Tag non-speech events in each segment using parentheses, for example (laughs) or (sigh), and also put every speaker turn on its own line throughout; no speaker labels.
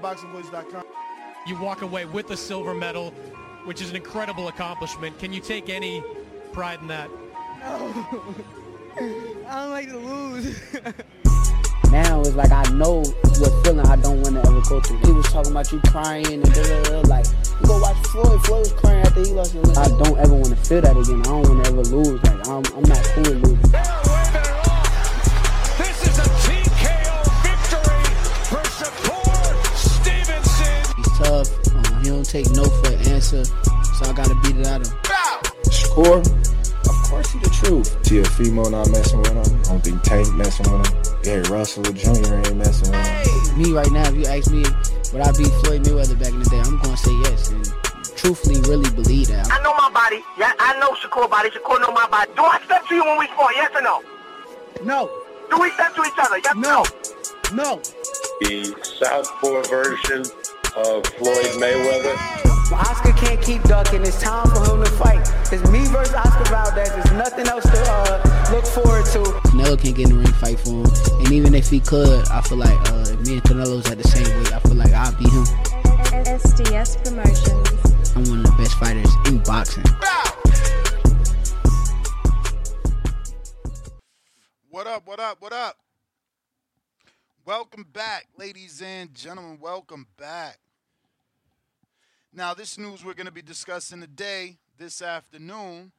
TheBoxingVoice.com.
You walk away with a silver medal, which is an incredible accomplishment. Can you take any pride in that? No. (laughs)
I don't like to lose. (laughs)
now it's like I know what feeling I don't want to ever go through. He was talking about you crying and da da da. Like, you go watch Floyd. Floyd was crying after he lost. I don't ever want to feel that again. I don't want to ever lose. Like, I'm, I'm not cool with losing. Don't take no for an answer, so I gotta beat it out of him.
Score? Of course he the truth.
Teofimo not messing with him. I don't think Tank messing with him. Gary Russell Jr. ain't messing with him.
Me right now, if you ask me, would I beat Floyd Mayweather back in the day? I'm gonna say yes. And truthfully, really believe that.
I know my body. Yeah, I know Shakur body. Shakur know my body. Do I step to you when we sport? Yes or no?
No.
Do we step to each other? Yes
no. No.
The southpaw version of Floyd Mayweather.
Oscar can't keep ducking. It's time for him to fight. It's me versus Oscar Valdez. There's nothing else to uh, look forward to. Canelo can't get in the ring fight for him. And even if he could, I feel like uh, if me and Canelo's at the same weight, I feel like I'll beat him.
SDS Promotions.
I'm one of the best fighters in boxing.
What up, what up, what up? Welcome back, ladies and gentlemen. Welcome back. Now, this news we're going to be discussing today, this afternoon,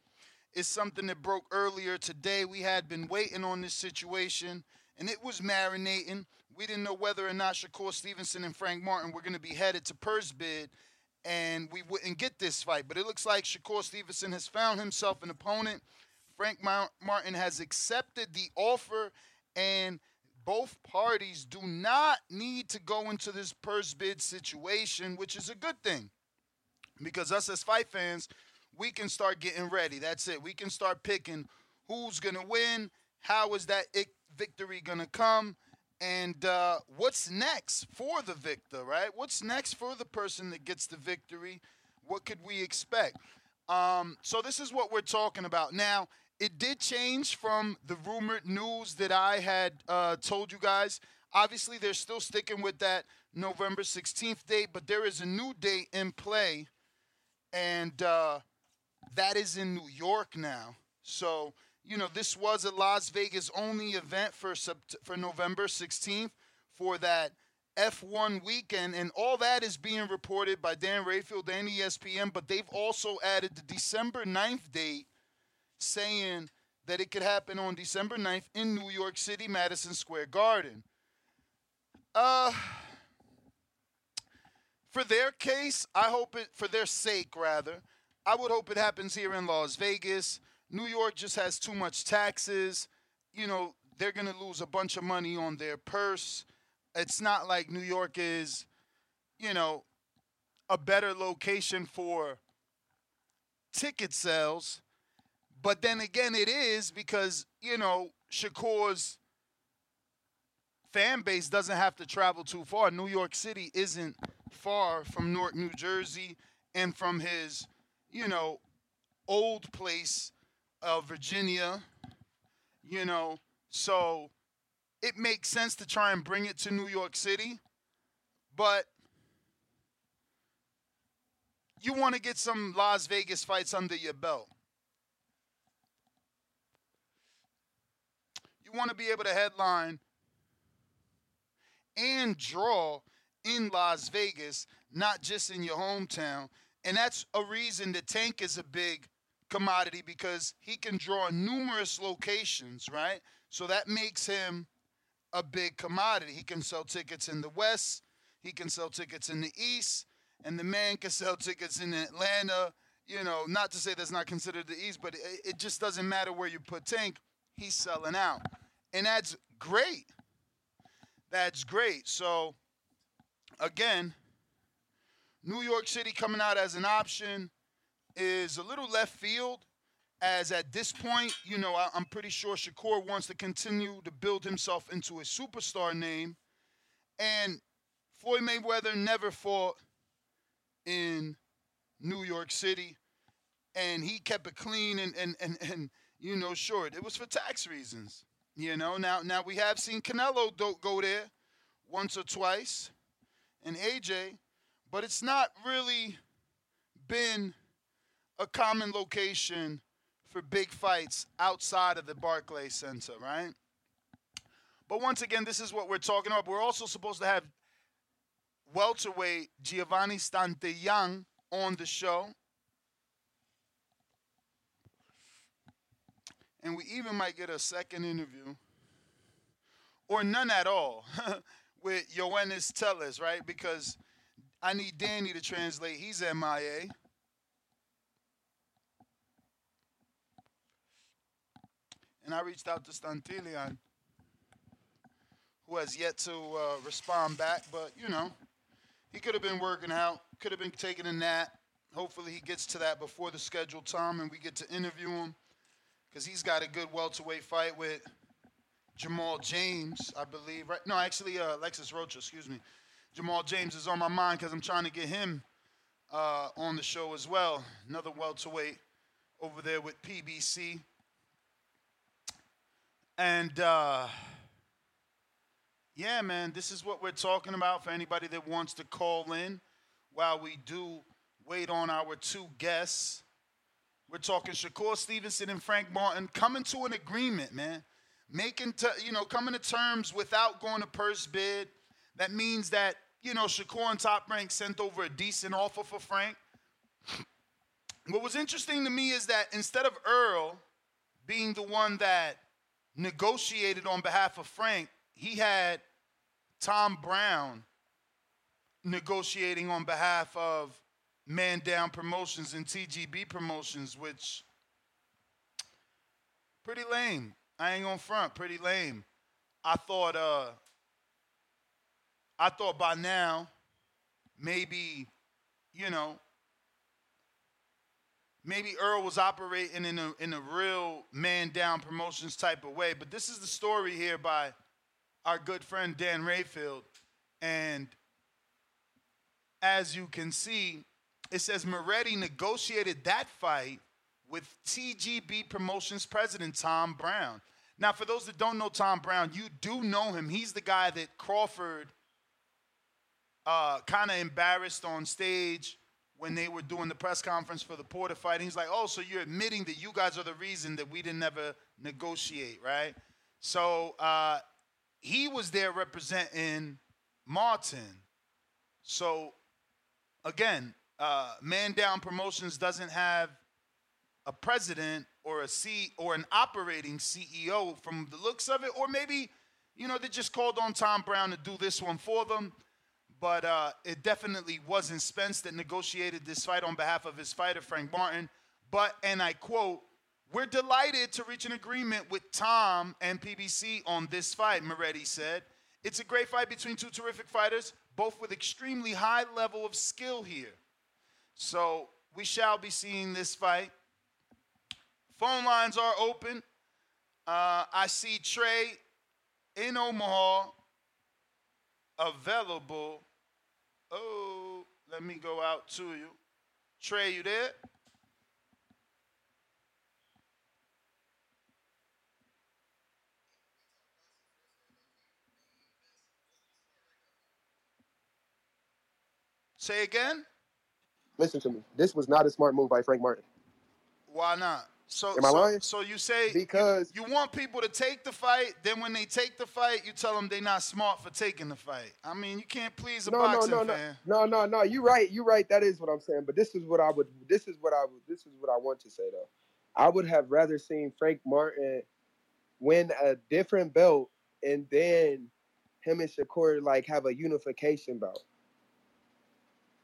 is something that broke earlier today. We had been waiting on this situation, and it was marinating. We didn't know whether or not Shakur Stevenson and Frank Martin were going to be headed to purse bid, and we wouldn't get this fight. But it looks like Shakur Stevenson has found himself an opponent. Frank Martin has accepted the offer, and both parties do not need to go into this purse bid situation, which is a good thing. Because us as fight fans, we can start getting ready. That's it. We can start picking who's going to win, how is that victory going to come, and uh, what's next for the victor, right? What's next for the person that gets the victory? What could we expect? Um, so, this is what we're talking about. Now, it did change from the rumored news that I had uh, told you guys. Obviously, they're still sticking with that November 16th date, but there is a new date in play, and uh, that is in New York now. So, you know, this was a Las Vegas only event for Sept- for November 16th for that F1 weekend, and all that is being reported by Dan Rafael and ESPN, but they've also added the December 9th date saying that it could happen on December 9th in New York City, Madison Square Garden. Uh for their case, I hope it for their sake rather, I would hope it happens here in Las Vegas. New York just has too much taxes. You know, they're going to lose a bunch of money on their purse. It's not like New York is, you know, a better location for ticket sales. But then again, it is because, you know, Shakur's fan base doesn't have to travel too far. New York City isn't far from Newark, New Jersey, and from his, you know, old place of Virginia, you know. So it makes sense to try and bring it to New York City, but you want to get some Las Vegas fights under your belt. You want to be able to headline and draw in Las Vegas, not just in your hometown. And that's a reason the Tank is a big commodity because he can draw numerous locations, right? So that makes him a big commodity. He can sell tickets in the West, he can sell tickets in the East, and the man can (laughs) sell tickets in Atlanta. You know, not to say that's not considered the East, but it, it just doesn't matter where you put Tank, he's selling out. And that's great. That's great. So, again, New York City coming out as an option is a little left field, as at this point, you know, I, am pretty sure Shakur wants to continue to build himself into a superstar name. And Floyd Mayweather never fought in New York City, and he kept it clean and, and, and, and you know, short. It was for tax reasons. You know, now now we have seen Canelo go there once or twice, and AJ, but it's not really been a common location for big fights outside of the Barclays Center, right? But once again, this is what we're talking about. We're also supposed to have welterweight Giovanni Stantillan on the show. And we even might get a second interview, or none at all, (laughs) with Yoenis Tellez, right? Because I need Danny to translate. He's MIA. And I reached out to Stantillan, who has yet to uh, respond back, but you know, he could have been working out, could have been taking a nap. Hopefully, he gets to that before the scheduled time and we get to interview him because he's got a good welterweight fight with Jamal James, I believe. Right? No, actually, uh, Alexis Rocha, excuse me. Jamal James is on my mind because I'm trying to get him uh, on the show as well. Another welterweight over there with PBC. And uh, yeah, man, this is what we're talking about for anybody that wants to call in while we do wait on our two guests. We're talking Shakur Stevenson and Frank Martin coming to an agreement, man. Making, you know, coming to terms without going to purse bid. That means that, you know, Shakur and Top Rank sent over a decent offer for Frank. What was interesting to me is that instead of Errol being the one that negotiated on behalf of Frank, he had Tom Brown negotiating on behalf of Man Down Promotions and TGB Promotions, which pretty lame. I ain't gonna front, pretty lame. I thought uh I thought by now maybe, you know, maybe Errol was operating in a in a real man down promotions type of way. But this is the story here by our good friend Dan Rafael. And as you can see, it says Moretti negotiated that fight with TGB Promotions president Tom Brown. Now, for those that don't know Tom Brown, you do know him. He's the guy that Crawford uh, kind of embarrassed on stage when they were doing the press conference for the Porter fight. He's like, "Oh, so you're admitting that you guys are the reason that we didn't ever negotiate, right?" So uh, he was there representing Martin. So again, uh, Man Down Promotions doesn't have a president or a C or an operating CEO from the looks of it, or maybe you know they just called on Tom Brown to do this one for them but uh, it definitely wasn't Spence that negotiated this fight on behalf of his fighter, Frank Martin. But, and I quote, we're delighted to reach an agreement with Tom and PBC on this fight, Moretti said. It's a great fight between two terrific fighters, both with extremely high level of skill here. So we shall be seeing this fight. Phone lines are open. Uh, I see Trey in Omaha available Oh, let me go out to you. Trey, you there? Say again?
Listen to me. This was not a smart move by Frank Martin.
Why not? So,
Am I
so,
lying?
so you say
Because-
you, you want people to take the fight, then when they take the fight, you tell them they're not smart for taking the fight. I mean, you can't please a
No, no,
boxing
no, no,
fan.
no, no, no. You're right. You're right. That is what I'm saying. But this is what I would. This is what I would. This is what I want to say though. I would have rather seen Frank Martin win a different belt and then him and Shakur like have a unification bout.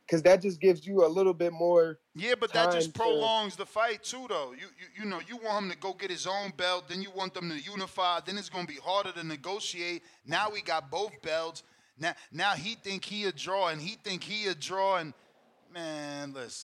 Cause that just gives you a little bit more.
Yeah, but that just
time to-
prolongs the fight too, though. You, you you know, you want him to go get his own belt, then you want them to unify. Then it's gonna be harder to negotiate. Now we got both belts. Now now he think he a draw, and he think he a draw, and man, listen.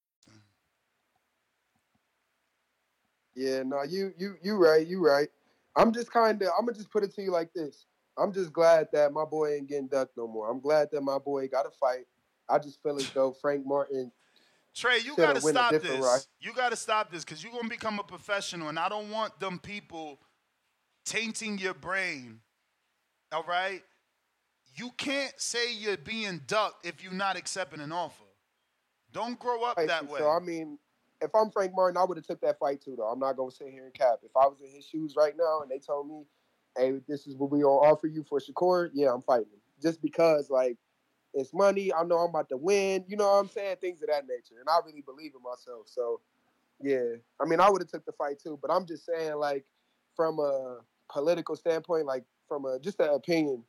Yeah, no, you you you right, you right. I'm just kind of I'm gonna just put it to you like this. I'm just glad that my boy ain't getting ducked no more. I'm glad that my boy got a fight. I just feel as though Frank Martin.
Trey, you gotta stop this. You gotta stop this because you're gonna become a professional, and I don't want them people tainting your brain. All right? You can't say you're being ducked if you're not accepting an offer. Don't grow up
Right,
that way.
So I mean, if I'm Frank Martin, I would have took that fight too. Though I'm not gonna sit here and cap. If I was in his shoes right now and they told me, "Hey, this is what we gonna offer you for Shakur," yeah, I'm fighting. Just because like it's money, I know I'm about to win. You know what I'm saying? Things of that nature, and I really believe in myself. So yeah, I mean, I would have took the fight too. But I'm just saying, like from a political standpoint, like from a just an opinion.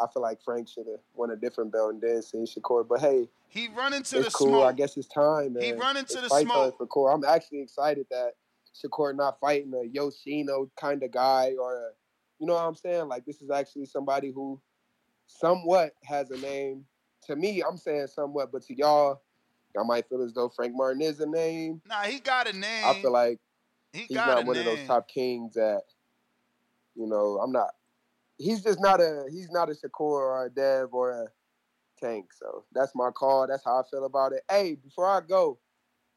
I feel like Frank should have won a different belt and then seen Shakur. But hey,
he run into the
cool.
smoke.
I guess it's time. Man.
He run into
It's
the smoke.
for Shakur. I'm actually excited that Shakur not fighting a Yoshino kind of guy or a, you know what I'm saying? Like this is actually somebody who somewhat has a name. To me, I'm saying somewhat, but to y'all, y'all might feel as though Frank Martin is a name.
Nah, he got a name.
I feel like
he
he's
got
not one of those top kings that, you know, I'm not. He's just not a he's not a Shakur or a Dev or a Tank. So that's my call. That's how I feel about it. Hey, before I go,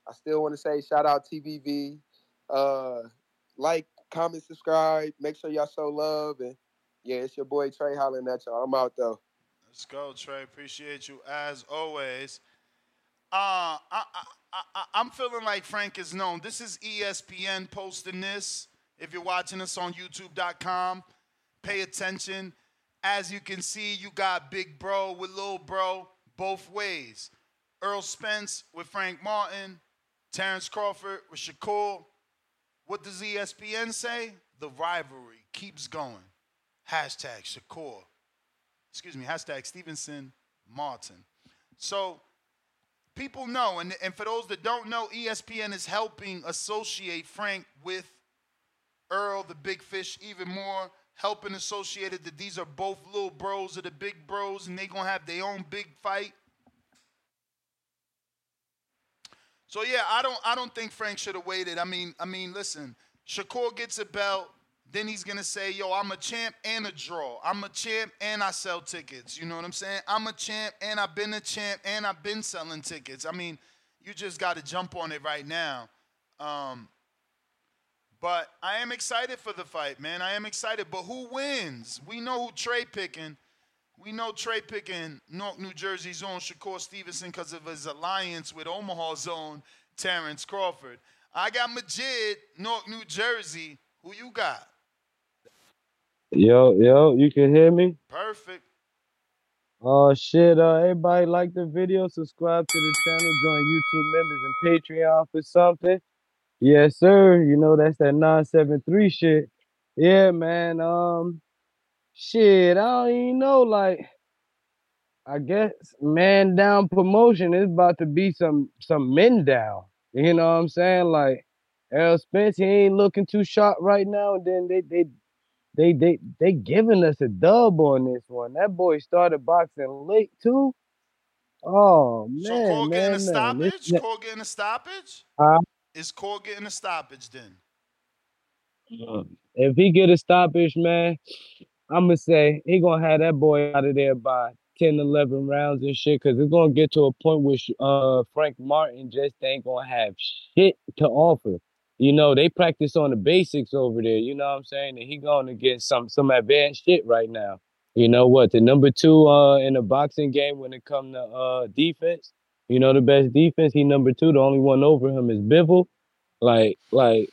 I still want to say shout out TBV. Uh, like, comment, subscribe. Make sure y'all show love and yeah, it's your boy Trey hollering at y'all. I'm out though.
Let's go, Trey. Appreciate you as always. Uh, I, I, I, I'm feeling like Frank is known. This is ESPN posting this. If you're watching us on YouTube.com, pay attention. As you can see, you got Big Bro with Lil Bro both ways. Errol Spence with Frank Martin, Terrence Crawford with Shakur. What does ESPN say? The rivalry keeps going. Hashtag Shakur excuse me, hashtag Stevenson Martin. So people know, and, and for those that don't know, ESPN is helping associate Frank with Errol, the big fish, even more, helping associated that these are both little bros of the big bros, and they gonna have their own big fight. So yeah, I don't I don't think Frank should have waited. I mean, I mean, listen, Shakur gets a belt, then he's gonna say, yo, I'm a champ and a draw. I'm a champ and I sell tickets. You know what I'm saying? I'm a champ and I've been a champ and I've been selling tickets. I mean, you just gotta jump on it right now. Um, but I am excited for the fight, man. I am excited. But who wins? We know who Trey picking. We know Trey picking Newark, New Jersey's own Shakur Stevenson because of his alliance with Omaha's own Terrence Crawford. I got Majid, Newark, New Jersey. Who you got?
Yo, yo, you can hear me?
Perfect.
Oh shit, uh everybody like the video, subscribe to the channel, join YouTube members and Patreon for something. Yes, sir. You know that's that 973 shit. Yeah, man. Um shit, I don't even know, like I guess man down promotion is about to be some some men down. You know what I'm saying? Like Errol Spence, he ain't looking too sharp right now, and then they they they they they giving us a dub on this one. That boy started boxing late too. Oh man,
So getting
man,
a
man. This
stoppage?
ne-
getting a stoppage?
Huh?
Is Core getting a stoppage then?
Uh, if he get a stoppage, man, I'm gonna say he gonna have that boy out of there by 10, 11 rounds and shit. Cause it's gonna get to a point where uh Frank Martin just ain't gonna have shit to offer. You know, they practice on the basics over there. You know what I'm saying? And he gonna get some some advanced shit right now. You know what? The number two uh in the boxing game when it come to uh defense. You know the best defense. He number two. The only one over him is Bivol. Like like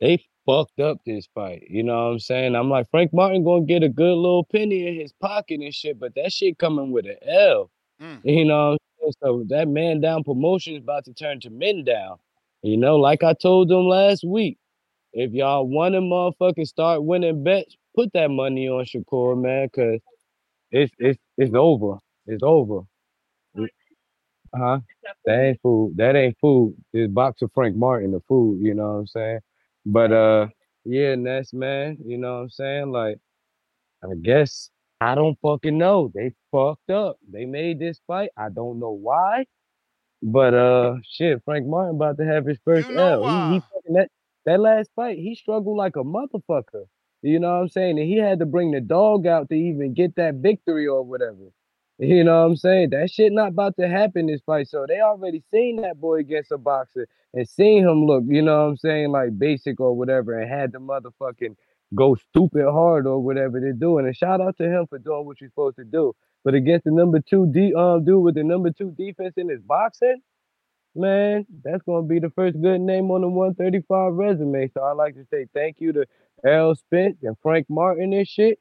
they fucked up this fight. You know what I'm saying? I'm like, Frank Martin gonna get a good little penny in his pocket and shit, but that shit coming with an L. Mm. You know what I'm saying? So that man down promotion is about to turn to men down. You know, like I told them last week, if y'all want to motherfucking start winning bets, put that money on Shakur, man, cause it's it's it's over. It's over. Huh? That ain't food. That ain't food. This box of Frank Martin, the food, you know what I'm saying? But uh yeah, Ness, man, you know what I'm saying? Like, I guess I don't fucking know. They fucked up. They made this fight. I don't know why. But uh shit, Frank Martin about to have his first L. He, he fucking that that last fight, he struggled like a motherfucker. You know what I'm saying? And he had to bring the dog out to even get that victory or whatever. You know what I'm saying? That shit not about to happen this fight. So they already seen that boy against a boxer and seen him look, you know what I'm saying, like basic or whatever, and had the motherfucking go stupid hard or whatever they're doing. And shout out to him for doing what you're supposed to do. But against the number two D um dude with the number two defense in his boxing, man, that's gonna be the first good name on the 135 resume. So I'd like to say thank you to Errol Spence and Frank Martin and shit.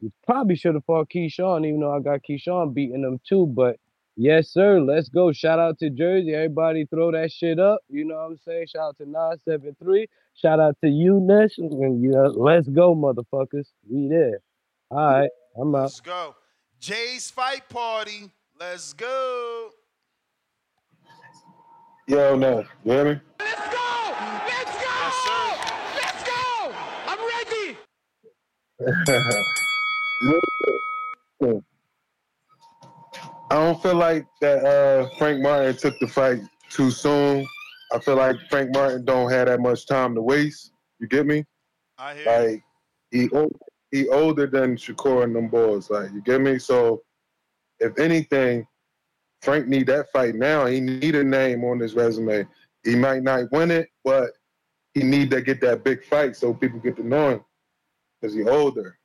You probably should have fought Keyshawn, even though I got Keyshawn beating them too. But yes, sir, let's go. Shout out to Jersey. Everybody throw that shit up. You know what I'm saying? Shout out to 973. Shout out to you, Ness. And you know, let's go, motherfuckers. We there. All right, I'm out.
Let's go. Jay's fight party. Let's go.
Yo, no, you hear me?
Let's go! Let's go! Yes, Let's go! I'm ready! (laughs)
I don't feel like that uh, Frank Martin took the fight too soon. I feel like Frank Martin don't have that much time to waste. You get me?
I hear
Like he old, he older than Shakur and them boys. Like you get me? So if anything, Frank need that fight now. He need a name on his resume. He might not win it, but he need to get that big fight so people get to know him because he older.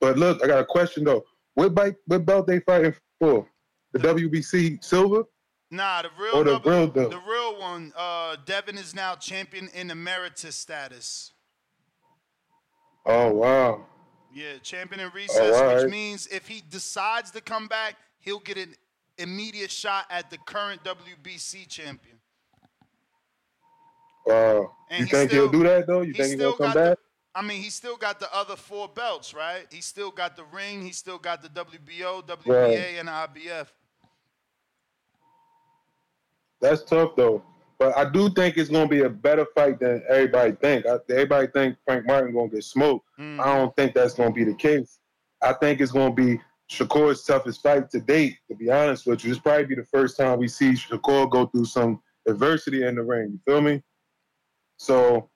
But look, I got a question though. What bite, what belt they fighting for? The WBC silver
Nah, the real
or the real belt?
the real one. Uh, Devin is now champion in emeritus status.
Oh wow.
Yeah, champion in recess,
Alright.
which means if he decides to come back, he'll get an immediate shot at the current WBC champion.
Uh,
And
you think
still-
he'll do that though? You
he
think he'll come
got the-
back?
I mean, he still got the other four belts, right? He still got the ring. He still got the WBO, WBA, and the IBF.
That's tough though. But I do think it's gonna be a better fight than everybody think. I, everybody think Frank Martin gonna get smoked.
Mm-hmm.
I don't think that's gonna be the case. I think it's gonna be Shakur's toughest fight to date. To be honest with you, this probably be the first time we see Shakur go through some adversity in the ring. You feel me? So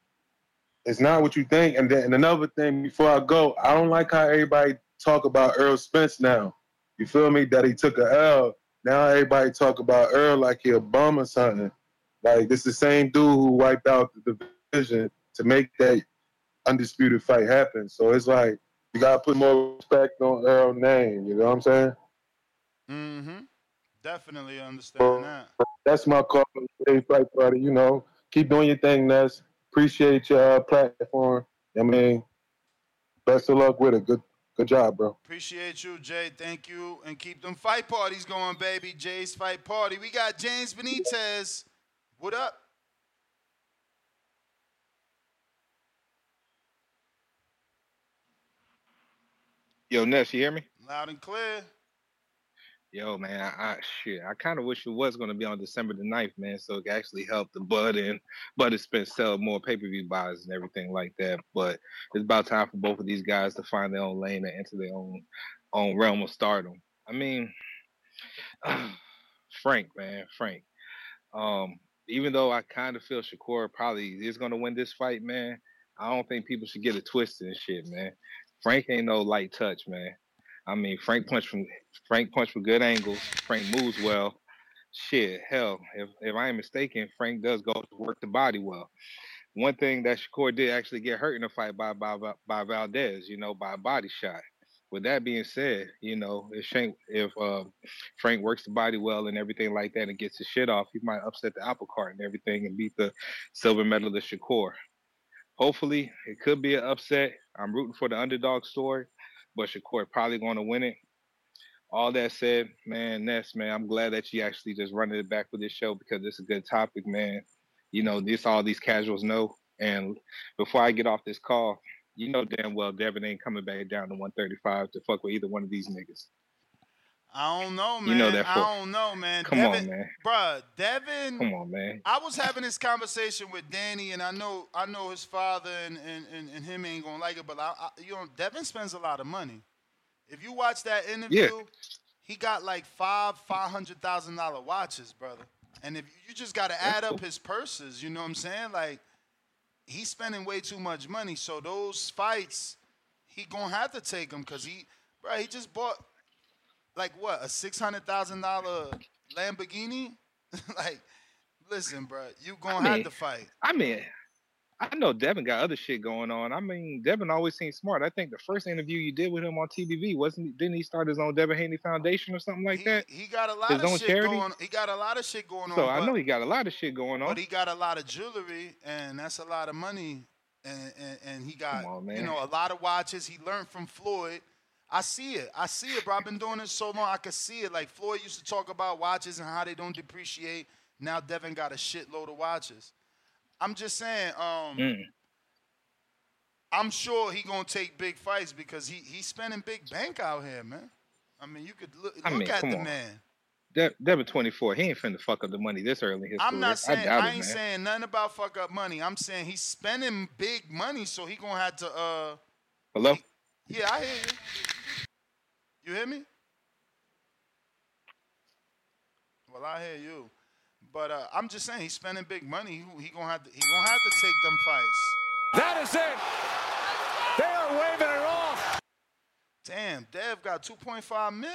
it's not what you think. And then and another thing before I go, I don't like how everybody talk about Errol Spence now. You feel me? That he took a L. Now everybody talk about Errol like he a bum or something. Like this is the same dude who wiped out the division to make that undisputed fight happen. So it's like you gotta put more respect on Errol's name. You know what I'm saying?
Mm-hmm. Definitely understand that.
That's my call today's fight party. You know, keep doing your thing, Ness. Appreciate your uh, platform. I mean, best of luck with it. Good, good job, bro.
Appreciate you, Jay. Thank you. And keep them fight parties going, baby. Jay's fight party. We got James Benitez. What up?
Yo, Ness, you hear me?
Loud and clear.
Yo, man, I, shit. I kind of wish it was going to be on December the 9th, man, so it could actually help the Bud and (laughs) Bud and Spence sell more pay per view buys and everything like that. But it's about time for both of these guys to find their own lane and enter their own own realm of stardom. I mean, (sighs) Frank, man, Frank. Um, even though I kind of feel Shakur probably is going to win this fight, man,
I don't think people should get it twisted and shit, man. Frank ain't no light touch, man. I mean, Frank punch from Frank punch from good angles. Frank moves well. Shit, hell, if if I ain't mistaken, Frank does go to work the body well. One thing that Shakur did actually get hurt in a fight by by by Valdez, you know, by a body shot. With that being said, you know, if Frank if uh, Frank works the body well and everything like that and gets his shit off, he might upset the apple cart and everything and beat the silver medalist Shakur. Hopefully, it could be an upset. I'm rooting for the underdog story, but Shakur probably going to win it. All that said, man, Ness, man, I'm glad that you actually just running it back with this show because it's a good topic, man. You know, this all these casuals know. And before I get off this call, you know damn well Devin ain't coming back down to 135 to fuck with either one of these niggas.
I don't know, man.
You know that for-
I don't know, man.
Come
Devin,
on, man.
Bruh, Devin.
Come on, man.
I was having this conversation with Danny, and I know I know his father and and, and, and him ain't gonna like it, but I, I, you know Devin spends a lot of money. If you watch that interview, he got like five five hundred thousand dollar watches, brother. And if you just got to add up his purses, you know what I'm saying? Like he's spending way too much money. So those fights, he gonna have to take them because he, bro, he just bought like what a six hundred thousand dollar Lamborghini. (laughs) like, listen, bro, you gonna
I
have to fight.
I mean, I know Devin got other shit going on. I mean, Devin always seems smart. I think the first interview you did with him on TBV wasn't didn't he start his own Devin Haney Foundation or something like that?
He got a lot
His
of
own
shit
charity?
going. He got a lot of shit going on.
So I know he got a lot of shit going on.
But he got a lot of jewelry, and that's a lot of money. And and, and he got
on,
you know a lot of watches. He learned from Floyd. I see it. I see it, bro. I've been doing this so long. I can see it. Like Floyd used to talk about watches and how they don't depreciate. Now Devin got a shitload of watches. I'm just saying. Um,
Mm.
I'm sure he gonna take big fights because he he's spending big bank out here, man. I mean, you could look,
I
look
mean,
at the
on.
man.
De- Devin 24, he ain't finna fuck up the money this early in his
I'm
career.
not saying
doubt
I, ain't
man.
saying nothing about fuck up money. I'm saying he's spending big money, so he gonna have to. uh
Hello?
Yeah, I hear you. You hear me? Well, I hear you, but uh, I'm just saying he's spending big money. He, he gonna have to. He gonna have to take them fights.
That is it. They are waving it off.
Damn, Dev got 2.5 mil.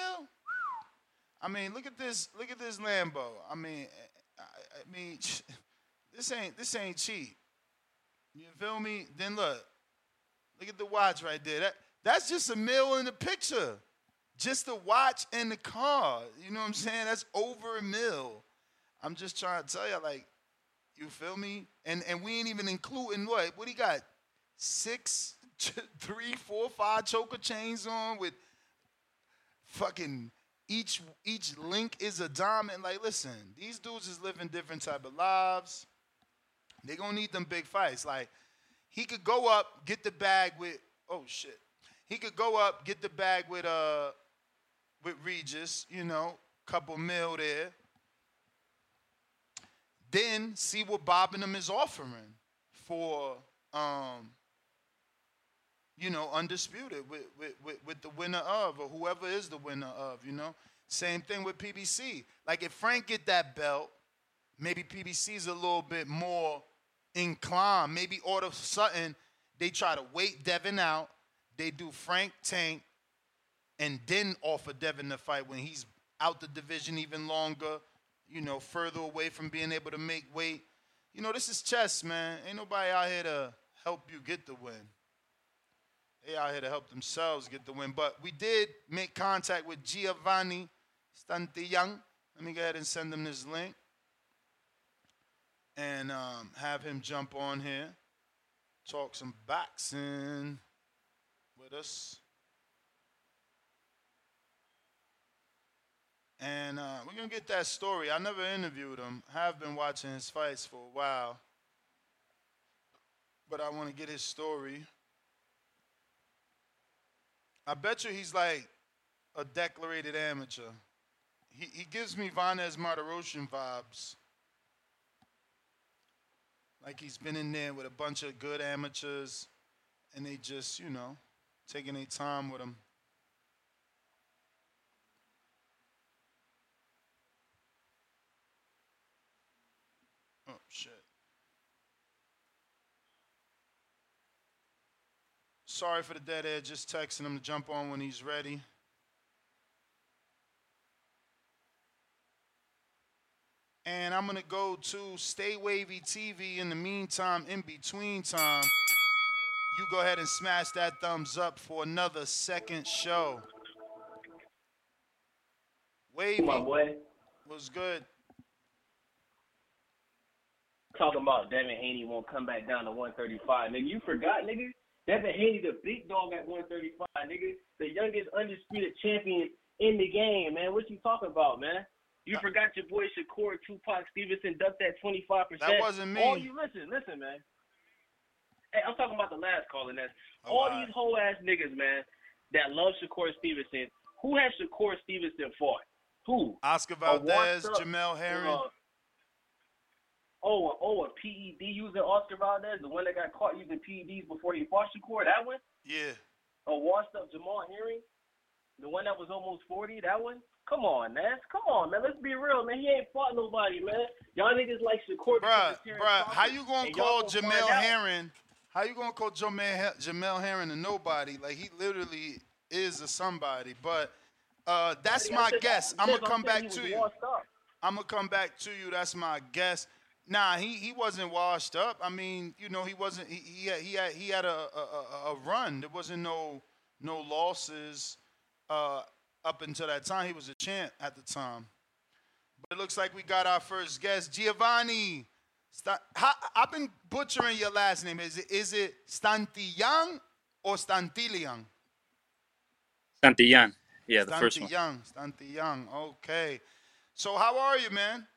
I mean, look at this. Look at this Lambo. I mean, I, I mean, (laughs) this ain't this ain't cheap. You feel me? Then look, look at the watch right there. That that's just a mil in the picture. Just the watch and the car. You know what I'm saying? That's over a mil. I'm just trying to tell you, like, you feel me? And and we ain't even including what? What he got? Six, (laughs) three, four, five choker chains on with fucking each each link is a diamond. Like, listen, these dudes is living different type of lives. They gonna need them big fights. Like, he could go up, get the bag with oh shit. He could go up, get the bag with uh with Regis, you know, couple mil there. Then see what Bob and them is offering for um you know, undisputed with, with, with, with the winner of, or whoever is the winner of, you know. Same thing with PBC. Like if Frank get that belt, maybe PBC's a little bit more inclined. Maybe all of a sudden they try to wait Devin out. They do Frank Tank, and then offer Devin the fight when he's out the division even longer, you know, further away from being able to make weight. You know, this is chess, man. Ain't nobody out here to help you get the win. They out here to help themselves get the win. But we did make contact with Giovanni Stantiyan. Let me go ahead and send him this link and um, have him jump on here, talk some boxing with us. And uh, we're going to get that story. I never interviewed him. I have been watching his fights for a while. But I want to get his story. I bet you he's like a declarated amateur. He, he gives me Vanes Martirosyan vibes. Like he's been in there with a bunch of good amateurs and they just, you know, taking their time with him. Oh, shit. Sorry for the dead air. Just texting him to jump on when he's ready. And I'm going to go to Stay Wavy TV in the meantime, in between time. You go ahead and smash that thumbs up for another second show. Wavy.
My boy.
Was good.
Talking about Devin Haney won't come back down to 135. Nigga, you forgot, nigga? Devin Haney, the big dog at 135, nigga. The youngest undisputed champion in the game, man. What you talking about, man? You forgot your boy Shakur Tupac Stevenson ducked that 25%.
That wasn't me.
All you listen, listen, man. Hey, I'm talking about the last call, and that's
Oh,
all these whole ass niggas, man, that love Shakur Stevenson. Who has Shakur Stevenson fought? Who?
Oscar Valdez, Jamel Herring.
uh, oh, a- oh, a PED using Oscar Valdez, the one that got caught using PEDs before he fought Shakur, that one?
Yeah.
A washed up Jamel Herring, the one that was almost 40, that one? Come on, man. Come on, man. Let's be real, man. He ain't fought nobody, man. Y'all niggas like Shakur.
Bruh,
because of Terrence
bruh, how you gonna call
gonna find
Jamel
out.
Herring? How you gonna call Jamel Jamel Herring a nobody? Like he literally is a somebody. But uh, that's my guess. I'm gonna come back to you. I'm gonna come back to you. That's my guess. Nah, he, he wasn't washed up. I mean, you know, he wasn't. He he had he had, he had a, a, a, run. There wasn't no no losses uh, up until that time. He was a champ at the time. But it looks like we got our first guest, Giovanni. How, I've been butchering your last name. Is it is it Stantillan or Stantilian?
Santillán. Yeah, the first one.
Stantillán. Okay. So how are you, man?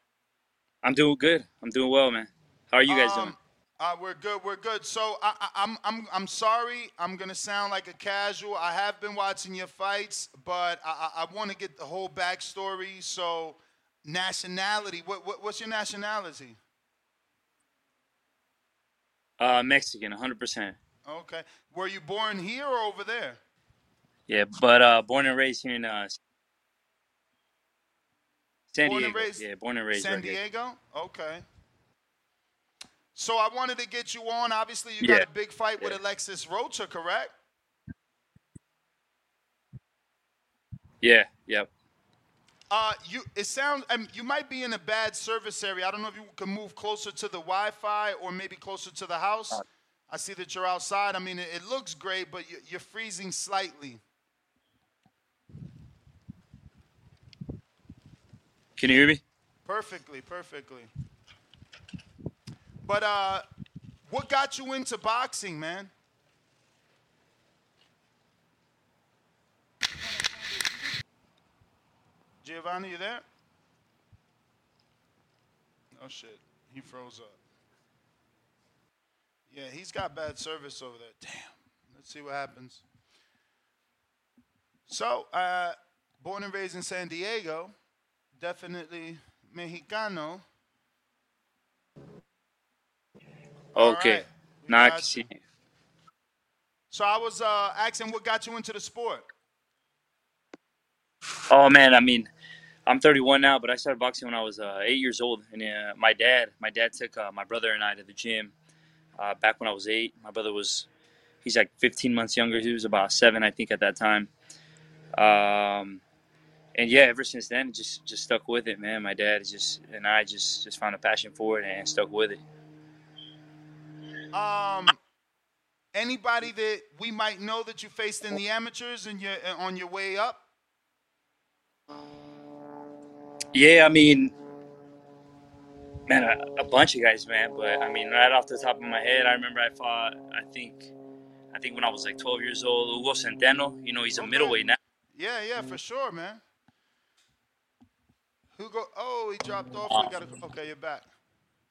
I'm doing good. I'm doing well, man. How are you guys doing?
Um, Uh, we're good. We're good. So I, I, I'm I'm I'm sorry. I'm gonna sound like a casual. I have been watching your fights, but I, I, I want to get the whole backstory. So nationality. What, what what's your nationality?
Uh, Mexican, 100%.
Okay. Were you born here or over there?
Yeah, but uh, born and raised here in uh, San
born
Diego.
and raised.
yeah, born and raised
San
right here.
Diego. Okay. So I wanted to get you on. Obviously, you
Yeah.
got a big fight with Alexis Rocha, correct?
Yeah, yep.
Uh, you. It sounds. I mean, you might be in a bad service area. I don't know if you can move closer to the Wi-Fi or maybe closer to the house. I see that you're outside. I mean, it, it looks great, but you, you're freezing slightly.
Can you hear me?
Perfectly, perfectly. But uh, what got you into boxing, man? Giovanni, you there? Oh shit, he froze up. Yeah, he's got bad service over there. Damn. Let's see what happens. So, uh, born and raised in San Diego, definitely Mexicano.
Okay.
right.
Now I can see.
So I was uh, asking what got you into the sport.
Oh man, I mean, I'm 31 now, but I started boxing when I was uh, eight years old, and uh, my dad, my dad took uh, my brother and I to the gym uh, back when I was eight. My brother was, he's like 15 months younger. He was about seven, I think, at that time. Um, and yeah, ever since then, just just stuck with it, man. My dad just and I just just found a passion for it and stuck with it.
Um, anybody that we might know that you faced in the amateurs and you're uh, on your way up?
Yeah, I mean, man, a, a bunch of guys, man. But I mean, right off the top of my head, I remember I fought. I think, I think when I was like 12 years old, Hugo Centeno. You know, he's a middleweight now.
Yeah, yeah, for sure, man. Who go? Oh, he dropped off. We gotta. Okay, you're back.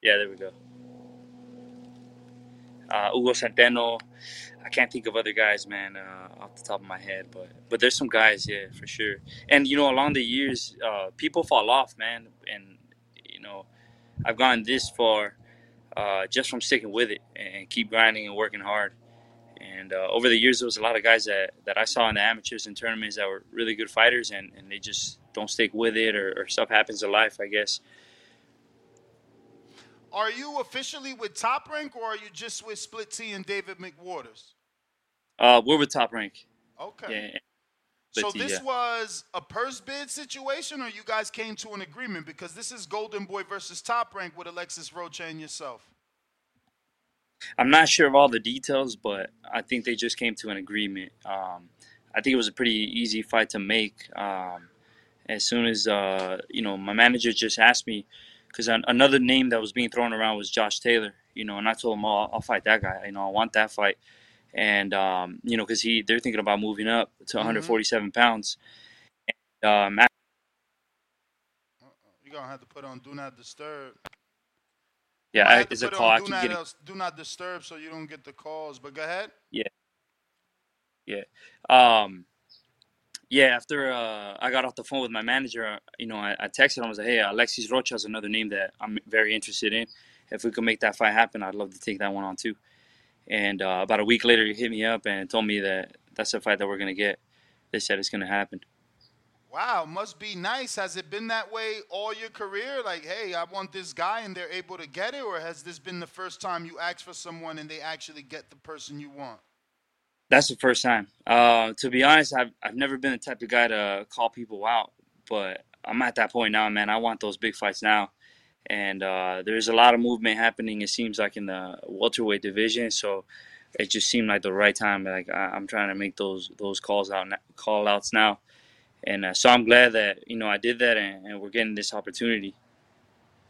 Yeah, there we go. Uh, Hugo Centeno. I can't think of other guys, man, uh, off the top of my head, but but there's some guys, yeah, for sure. And you know, along the years, uh, people fall off, man, and you know, I've gone this far uh, just from sticking with it and keep grinding and working hard. And uh, over the years, there was a lot of guys that, that I saw in the amateurs and tournaments that were really good fighters, and, and they just don't stick with it, or, or stuff happens in life, I guess.
Are you officially with Top Rank or are you just with Split T and David McWaters?
Uh, we're with Top Rank.
Okay.
Yeah.
So
But,
this
yeah.
was a purse bid situation, or you guys came to an agreement? Because this is Golden Boy versus Top Rank with Alexis Rocha and yourself.
I'm not sure of all the details, but I think they just came to an agreement. Um, I think it was a pretty easy fight to make. Um, as soon as uh, you know, my manager just asked me because another name that was being thrown around was Josh Taylor. You know, and I told him, "Oh, I'll, I'll fight that guy. You know, I want that fight." And um, you know, because he they're thinking about moving up to 147 pounds. And, um,
You're gonna have to put on Do Not Disturb.
yeah,
I
I,
have to
it's a call. I
do
keep
not,
getting.
else- do not disturb so you don't get the calls. But go ahead.
Yeah. Yeah. Um, yeah, after uh, I got off the phone with my manager, you know, I, I texted him. I was like, hey, Alexis Rocha is another name that I'm very interested in. If we could make that fight happen, I'd love to take that one on too. And uh, about a week later, he hit me up and told me that that's the fight that we're to get. They said it's to happen.
Wow, must be nice. Has it been that way all your career? Like, hey, I want this guy, and they're able to get it, or has this been the first time you ask for someone and they actually get the person you want?
That's the first time. Uh, to be honest, I've, I've never been the type of guy to call people out, but I'm at that point now, man. I want those big fights now. And uh, there's a lot of movement happening, it seems like, in the welterweight division. So it just seemed like the right time. Like I, I'm trying to make those those calls out, call outs now. And uh, so I'm glad that, you know, I did that and, and we're getting this opportunity.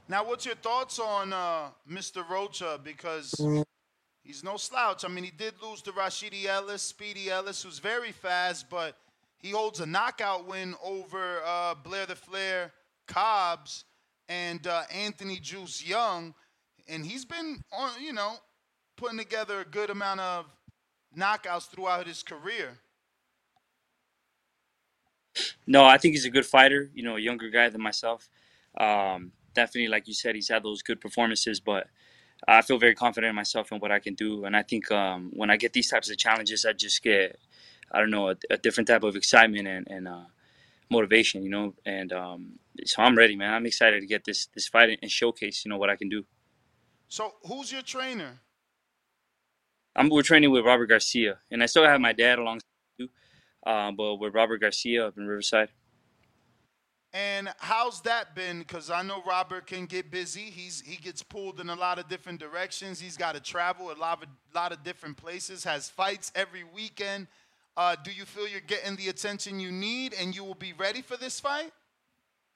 Now, what's your thoughts on uh, Mr. Rocha? Because he's no slouch. I mean, he did lose to Rashidi Ellis, Speedy Ellis, who's very fast, but he holds a knockout win over uh, Blair the Flair Cobbs and uh, Anthony Juice Young. And he's been on, you know, putting together a good amount of knockouts throughout his career.
No, I think he's a good fighter. You know, a younger guy than myself. Um, definitely, like you said, he's had those good performances. But I feel very confident in myself and what I can do. And I think um, when I get these types of challenges, I just get, I don't know, a, a different type of excitement and, and uh, motivation. You know, and um, so I'm ready, man. I'm excited to get this this fight and showcase, you know, what I can do.
So, who's your trainer?
I'm we're training with Robert Garcia, and I still have my dad alongside too. Um, but with Robert Garcia up in Riverside.
And how's that been? Because I know Robert can get busy. He's he gets pulled in a lot of different directions. He's got to travel a lot of lot of different places. Has fights every weekend. Uh, do you feel you're getting the attention you need, and you will be ready for this fight?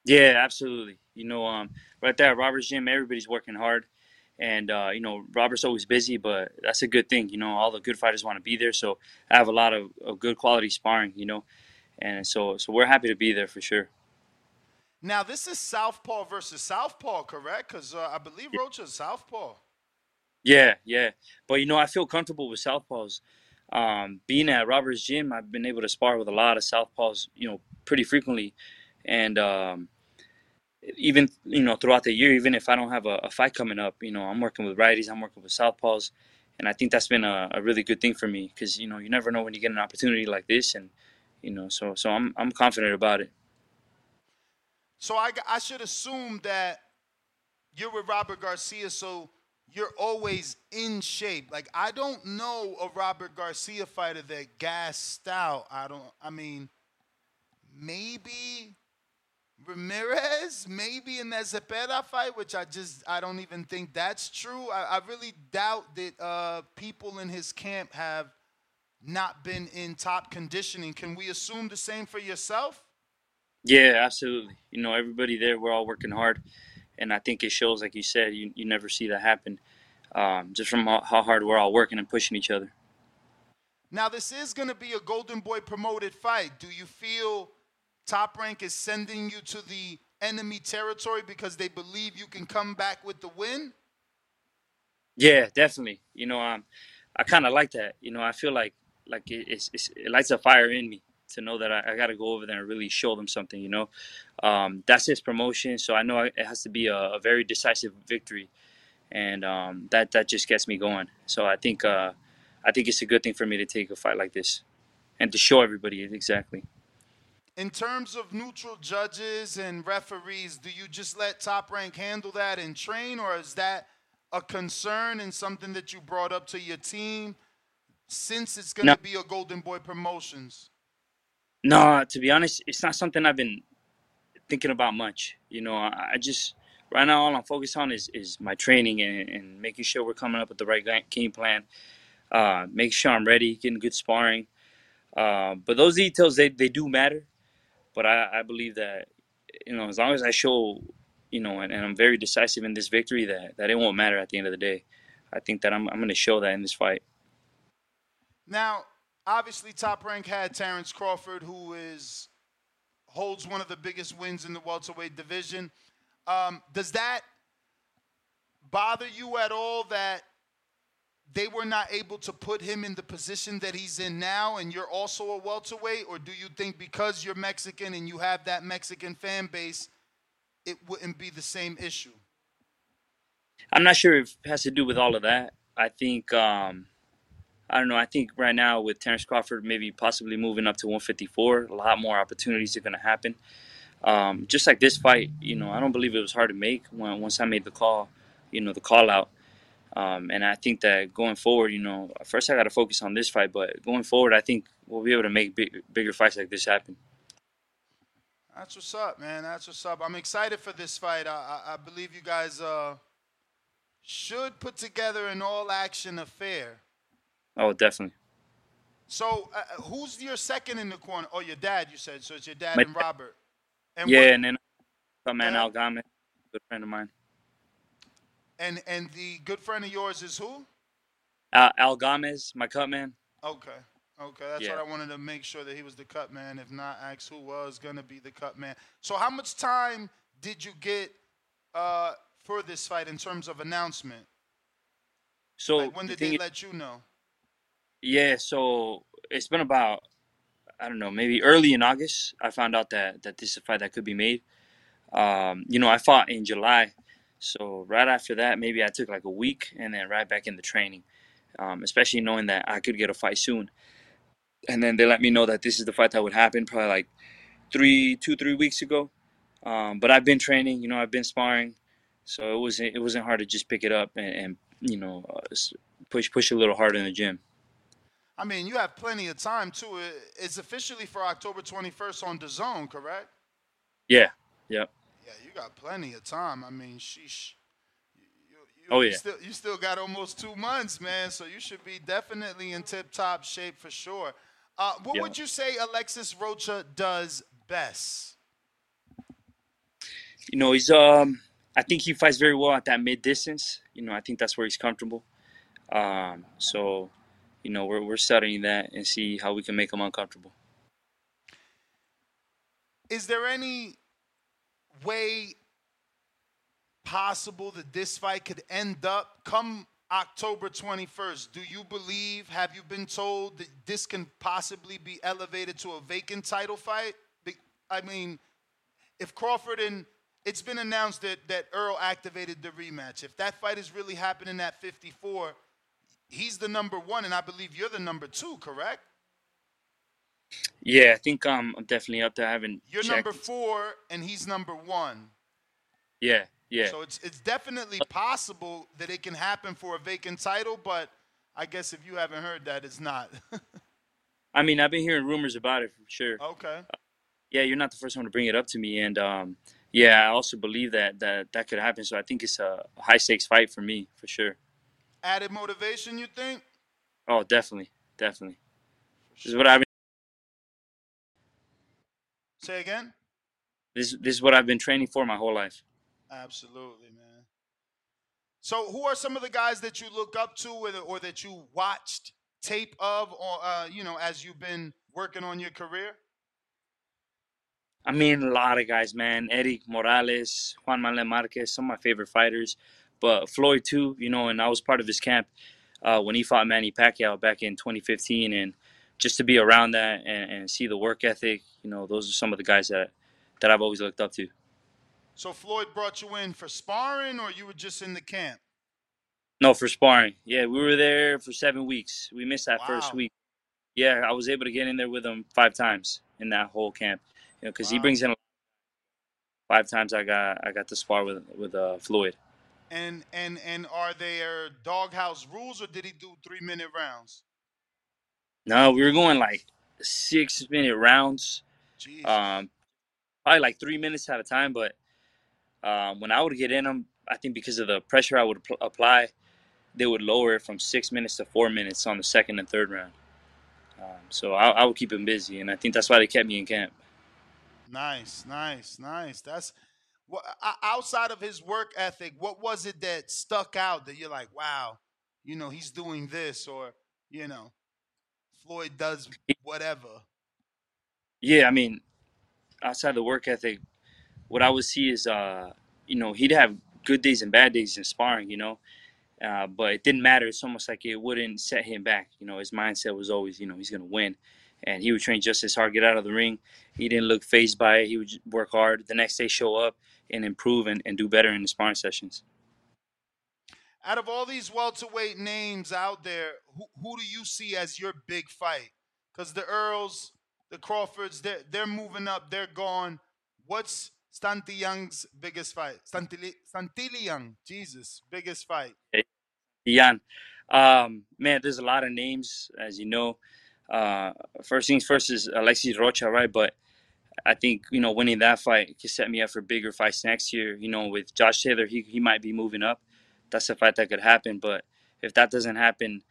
Yeah, absolutely. You know, um, right there at Robert's gym, everybody's working hard, and uh, you know, Robert's always busy, but that's a good thing. You know, all the good fighters want to be there, so I have a lot of, of good quality sparring. You know, and so so we're happy to be there for sure.
Now this is Southpaw versus Southpaw, correct? Because uh, I believe Rocha is Southpaw.
Yeah, yeah. But you know, I feel comfortable with southpaws. Um, being at Robert's gym, I've been able to spar with a lot of southpaws, you know, pretty frequently, and um, even you know throughout the year, even if I don't have a, a fight coming up, you know, I'm working with righties, I'm working with southpaws, and I think that's been a, a really good thing for me because you know you never know when you get an opportunity like this, and you know, so so I'm I'm confident about it.
So I, I should assume that you're with Robert Garcia, so you're always in shape. Like I don't know a Robert Garcia fighter that gassed out. I don't. I mean, maybe Ramirez, maybe in that Zepeda fight, which I just I don't even think that's true. I, I really doubt that uh, people in his camp have not been in top conditioning. Can we assume the same for yourself?
Yeah, absolutely. You know, everybody there, we're all working hard, and I think it shows, like you said, you you never see that happen, um, just from how, how hard we're all working and pushing each other.
Now, this is going to be a Golden Boy promoted fight. Do you feel Top Rank is sending you to the enemy territory because they believe you can come back with the win?
Yeah, definitely. You know, um, I kind of like that. You know, I feel like like it, it's, it's, it lights a fire in me to know that I, I got to go over there and really show them something. You know, um, that's his promotion, so I know it has to be a, a very decisive victory, and um, that that just gets me going. So I think uh, I think it's a good thing for me to take a fight like this, and to show everybody exactly.
In terms of neutral judges and referees, do you just let Top Rank handle that and train, or is that a concern and something that you brought up to your team since it's gonna
No.
be a Golden Boy Promotions?
No, to be honest, it's not something I've been thinking about much. You know, I, I just right now all I'm focused on is is my training and, and making sure we're coming up with the right game plan. Uh, making sure I'm ready, getting good sparring. Uh, but those details they, they do matter. But I, I believe that you know as long as I show you know and, and I'm very decisive in this victory that that it won't matter at the end of the day. I think that I'm I'm going to show that in this fight.
Now, obviously, Top Rank had Terrence Crawford, who is holds one of the biggest wins in the welterweight division. Um, does that bother you at all that they were not able to put him in the position that he's in now, and you're also a welterweight, or do you think because you're Mexican and you have that Mexican fan base, it wouldn't be the same issue?
I'm not sure if it has to do with all of that. I think um, I don't know. I think right now with Terrence Crawford maybe possibly moving up to 154, a lot more opportunities are going to happen. Um, just like this fight, you know, I don't believe it was hard to make when once I made the call, you know, the call out. Um, and I think that going forward, you know, first I got to focus on this fight, but going forward, I think we'll be able to make big, bigger fights like this happen.
That's what's up, man. That's what's up. I'm excited for this fight. I, I, I believe you guys uh, should put together an all-action affair.
Oh, definitely.
So, uh, who's your second in the corner? Oh, your dad. You said so. It's your dad
My
and
dad.
Robert. And
yeah,
what-
and then my man Al Gomez, good friend of mine.
and and the good friend of yours is who?
Al, Al Gomez, my cut man.
Okay. Okay, that's
Yeah.
what I wanted to make sure that he was the cut man. If not, ask who was gonna be the cut man. So, how much time did you get uh, for this fight in terms of announcement?
So
like, when did
thing
they
is-
let you know?
Yeah, so it's been about I don't know, maybe early in August. I found out that that this is a fight that could be made. Um, you know, I fought in July, so right after that, maybe I took like a week and then right back into training. Um, especially knowing that I could get a fight soon, and then they let me know that this is the fight that would happen probably like three, two, three weeks ago. Um, but I've been training, you know, I've been sparring, so it wasn't it wasn't hard to just pick it up and, and you know uh, push push a little harder in the gym.
I mean, you have plenty of time too. It's officially for October 21st on the zone, correct?
Yeah, yep.
Yeah, you got plenty of time. I mean, sheesh. You,
Oh,
you
yeah.
Still, you still got almost two months, man. So you should be definitely in tip-top shape for sure. Uh, what
Yeah.
would you say Alexis Rocha does best?
You know, he's um I think he fights very well at that mid distance. You know, I think that's where he's comfortable. Um, so, you know, we're we're studying that and see how we can make him uncomfortable.
Is there any way possible that this fight could end up come October 21st? Do you believe, have you been told that this can possibly be elevated to a vacant title fight? I mean, if Crawford and it's been announced that, that Errol activated the rematch. If that fight is really happening at 54, he's the number one, and I believe you're the number two, correct?
Yeah, I think um, I'm definitely up there. I haven't
You're
checked.
number four, and he's number one.
Yeah, yeah.
So it's it's definitely possible that it can happen for a vacant title, but I guess if you haven't heard that, it's not. (laughs)
I mean, I've been hearing rumors about it for sure.
okay.
Yeah, you're not the first one to bring it up to me, and um, yeah, I also believe that that that could happen. So I think it's a high stakes fight for me for sure.
Added motivation, you think?
Oh, definitely, definitely. This is what I've been.
Say again?
This this is what I've been training for my whole life.
Absolutely, man. So, who are some of the guys that you look up to, or, or that you watched tape of, or uh, you know, as you've been working on your career?
I mean, a lot of guys, man. Erik Morales, Juan Manuel Marquez, some of my favorite fighters. But Floyd too, you know, and I was part of his camp uh, when he fought Manny Pacquiao back in 2015, and just to be around that and, and see the work ethic, you know, those are some of the guys that that I've always looked up to.
So, Floyd brought you in for sparring, or you were just in the camp?
No, for sparring. Yeah, we were there for seven weeks. We missed that first week. Yeah, I was able to get in there with him five times in that whole camp. You know, because he brings in five times. I got I got to spar with with uh, Floyd.
And and and are there doghouse rules, or did he do three minute rounds?
No, we were going like six minute rounds. Um, probably like three minutes at a time. But um, when I would get in them, I think because of the pressure I would pl- apply, they would lower it from six minutes to four minutes on the second and third round. Um, so I, I would keep him busy, and I think that's why they kept me in camp.
Nice, nice, nice. That's what outside of his work ethic. What was it that stuck out that you're like, wow, you know, he's doing this, or you know, Floyd does whatever.
Yeah, I mean, outside the work ethic, what I would see is, uh, you know, he'd have good days and bad days in sparring, you know, uh, but it didn't matter. It's almost like it wouldn't set him back. You know, his mindset was always, you know, he's gonna win, and he would train just as hard, get out of the ring. He didn't look phased by it. He would work hard. The next day, show up and improve and, and do better in the sparring sessions.
Out of all these welterweight names out there, who, who do you see as your big fight? Because the Errols, the Crawfords, they're, they're moving up, they're gone. What's Stanty Young's biggest fight? Stantili, Young, Jesus, biggest fight.
Yan, um, man, there's a lot of names, as you know. Uh, first things first is Alexis Rocha, right? But I think you know winning that fight could set me up for bigger fights next year. You know, with Josh Taylor, he he might be moving up. That's a fight that could happen. But if that doesn't happen,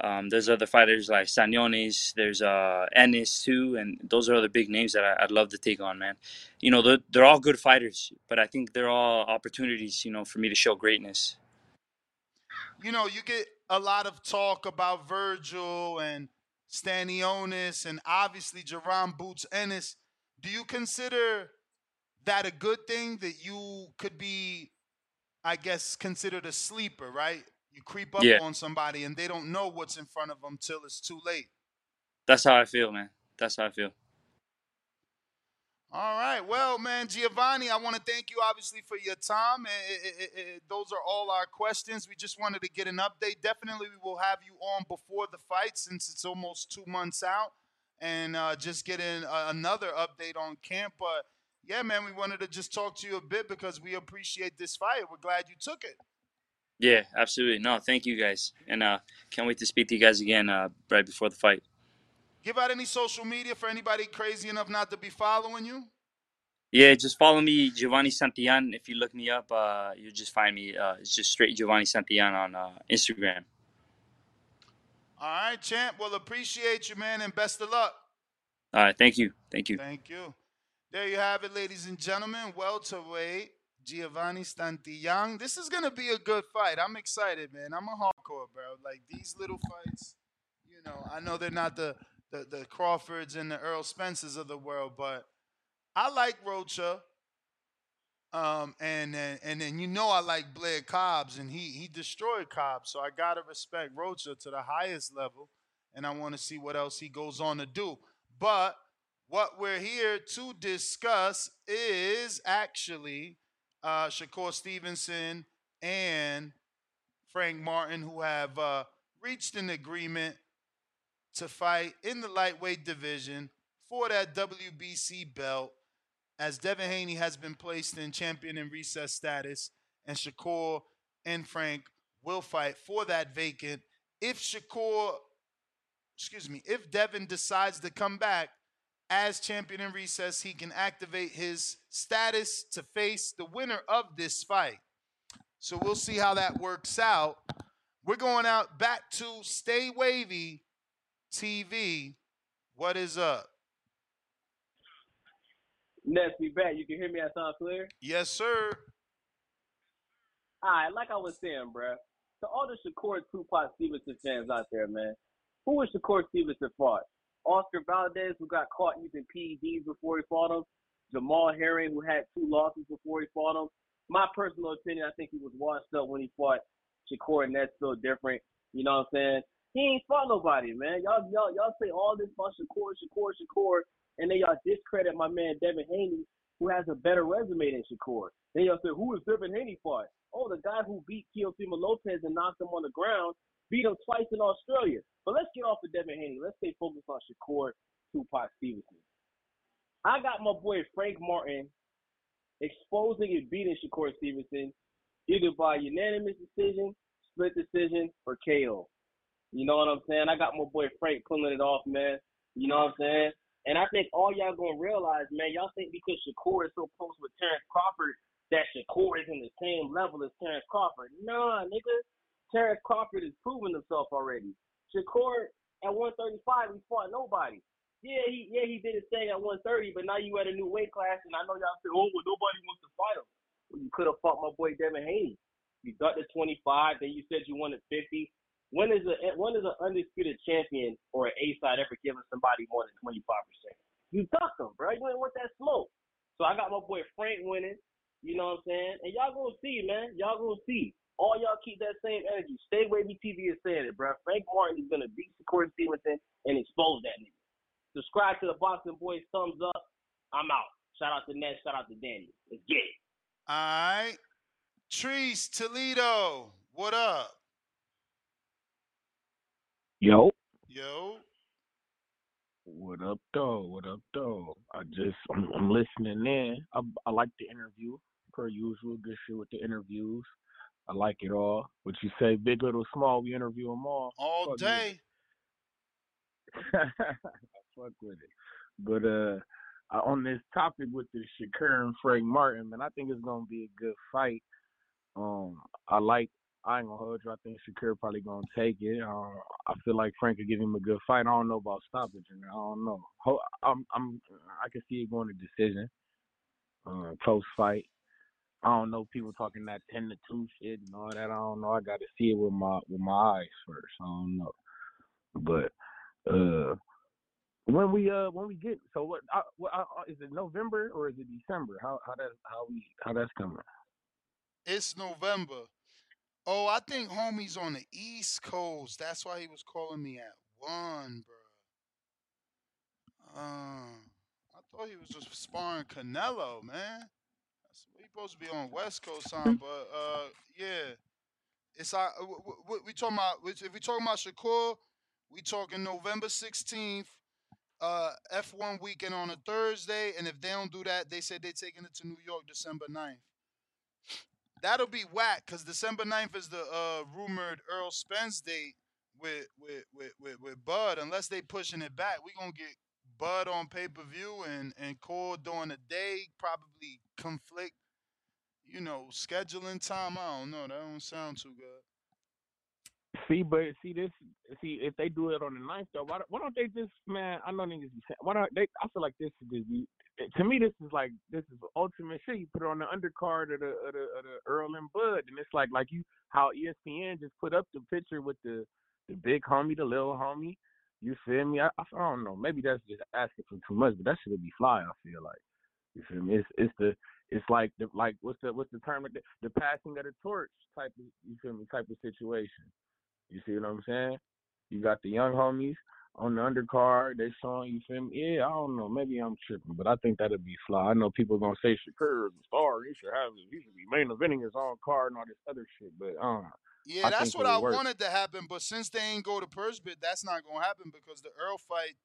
um, there's other fighters like Stanionis, there's uh, Ennis too, and those are the big names that I, would love to take on, man. You know, they're, they're all good fighters, but I think they're all opportunities, you know, for me to show greatness.
You know, you get a lot of talk about Virgil and Stanionis and obviously Jaron Boots Ennis. Do you consider that a good thing that you could be, I guess, considered a sleeper, right? You creep up
Yeah.
on somebody and they don't know what's in front of them till it's too late.
That's how I feel, man. That's how I feel.
All right. Well, man, Giovanni, I want to thank you obviously for your time. Eh, eh, eh, those are all our questions. We just wanted to get an update. Definitely, we will have you on before the fight since it's almost two months out and uh, just getting uh, another update on camp. But yeah, man, we wanted to just talk to you a bit because we appreciate this fight. We're glad you took it.
Yeah, absolutely. No, thank you guys, and uh, can't wait to speak to you guys again uh, right before the fight.
Give out any social media for anybody crazy enough not to be following you.
Yeah, just follow me, Giovanni Santillan. If you look me up, uh, you'll just find me. Uh, it's just straight Giovanni Santillan on uh, Instagram.
All right, champ. Well, appreciate you, man, and best of luck.
All right, thank you, thank you.
Thank you. There you have it, ladies and gentlemen. Welterweight Giovanni Santillan. This is gonna be a good fight. I'm excited, man. I'm a hardcore, bro. Like these little fights, you know. I know they're not the the, the Crawfords and the Errol Spencers of the world, but I like Rocha. Um, and then and then you know I like Blair Cobbs, and he he destroyed Cobbs, so I gotta respect Rocha to the highest level, and I want to see what else he goes on to do. But what we're here to discuss is actually uh, Shakur Stevenson and Frank Martin, who have uh, reached an agreement to fight in the lightweight division for that WBC belt as Devin Haney has been placed in champion in recess status, and Shakur and Frank will fight for that vacant. If Shakur, excuse me, if Devin decides to come back as champion in recess, he can activate his status to face the winner of this fight. So we'll see how that works out. We're going out back to Stay Wavy TV. What is up?
Ness, we back. You can hear me. I sound clear.
Yes, sir.
All right, like I was saying, bruh. To all the Shakur Tupac Stevenson fans out there, man, who was Shakur Stevenson fought? Oscar Valdez, who got caught using PEDs before he fought him. Jamel Herring, who had two losses before he fought him. My personal opinion, I think he was washed up when he fought Shakur, and that's still different. You know what I'm saying? He ain't fought nobody, man. Y'all, y'all, y'all say all this about Shakur, Shakur, Shakur, and then y'all discredit my man Devin Haney, who has a better resume than Shakur. Then y'all say, who is Devin Haney fight? Oh, the guy who beat Teofimo Lopez and knocked him on the ground, beat him twice in Australia. But let's get off of Devin Haney. Let's stay focused on Shakur Tupac Stevenson. I got my boy Frank Martin exposing and beating Shakur Stevenson either by unanimous decision, split decision, or KO. You know what I'm saying? I got my boy Frank pulling it off, man. You know what I'm saying? And I think all y'all gonna realize, man, y'all think because Shakur is so close with Terrence Crawford that Shakur is in the same level as Terrence Crawford. Nah, nigga. Terrence Crawford has proven himself already. Shakur at 135, he fought nobody. Yeah, he yeah he did his thing at 130, but now you at a new weight class, and I know y'all say, oh, well, nobody wants to fight him. Well, you could have fought my boy Devin Haney. You got to 25, then you said you wanted 50. When is a when is an undisputed champion or an A side ever given somebody more than 25 percent? You ducked them, bro. You ain't want that smoke. So I got my boy Frank winning. You know what I'm saying? And y'all gonna see, man. Y'all gonna see. All y'all keep that same energy. Stay Wavy TV is saying it, bro. Frank Martin is gonna beat Shakur Stevenson and expose that nigga. Subscribe to the Boxing Boys. Thumbs up. I'm out. Shout out to Ned. Shout out to Danny. Let's get it.
All right. Trees Toledo. What up?
Yo.
Yo.
What up, though? What up, though? I just, I'm, I'm listening in. I, I like the interview, per usual. Good shit with the interviews. I like it all. What you say, big, little, small, we interview them all.
All
Fuck
day.
I (laughs) fuck with it. But uh, uh, on this topic with the Shakur and Frank Martin, man, I think it's gonna be a good fight. Um, I like. I ain't gonna hold you. I think Shakur probably gonna take it. Uh, I feel like Frank could give him a good fight. I don't know about stoppage. I don't know. I'm, I'm, I can see it going to decision. Uh, close fight. I don't know. People talking that ten to two shit and all that. I don't know. I got to see it with my with my eyes first. I don't know. But uh, when we uh when we get so what, uh, what uh, uh, is it November or is it December? How how that how we how that's coming?
It's November. Oh, I think homie's on the East Coast. That's why he was calling me at one, bro. Uh, I thought he was just sparring Canelo, man. That's, he supposed to be on West Coast time, (laughs) but uh, yeah, it's uh, w- w- w- we talking about if we talking about Shakur, we talking November sixteenth, uh, F1 weekend on a Thursday, and if they don't do that, they said they're taking it to New York December 9th. That'll be whack because December 9th is the uh, rumored Errol Spence date with with, with with with Bud. Unless they pushing it back, we gonna get Bud on pay per view and and Cole during the day. Probably conflict, you know, scheduling time. I don't know. That don't sound too good.
See, but see this. See if they do it on the ninth though, why, don't- why don't they just man? I know niggas. Why don't they? I feel like this is just. To me, this is like this is ultimate shit. You put it on the undercard of the of the, of the Errol and Bud, and it's like like you how ESPN just put up the picture with the the big homie, the little homie. You feel me? I, I don't know. Maybe that's just asking for too much, but that should be fly. I feel like. You feel me? It's it's the it's like the like what's the what's the term? The, the passing of the torch type of you feel me type of situation. You see what I'm saying? You got the young homies on the undercard. They showing you feel me? Yeah, I don't know. Maybe I'm tripping, but I think that'd be fly. I know people gonna say Shakur is a star. He should have he should be main eventing his own card and all this other shit. But uh,
Yeah,
I
that's what I
work.
wanted to happen, but since they ain't go to purse bid, that's not gonna happen because the Errol fight.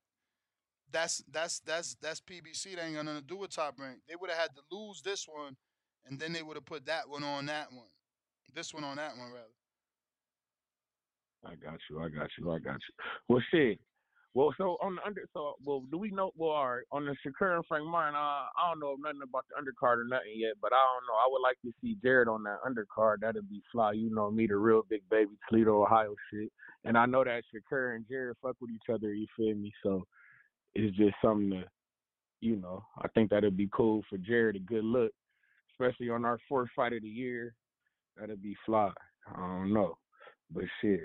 That's that's that's that's PBC. They ain't got nothing to do with top rank. They would have had to lose this one, and then they would have put that one on that one, this one on that one rather.
I got you. I got you. I got you. Well, shit. Well, so on the under, so well, do we know? Well, all right, on the Shakur and Frank Martin, uh, I don't know nothing about the undercard or nothing yet, but I don't know. I would like to see Jared on that undercard. That'd be fly. You know me, the real big baby Toledo, Ohio shit, and I know that Shakur and Jared fuck with each other. You feel me? So it's just something to, you know, I think that'd be cool for Jared. A good look, especially on our fourth fight of the year. That'd be fly. I don't know, but shit.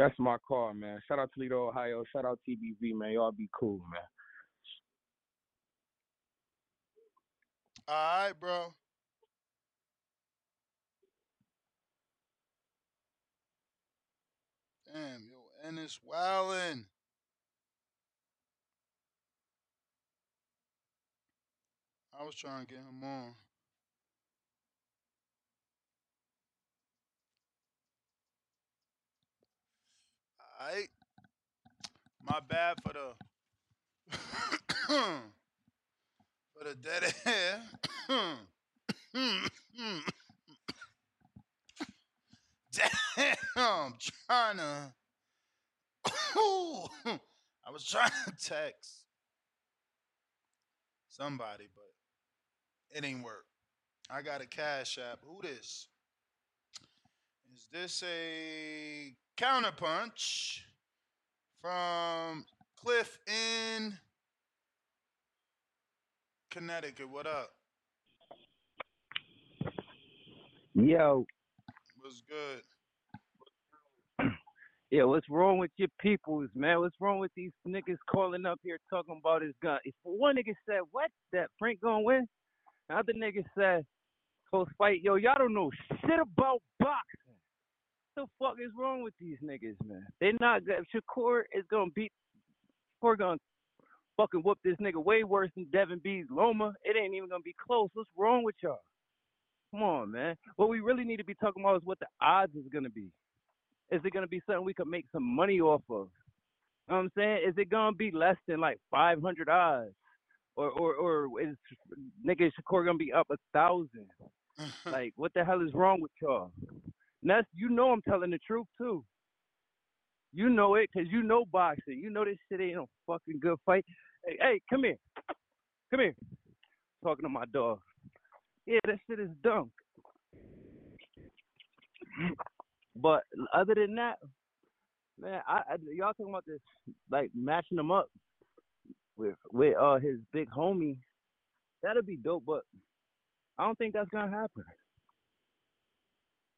That's my call, man. Shout out Toledo, Ohio. Shout out TBV, man. Y'all be cool, man.
All right, bro. Damn, yo, Ennis Wildin. I was trying to get him on. Alright. My bad for the (coughs) for the dead air. (coughs) Damn, I'm trying (coughs) to I was trying to text somebody, but it ain't work. I got a cash app. Who this? Is this a counterpunch from Cliff in Connecticut? What up?
Yo,
What's good? (clears throat)
yeah, what's wrong with your peoples, man? What's wrong with these niggas calling up here talking about his gun? If one nigga said, what, that Frank gonna win? The other nigga said, close fight. Yo, y'all don't know shit about boxing. What the fuck is wrong with these niggas, man? They not good. Shakur is gonna beat, Shakur gonna fucking whoop this nigga way worse than Devin B's Loma. It ain't even gonna be close. What's wrong with y'all? Come on, man. What we really need to be talking about is what the odds is gonna be. Is it gonna be something we could make some money off of? You know what I'm saying? Is it gonna be less than like 500 odds, or or or is nigga Shakur gonna be up a thousand? (laughs) like, what the hell is wrong with y'all? That's you know I'm telling the truth too. You know it because you know boxing. You know this shit ain't no fucking good fight. Hey, hey, come here, come here. Talking to my dog. Yeah, that shit is dumb. But other than that, man, I, I y'all talking about this like matching them up with with uh his big homie. That'd be dope, but I don't think that's gonna happen.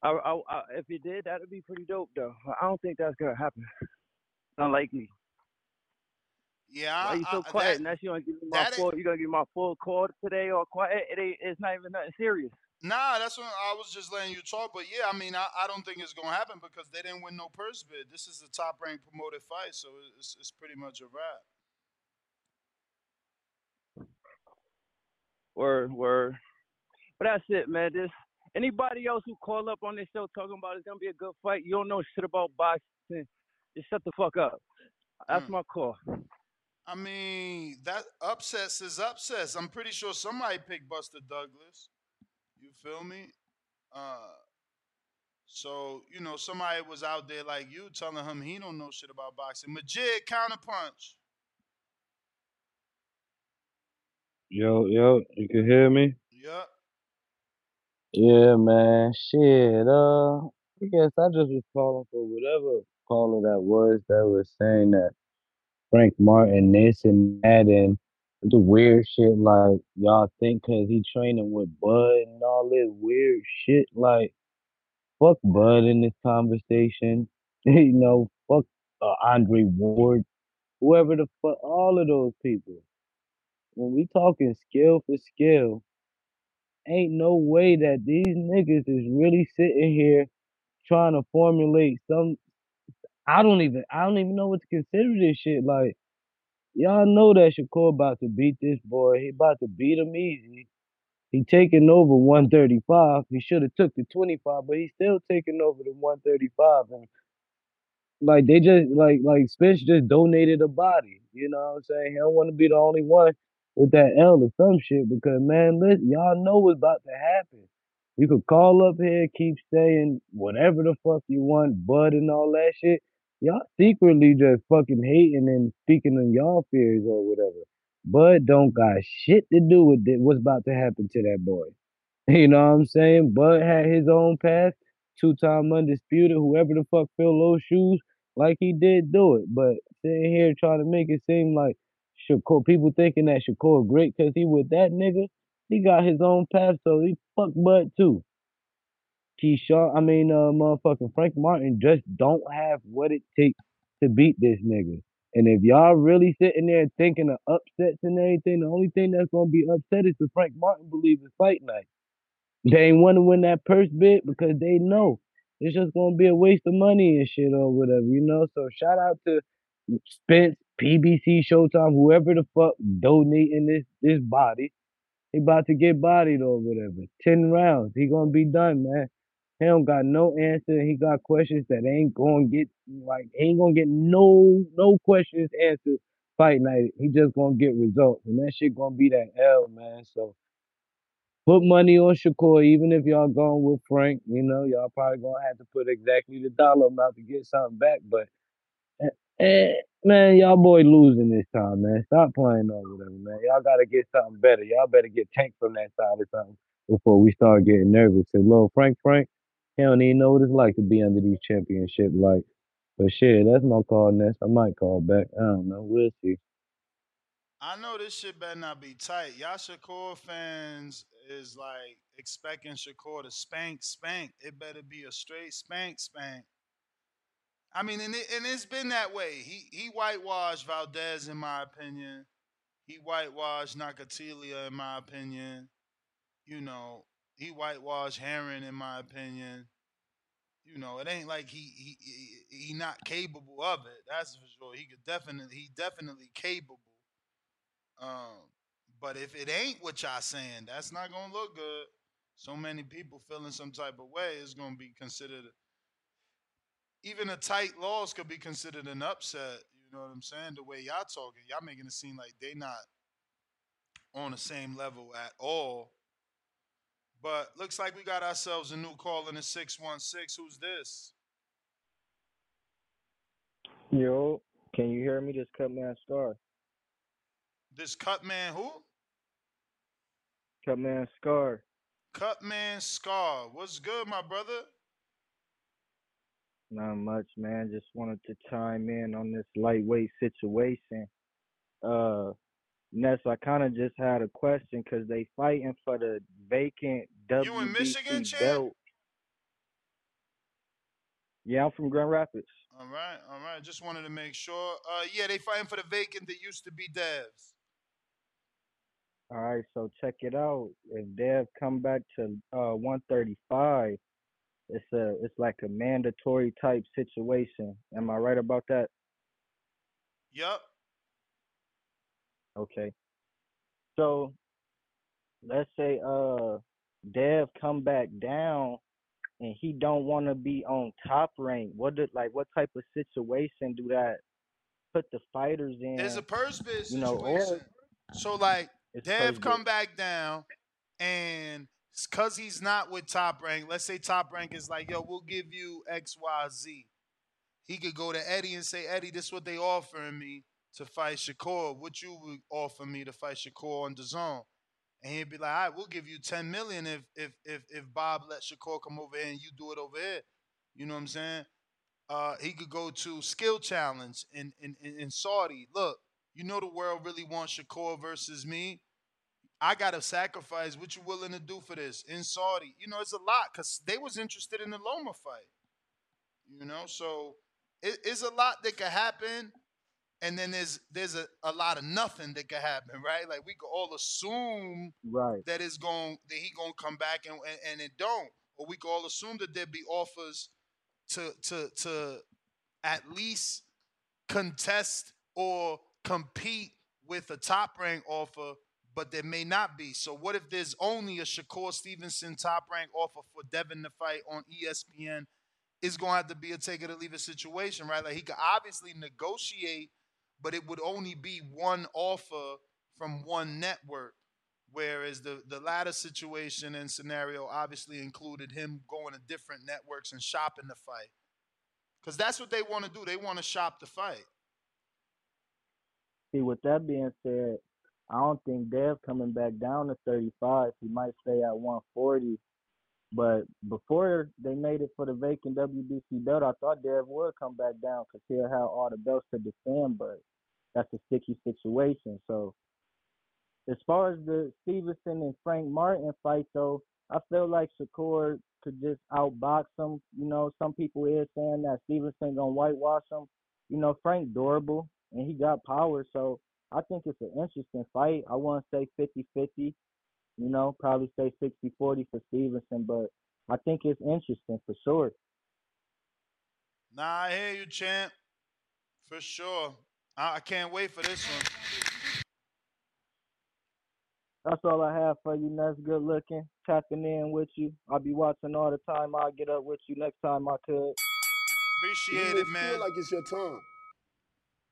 I, I, I, if it did, that'd be pretty dope though. I don't think that's gonna happen. (laughs) Unlikely.
Yeah,
Why you so
I-
quiet?
that-
Unless you gonna give me my full, you gonna give me my full call today or quiet? It ain't. It's not even nothing serious.
Nah, that's what I was just letting you talk. But yeah, I mean, I, I don't think it's gonna happen because they didn't win no purse bid. This is a top ranked promoted fight, so it's it's pretty much a wrap.
Word, word. But that's it, man. This anybody else who call up on this show talking about it's gonna be a good fight, you don't know shit about boxing. Just shut the fuck up. That's my call.
I mean, that upsets is upsets. I'm pretty sure somebody picked Buster Douglas. You feel me? Uh, so you know, somebody was out there like you telling him he don't know shit about boxing. Majid counterpunch.
Yo, yo, you can hear me?
Yup.
Yeah, man. Shit, uh, I guess I just was calling for whatever caller that was that was saying that Frank Martin this and that and the weird shit like y'all think cause he training with Bud and all this weird shit like fuck Bud in this conversation. (laughs) you know, fuck uh, Andre Ward, whoever the fuck, all of those people. When we talking skill for skill, ain't no way that these niggas is really sitting here trying to formulate some. I don't even. I don't even know what to consider this shit. Like y'all know that Shakur about to beat this boy. He about to beat him easy. He taking over 135. He should have took the 25, but he's still taking over the 135. And like they just like like Spence just donated a body. You know what I'm saying? He don't want to be the only one with that L or some shit because man, listen, y'all know what's about to happen. You could call up here, keep saying whatever the fuck you want, Bud and all that shit. Y'all secretly just fucking hating and speaking on y'all fears or whatever. Bud don't got shit to do with it, what's about to happen to that boy. (laughs) You know what I'm saying? Bud had his own path, two time undisputed, whoever the fuck fill those shoes, like he did do it. But sitting here trying to make it seem like Shakur, people thinking that Shakur great because he with that nigga, he got his own path, so he fuck Bud too. Keyshawn, I mean, uh, motherfucking Frank Martin just don't have what it takes to beat this nigga. And if y'all really sitting there thinking of upsets and everything, the only thing that's gonna be upset is if Frank Martin believes in fight night. They ain't want to win that purse bid because they know it's just gonna be a waste of money and shit or whatever, you know. So shout out to Spence, PBC, Showtime, whoever the fuck donating this this body. He about to get bodied or whatever. Ten rounds. He gonna be done, man. He don't got no answer. He got questions that ain't gonna get like ain't gonna get no no questions answered fight night. He just gonna get results. And that shit gonna be that L, man. So put money on Shakur, even if y'all going with Frank, you know, y'all probably gonna have to put exactly the dollar amount to get something back. But Eh, man, y'all boy losing this time, man. Stop playing over them, man. Y'all gotta get something better. Y'all better get tanked from that side or something before we start getting nervous. Cause little Frank Frank, he don't even know what it's like to be under these championship lights. but shit, that's my call next. I might call back. I don't know. We'll see.
I know this shit better not be tight. Y'all Shakur fans is like expecting Shakur to spank, spank. It better be a straight spank, spank. I mean, and, it, and it's been that way. He he whitewashed Valdez, in my opinion. He whitewashed Nakatilia, in my opinion. You know, he whitewashed Herring, in my opinion. You know, it ain't like he he he, he not capable of it. That's for sure. He could definitely he definitely capable. Um, but if it ain't what y'all saying, that's not gonna look good. So many people feeling some type of way is gonna be considered. Even a tight loss could be considered an upset. You know what I'm saying? The way y'all talking, y'all making it seem like they not on the same level at all. But looks like we got ourselves a new call in the six one six. Who's this?
Yo, can you hear me? This Cutman Scar.
This Cutman who?
Cutman Scar.
Cutman Scar. What's good, my brother?
Not much, man. Just wanted to chime in on this lightweight situation. Uh, Ness, I kind of just had a question because they fighting for the vacant WBC
You in Michigan, champ?
belt. Yeah, I'm from Grand Rapids.
All right, all right. Just wanted to make sure. Uh, yeah, they fighting for the vacant that used to be Devs.
All right, so check it out. If Dev come back to uh 135, it's a it's like a mandatory type situation. Am I right about that?
Yup.
Okay. So let's say uh Dev come back down and he don't want to be on top rank. What did like what type of situation do that put the fighters in?
There's a purse bid
you know, or.
So like Dev come back down, and because he's not with Top Rank, let's say Top Rank is like, yo, we'll give you X, Y, Z. He could go to Eddie and say, Eddie, this is what they offering me to fight Shakur. What you would offer me to fight Shakur on the zone? And he'd be like, all right, we'll give you 10 million if if if if Bob let Shakur come over here and you do it over here. You know what I'm saying? Uh, he could go to skill challenge in, in, in Saudi. Look, you know the world really wants Shakur versus me. I gotta sacrifice. What you willing to do for this in Saudi? You know, it's a lot because they was interested in the Loma fight. You know, so it, it's a lot that could happen, and then there's there's a, a lot of nothing that could happen, right? Like we could all assume
Right.
that it's going that he gonna come back and, and and it don't, or we could all assume that there'd be offers to to to at least contest or compete with a top rank offer, but there may not be. So what if there's only a Shakur Stevenson top rank offer for Devin to fight on ESPN? It's gonna have to be a take it or leave it situation, right? Like he could obviously negotiate, but it would only be one offer from one network. Whereas the the latter situation and scenario obviously included him going to different networks and shopping the fight. Because that's what they want to do. They want to shop the fight.
See, with that being said, I don't think Dev coming back down to 35. He might stay at 140. But before they made it for the vacant WBC belt, I thought Dev would come back down because he'll have all the belts to defend. But that's a sticky situation. So as far as the Stevenson and Frank Martin fight, though, I feel like Shakur could just outbox him. You know, some people is saying that Stevenson gonna whitewash him. You know, Frank durable and he got power, so I think it's an interesting fight. I want to say 50-50. You know, probably say 60-40 for Stevenson, but I think it's interesting for sure.
Nah, I hear you, champ. For sure. I, I can't wait for this one.
That's all I have for you. That's good looking. Tapping in with you. I'll be watching all the time. I'll get up with you next time I could.
Appreciate
may
it, man.
feel like it's your time,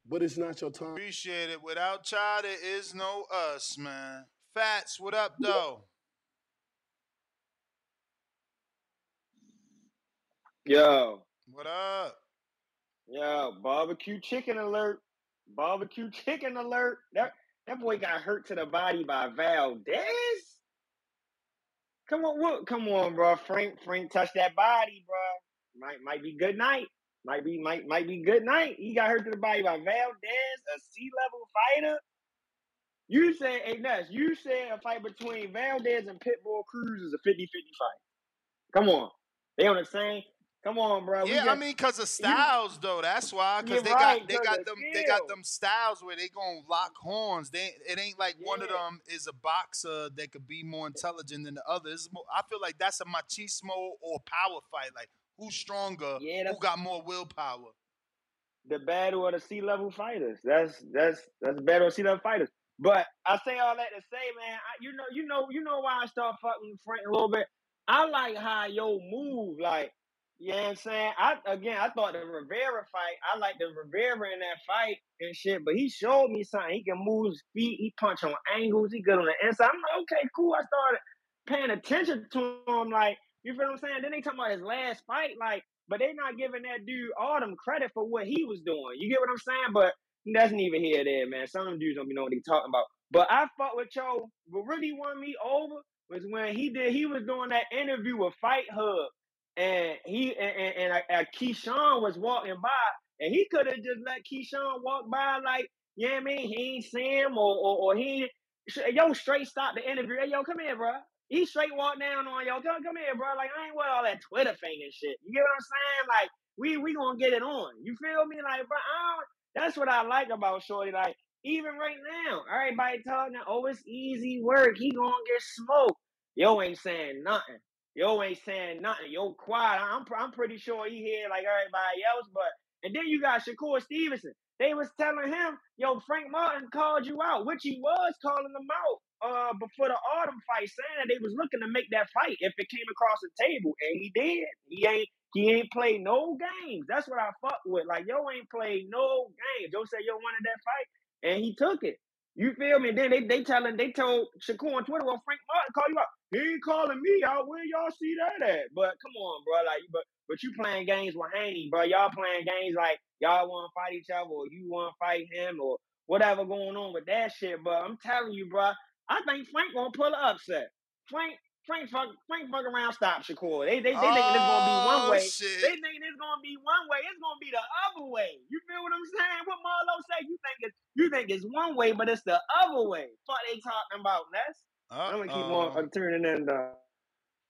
but it's not your time.
Appreciate it. Without y'all, there is no us, man. Fats, what up, though?
Yo,
What up?
Yo, barbecue chicken alert. Barbecue chicken alert. That that boy got hurt to the body by Valdez. Come on, what? Come on, bro. Frank, Frank touched that body, bro. Might might be good night. Might be might might be good night. He got hurt to the body by Valdez, a C level fighter. You said, hey Ness, you said a fight between Valdez and Pitbull Cruz is a 50-50 fight. Come on. They on the same. Come on, bro. We
Yeah, I mean, cause of styles though. That's why. Cause they
right,
got they got them they got them styles where they gonna lock horns. They it ain't like one of them is a boxer that could be more intelligent than the other. It's more, I feel like that's a machismo or power fight. Like who's stronger?
Yeah,
who got more willpower?
the battle of the C level fighters. That's that's that's the battle of C level fighters. But I say all that to say, man, I, you know, you know, you know why I start fucking with Frank a little bit. I like how yo move, like, you know what I'm saying? I again I thought the Rivera fight, I like the Rivera in that fight and shit, but he showed me something. He can move his feet, he punch on angles, he good on the inside. I'm like, okay, cool. I started paying attention to him, like, you feel what I'm saying? Then they talking about his last fight, like, but they not giving that dude all them credit for what he was doing. You get what I'm saying? But that's neither here there, man. Some of them dudes don't be know what they talking about. But I fought with Joe. What really won me over was when he did. He was doing that interview with Fight Hub, and he and and, and uh, Keyshawn was walking by, and he could have just let Keyshawn walk by, like you know what I mean. He ain't see him, or or, or he yo straight stop the interview. Hey yo, come here, bro. He straight walk down on yo. Come, come here, bro. Like I ain't with all that Twitter thing and shit. You get what I'm saying? Like we we gonna get it on. You feel me? Like, bro, that's what I like about Shorty. Like even right now, everybody talking, oh, it's easy work. He gonna get smoked. Yo ain't saying nothing. Yo ain't saying nothing. Yo quiet. I'm I'm pretty sure he here like everybody else. But and then you got Shakur Stevenson. They was telling him, yo, Frank Martin called you out, which he was calling them out uh before the Artem fight, saying that they was looking to make that fight if it came across the table, and he did. He ain't he ain't played no games. That's what I fuck with. Like yo ain't played no games. Yo said yo wanted that fight, and he took it. You feel me? Then they they telling they told Shakur on Twitter, well Frank Martin call you out. He ain't calling me out. Where y'all see that at? But come on, bro. Like but but you playing games with Haney, bro. Y'all playing games like y'all want to fight each other, or you want to fight him, or whatever going on with that shit. But I'm telling you, bro, I think Frank gonna pull an upset. Frank, Frank, fuck, Frank, fuck around, stop Shakur. They, they, they think it's gonna be one way.
shit.
They think it's gonna be one way. It's gonna be the other way. You feel what I'm saying? What Marlo say? You think it's you think it's one way, but it's the other way. Fuck, they talking about Ness. I'm gonna keep on uh, turning in. Uh,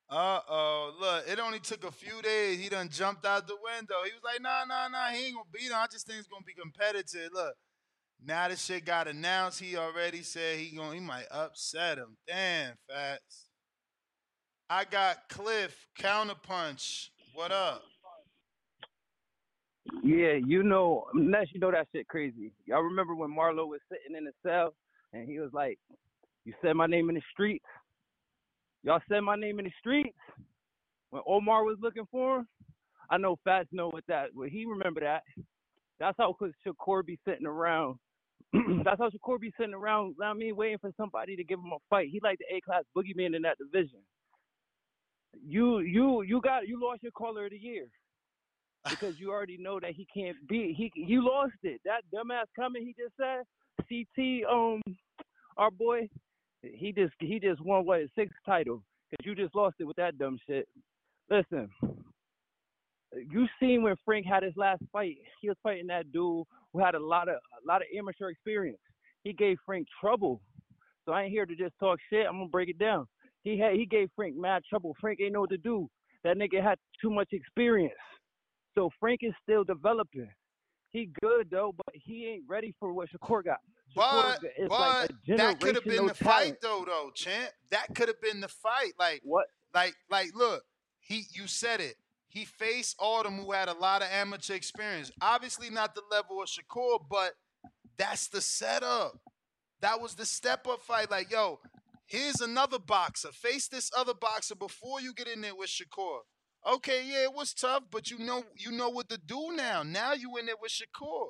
Uh oh, look, it only took a few days. He done jumped out the window. He was like, nah, nah, nah, he ain't gonna beat him. I just think it's gonna be competitive. Look, now this shit got announced. He already said he going he might upset him. Damn, fats. I got Cliff counterpunch. What up?
Yeah, you know, unless you know that shit crazy. Y'all remember when Marlo was sitting in the cell and he was like, "You said my name in the streets." Y'all said my name in the streets when Omar was looking for him. I know Fats know what that. Well, he remember that. That's how Shakur be sitting around. (clears throat) That's how Shakur be sitting around. I mean, waiting for somebody to give him a fight. He like the A class boogeyman in that division. You you you got you lost your caller of the year because you already know that he can't beat. He you lost it. That dumbass comment he just said. CT um our boy, he just he just won what his sixth title because you just lost it with that dumb shit. Listen, you seen when Frank had his last fight, he was fighting that dude who had a lot of a lot of immature experience. He gave Frank trouble. So I ain't here to just talk shit. I'm gonna break it down. He had he gave Frank mad trouble. Frank ain't know what to do. That nigga had too much experience. So Frank is still developing. He good though, but he ain't ready for what Shakur got. Shakur
But
is
but
like
that could have been the
talent.
fight though, though, champ. That could have been the fight. Like
what?
Like like look, he you said it. He faced Artem, who had a lot of amateur experience. Obviously not the level of Shakur, but that's the setup. That was the step up fight. Like yo, here's another boxer. Face this other boxer before you get in there with Shakur. Okay, yeah, it was tough, but you know you know what to do now. Now you in there with Shakur.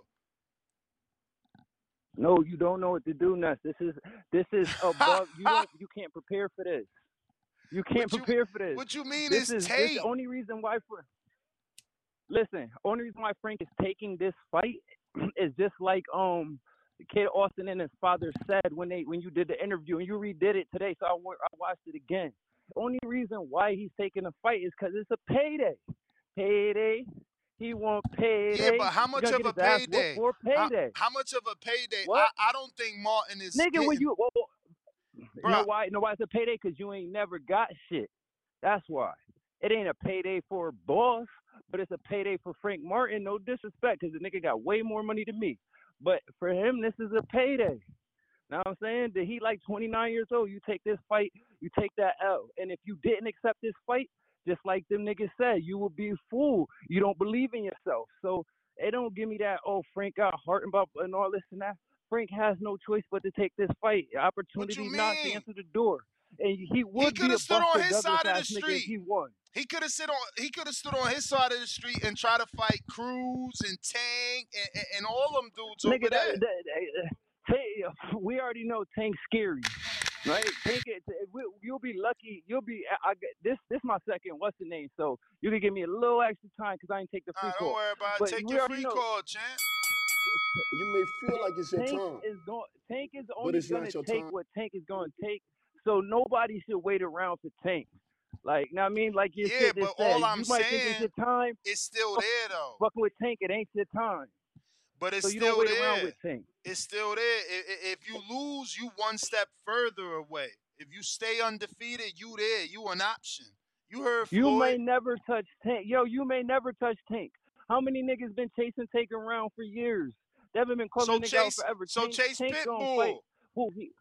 No, you don't know what to do, Ness. This is this is (laughs) above. you don't. You can't prepare for this. You can't
What you-
prepare for this.
what you mean
this
is
is this
tape.
the only reason why for. listen, only reason why Frank is taking this fight (clears throat) is just like um Kid Austin and his father said when they when you did the interview and you redid it today, so I, I watched it again. The only reason why he's taking the fight is because it's a payday. Payday. He want payday.
Yeah, but how much of a payday?
For
How,
payday.
how much of a payday? I? I don't think Martin is
Nigga, when you, well, you know why? You know why it's a payday? Because you ain't never got shit. That's why. It ain't a payday for a boss, but it's a payday for Frank Martin. No disrespect, because the nigga got way more money than me. But for him, this is a payday. Know what I'm saying? That he like 29 years old. You take this fight, you take that L. And if you didn't accept this fight, just like them niggas said, you will be a fool. You don't believe in yourself. So it don't give me that, oh, Frank got heart and, and all this and that. Frank has no choice but to take this fight. Opportunity knocks to answer the door. And he would be
coulda
a
stood on his side of the
ass nigga if
street.
he won.
He could have sit on. He could have stood on his side of the street and try to fight Cruz and Tank and, and, and all them dudes
Nigga,
over
that,
there.
that, that- uh, Tank- we already know Tank's scary, right? Tank, it, uh, you'll be lucky. You'll be. I, I this. This my second. What's the name? So you can give me a little extra time because I didn't take the free
Nah,
call.
don't worry about it.
But
Take your free
know
call, champ.
You may feel like it's your
Tank
time.
is going. Tank is
But
only
it's not
going to
your
take
time.
what Tank is going to take. So nobody should wait around for Tank. Like, know what I mean, like you
Yeah,
said,
but
said,
all I'm
you might think
saying,
it's your time.
It's still there though.
Fucking with Tank, it ain't your time.
But it's
so you
still
don't wait
there.
around with Tank.
It's still there. I- i- If you lose, you one step further away. If you stay undefeated, you there. You an option. You heard Floyd.
You may never touch Tank. Yo, you may never touch Tank. How many niggas been chasing Tank around for years? They haven't been calling
So
nigga out forever.
so
Tank,
Chase
Tank
Pitbull.
Who he?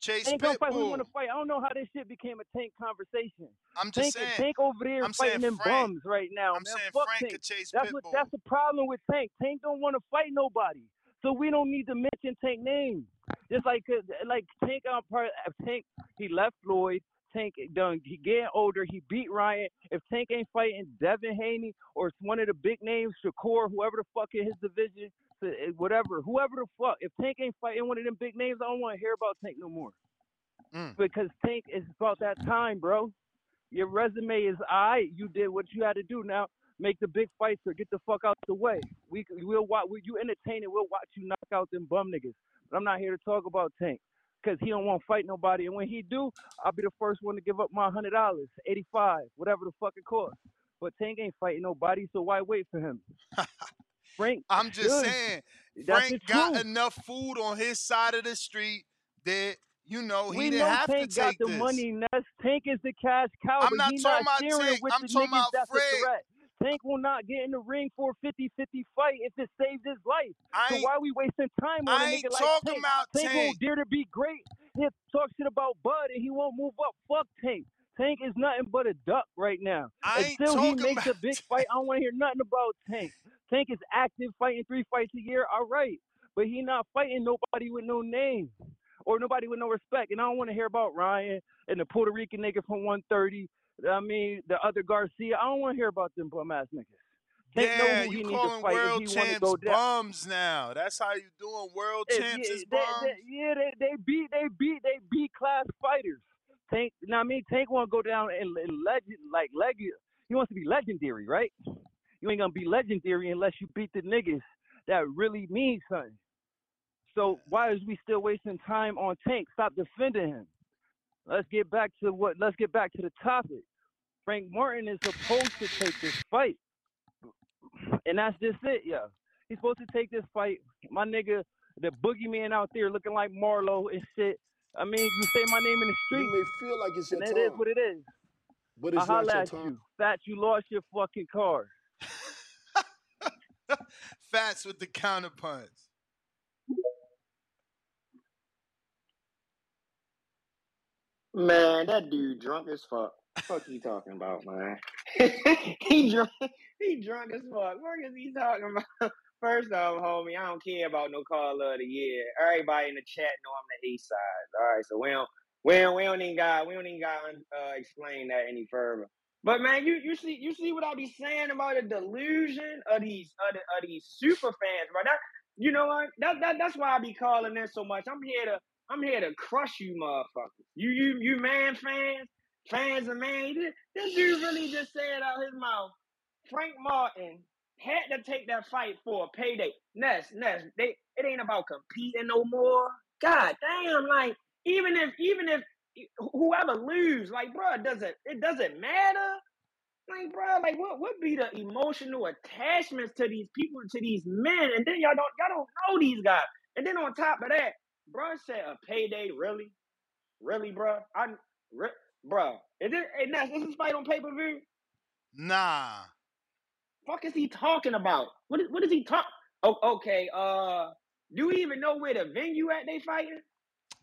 Chase
Tank gonna fight who want to fight. I don't know how this shit became a Tank conversation.
I'm just
Tank,
saying.
Tank over there
I'm
fighting them
Frank.
bums right now,
I'm
man.
saying
Fuck
Frank
Tank.
could chase
that's what.
Pitbull.
That's the problem with Tank. Tank don't want to fight nobody, so we don't need to mention Tank name. Just like uh, like Tank on part Tank, he left Floyd. Tank done. He getting older. He beat Ryan. If Tank ain't fighting Devin Haney or it's one of the big names, Shakur, whoever the fuck in his division, uh, whatever, whoever the fuck. If Tank ain't fighting one of them big names, I don't want to hear about Tank no more.
Mm.
Because Tank is about that time, bro. Your resume is alright. You did what you had to do. Now make the big fights or get the fuck out the way. We we'll watch. We, you entertain it. We'll watch you knock out them bum niggas. But I'm not here to talk about Tank because he don't want to fight nobody. And when he do, I'll be the first one to give up my hundred dollars, eighty five, whatever the fuck it costs. But Tank ain't fighting nobody, so why wait for him? (laughs) Frank,
I'm just
should.
saying,
That's
Frank got enough food on his side of the street that you know he
we
didn't
know
have
Tank
to
got the
this.
money. Ness. Tank is the cash cow,
I'm not talking
not
about Tank. I'm talking about
that's threat. Tank will not get in the ring for a 50-50 fight if it saves his life.
I
so
ain't-
why we wasting time on
I
a
ain't
nigga like
talking
Tank?
about
Tank
Tank.
won't dare to be great. He'll talk shit about Bud and he won't move up. Fuck Tank. Tank is nothing but a duck right now.
I ain't
Until he makes a big (laughs) fight, I don't want to hear nothing about Tank. Tank is active, fighting three fights a year. All right, but he not fighting nobody with no name or nobody with no respect. And I don't want to hear about Ryan and the Puerto Rican nigga from 130. I mean, the other Garcia. I don't want to hear about them bum ass niggas. Tank know
Yeah, you
need to
calling
fight
world
if he want to
champs bums now. That's how you doing. World champs
yeah,
is
they,
bums.
they- yeah, they, they beat they beat they beat class fighters. Tank, now I mean Tank want to go down and, and legend like legend. He wants to be legendary, right? You ain't gonna be legendary unless you beat the niggas that really mean something. So why is we still wasting time on Tank? Stop defending him. Let's get back to what. Let's get back to the topic. Frank Martin is supposed to take this fight, and that's just it, yeah. He's supposed to take this fight. My nigga, the boogeyman out there looking like Marlo and shit. I mean, you say my name in the street,
You may feel like it's your
and
time.
it is what it is.
But
I
it's not
holla
your
at
time.
you. Fat, you lost your fucking car. (laughs)
Fats with the counterpunch.
Man, that dude drunk as fuck. Fuck you talking about, man? (laughs) he drunk. He drunk as fuck. What is he talking about? (laughs) First off, homie, I don't care about no call of the year. Everybody in the chat know I'm the east side. All right, so we don't, we don't, we don't even got, we don't even got uh, explain that any further. But man, you you see you see what I be saying about the delusion of these of, the, of these super fans, bro. That you know what? That, that that's why I be calling in so much. I'm here to I'm here to crush you, motherfuckers. You you you man fans, fans of man. This, this dude really just said out his mouth. Frank Martin had to take that fight for a payday. Ness, Ness, they it ain't about competing no more. God damn, like even if even if whoever lose, like bro, it it doesn't matter. Like, bro, like what would be the emotional attachments to these people, to these men, and then y'all don't y'all don't know these guys. And then on top of that, bro said a payday, really, really, bro. I, re, bro, is? Hey, Ness, is this fight on pay per view?
Nah.
Fuck is he talking about? What is what is he talk? Oh, okay. Uh, do we even know where the venue at they fighting?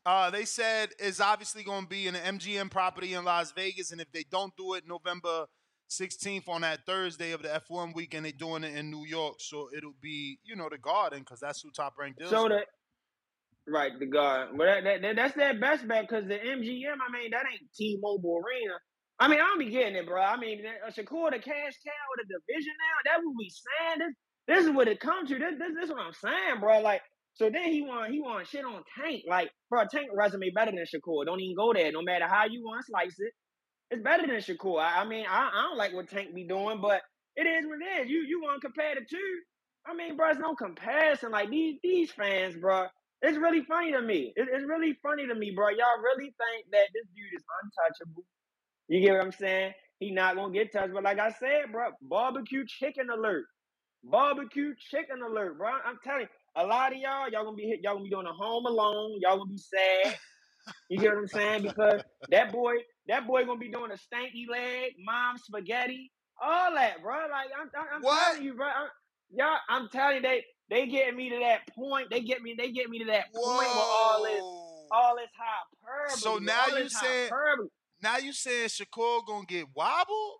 Uh, they said it's obviously going to be in an MGM property in Las Vegas, and if they don't do it November 16th on that Thursday of the F1 weekend, they're doing it in New York, so it'll be you know the Garden because that's who Top ranked deals.
So the right the guard, but that, that, that- that's their best bet because the MGM. I mean, that ain't T-Mobile Arena. I mean, I don't be getting it, bro. I mean, that- uh, Shakur the cash cow of the division now. that what be saying. This this is what it comes to. This this, this is what I'm saying, bro. Like. So then he want he want shit on Tank. Like, bro, Tank resume better than Shakur. Don't even go there. No matter how you want to slice it, it's better than Shakur. I, I mean, I, I don't like what Tank be doing, but it is what it is. You you want to compare the two? I mean, bro, it's no comparison. Like these these fans, bro. It's really funny to me. It, it's really funny to me, bro. Y'all really think that this dude is untouchable? You get what I'm saying? He not gonna get touched. But like I said, bro, barbecue chicken alert. Barbecue chicken alert, bro. I'm telling you, a lot of y'all, y'all gonna be hit, y'all gonna be doing a home alone. Y'all gonna be sad. You get what I'm saying? Because that boy, that boy gonna be doing a stanky leg, mom spaghetti, all that, bro. Like I'm, I'm, I'm telling you, bro. I'm, y'all, I'm telling you, they they get me to that point. They get me, they get me to that point where all this, all this hyperbole.
So now you saying
hyperbole.
now you saying Shakur gonna get wobbled?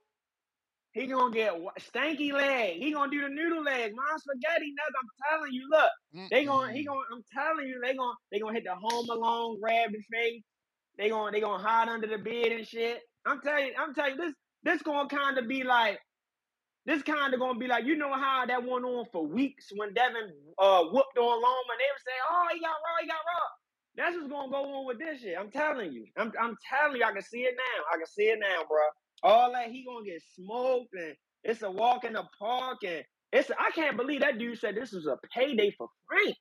He gonna get stanky leg. He gonna do the noodle leg, mom spaghetti nuts. I'm telling you, look, they gonna he gonna. I'm telling you, they gonna they gonna hit the home alone, grab the face. They gonna they gonna hide under the bed and shit. I'm telling you, I'm telling you, this this gonna kind of be like this kind of gonna be like you know how that went on for weeks when Devin uh whooped on Loma and they were saying, oh he got raw, he got raw. That's what's gonna go on with this shit. I'm telling you. I'm I'm telling you, I can see it now. I can see it now, bro. All that he gonna get smoked and it's a walk in the park and it's I can't believe that dude said this was a payday for Frank.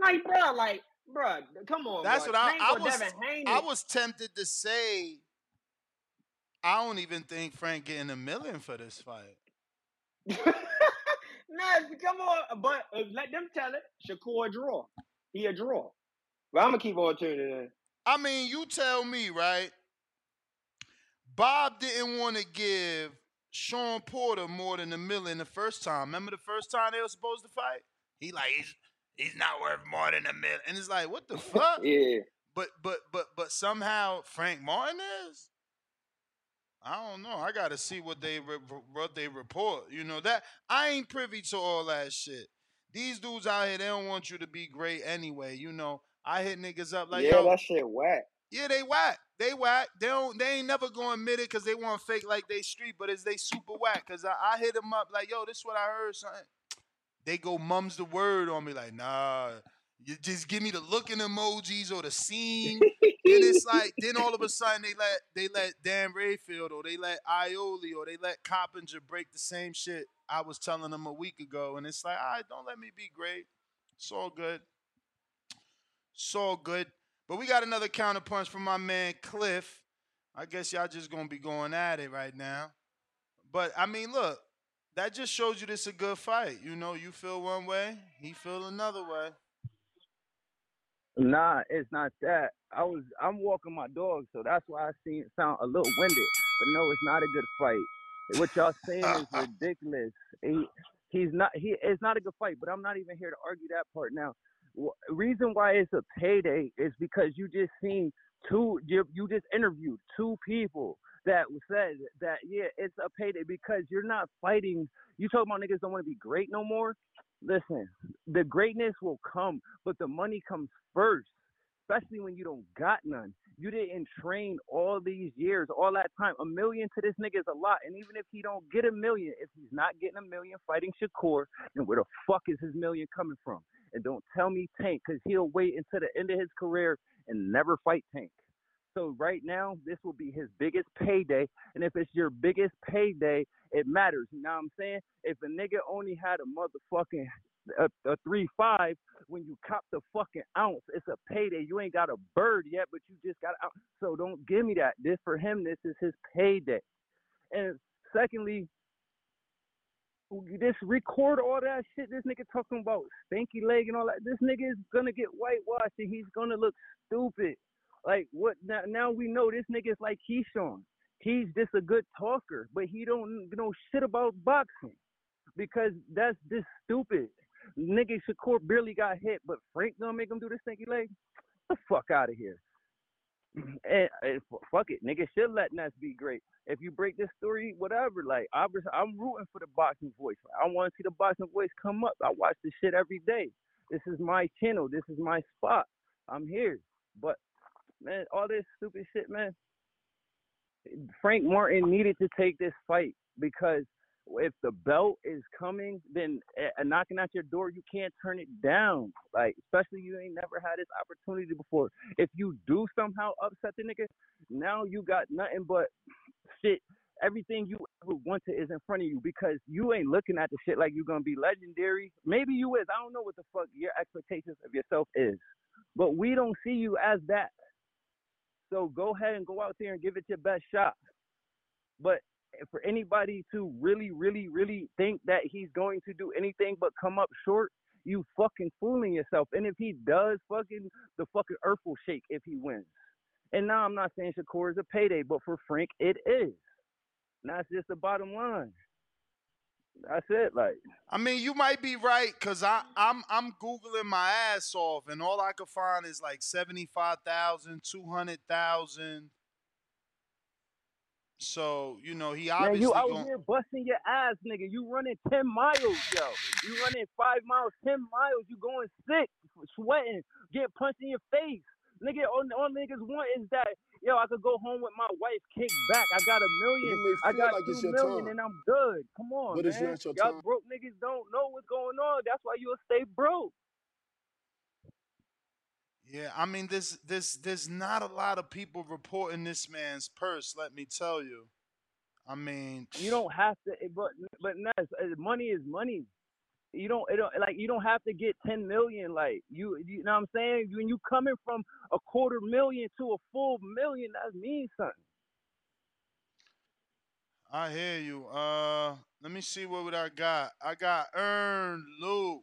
Like, bro, like, bro, come on,
That's
bro.
what I, I was.
Devin Haney.
I was tempted to say. I don't even think Frank getting a million for this fight. (laughs)
Nah, come on, but uh, let them tell it. Shakur a draw. He a draw. But I'm gonna keep on tuning in.
I mean, you tell me, right? Bob didn't want to give Shawn Porter more than a million the first time. Remember the first time they were supposed to fight? He like he's he's not worth more than a million, and it's like what the (laughs) fuck?
yeah.
But but but but somehow Frank Martin is. I don't know. I got to see what they re- what they report. You know that I ain't privy to all that shit. These dudes out here, they don't want you to be great anyway. You know, I hit niggas up like,
yeah,
yo,
that shit whack.
yeah, they whack. They whack. They don't. They ain't never gonna admit it because they want fake like they street, but is they super whack? Cause I, I hit them up like, yo, this what I heard. Something. They go mums the word on me like, nah. You just give me the looking emojis or the scene. Then it's like, then all of a sudden they let they let Dan Rafael or they let Ioli or they let Coppinger break the same shit I was telling them a week ago, and it's like, all right, don't let me be great. It's all good. It's all good. But we got another counterpunch from my man Cliff. I guess y'all just gonna be going at it right now. But I mean, look, that just shows you this a good fight. You know, you feel one way, he feel another way.
Nah, it's not that. I was I'm walking my dog, so that's why I seem sound a little winded. But no, it's not a good fight. What y'all saying is (laughs) ridiculous. He he's not he it's not a good fight, but I'm not even here to argue that part now. Reason why it's a payday is because you just seen two you, you just interviewed two people that said that yeah it's a payday because you're not fighting you talking about niggas don't want to be great no more listen the greatness will come but the money comes first especially when you don't got none. You didn't train all these years all that time. A million to this nigga is a lot and even if he don't get a million if he's not getting a million fighting Shakur then where the fuck is his million coming from? And don't tell me Tank because he'll wait until the end of his career and never fight Tank So right now, this will be his biggest payday. And if it's your biggest payday, it matters. You know what I'm saying? If a nigga only had a motherfucking a, a three five, when you cop the fucking ounce, it's a payday. You ain't got a bird yet, but you just got out. So don't give me that. This for him, this is his payday. And secondly, this record all that shit. This nigga talking about stinky leg and all that. This nigga is gonna get whitewashed and he's gonna look stupid. Like what? Now, we know this nigga is like Keyshawn. He's just a good talker, but he don't know shit about boxing because that's just stupid. Nigga Shakur barely got hit, but Frank gonna make him do the stinky leg? the fuck out of here. (clears throat) And, and fuck it, nigga should let Ness be great. If you break this story, whatever, like I'm, I'm rooting for the boxing voice. I want to see the boxing voice come up. I watch this shit every day. This is my channel. This is my spot. I'm here. But man, all this stupid shit, man. Frank Martin needed to take this fight because if the belt is coming, then uh, knocking at your door, you can't turn it down. Like, especially you ain't never had this opportunity before. If you do somehow upset the nigga, now you got nothing but shit. Everything you ever wanted is in front of you because you ain't looking at the shit like you're gonna be legendary. Maybe you is. I don't know what the fuck your expectations of yourself is, but we don't see you as that. So go ahead and go out there and give it your best shot. But for anybody to really, really, really think that he's going to do anything but come up short, you fucking fooling yourself. And if he does, fucking the fucking earth will shake if he wins. And now I'm not saying Shakur is a payday, but for Frank it is. And that's just the bottom line. That's it. Like
I mean, you might be right because I I'm I'm googling my ass off, and all I could find is like seventy five thousand, two hundred thousand. So you know he
Man,
obviously
you out
gon-
here busting your ass, nigga. You running ten miles, yo. You running five miles, ten miles. You going sick, sweating, get punched in your face, nigga. All, all niggas want is that, yo. I could go home with my wife, kick back. I got a million. I got
like it's
two
your
million,
time.
and I'm good. Come on,
But
man.
it's your
Y'all
time.
broke niggas don't know what's going on. That's why you'll stay broke.
Yeah, I mean, there's there's there's not a lot of people reporting this man's purse. Let me tell you. I mean,
You don't have to, but but Ness, uh, money is money. You don't, it don't like you don't have to get ten million. Like you, you know what I'm saying? When you coming from a quarter million to a full million, that means something.
I hear you. Uh, let me see what would I got. I got Earn Lou.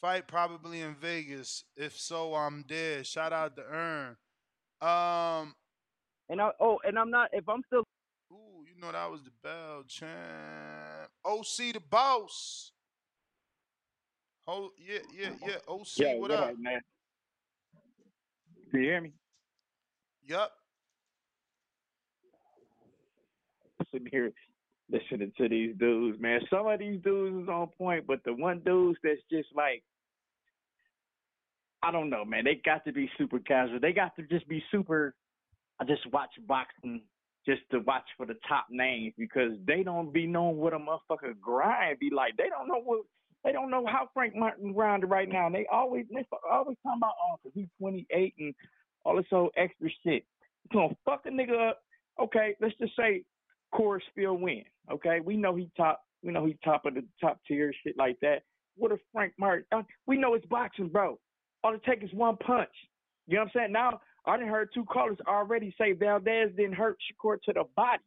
Fight probably in Vegas. If so, I'm dead. Shout out to Earn. Um,
And I, oh, and I'm not. If I'm still,
you know that was the bell champ. OC the boss. Oh yeah, yeah, yeah. OC,
Yo,
what,
what
up?
up, man? Can you hear me?
Yup.
Sitting here listening to these dudes, man. Some of these dudes is on point, but the one dudes that's just like, I don't know, man. They got to be super casual. They got to just be super. I just watch boxing just to watch for the top names because they don't be knowing what a motherfucker grind be like. They don't know what. They don't know how Frank Martin grinded right now. And they always they always talking about oh, cause he's 28 and all this old extra shit. You gonna fuck a nigga up. Okay, let's just say Corey still win. Okay, we know he top. We know he top of the top tier shit like that. What if Frank Martin? Uh, we know it's boxing, bro. All it takes is one punch. You know what I'm saying? Now I done heard two callers already say Valdez didn't hurt Shakur to the body.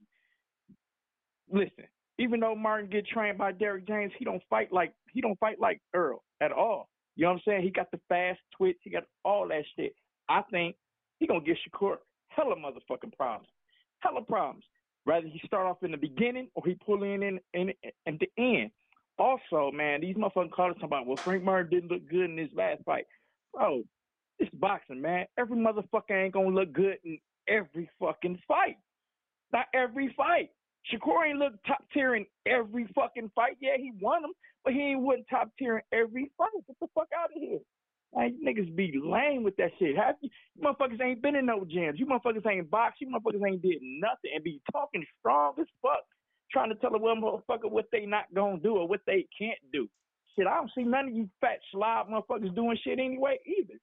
Listen, even though Martin get trained by Derrick James, he don't fight like he don't fight like Errol at all. You know what I'm saying? He got the fast twitch, he got all that shit. I think he gonna give Shakur hella motherfucking problems, hella problems. Rather he start off in the beginning or he pull in in in, in the end. Also, man, these motherfucking callers talking about well Frank Martin didn't look good in his last fight, bro. It's boxing, man. Every motherfucker ain't gonna look good in every fucking fight. Not every fight. Shakur ain't look top tier in every fucking fight. Yeah, he won them, but he ain't won top tier in every fight. Get the fuck out of here. Like, niggas be lame with that shit. Half you, you motherfuckers ain't been in no gyms. You motherfuckers ain't boxed. You motherfuckers ain't did nothing and be talking strong as fuck, trying to tell a motherfucker what they not gonna do or what they can't do. Shit, I don't see none of you fat slob motherfuckers doing shit anyway either.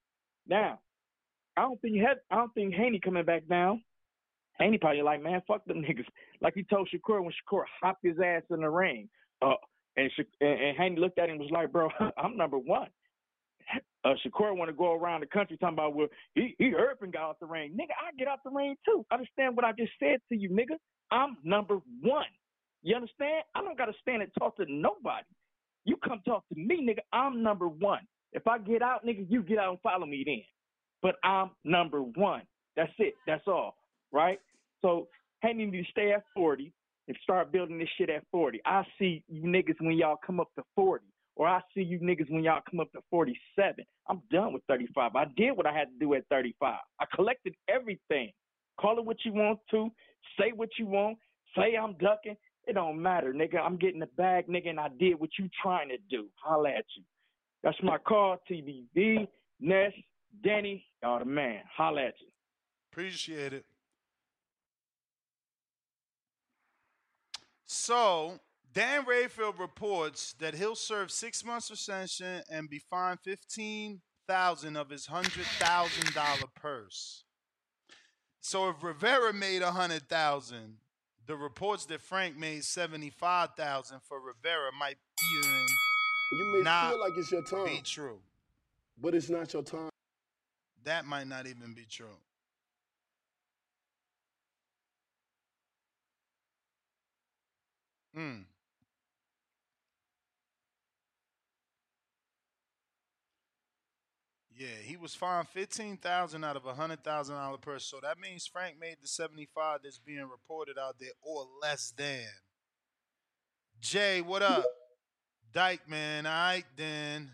Now, I don't think had, I don't think Haney coming back down. Haney probably like, man, fuck them (laughs) niggas. Like he told Shakur when Shakur hopped his ass in the ring. Uh, and, Sha- and, and Haney looked at him and was like, bro, (laughs) I'm number one. Uh, Shakur want to go around the country talking about, well, he, he and got out the ring. Nigga, I get out the ring too. Understand what I just said to you, nigga? I'm number one. You understand? I don't got to stand and talk to nobody. You come talk to me, nigga. I'm number one. If I get out, nigga, you get out and follow me then. But I'm number one. That's it. That's all. Right? So, Haney need to stay at 40 and start building this shit at 40. I see you niggas when y'all come up to 40. Or I see you niggas when y'all come up to 47. I'm done with 35. I did what I had to do at 35. I collected everything. Call it what you want to. Say what you want. Say I'm ducking. It don't matter, nigga. I'm getting the bag, nigga, and I did what you trying to do. Holla at you. That's my call, TBV, Ness, Danny, y'all the man. Holla at you.
Appreciate it. So, Dan Rafael reports that he'll serve six months of suspension and be fined fifteen thousand of his hundred thousand dollar purse. So if Rivera made a hundred thousand, the reports that Frank made seventy five thousand for Rivera might even
You may
not
feel like it's your time,
be true.
but it's not your time.
That might not even be true. Hmm. Yeah, he was fined fifteen thousand out of a hundred thousand dollar purse. So that means Frank made the seventy five that's being reported out there, or less than. Jay, what up? Dyke man, all right then.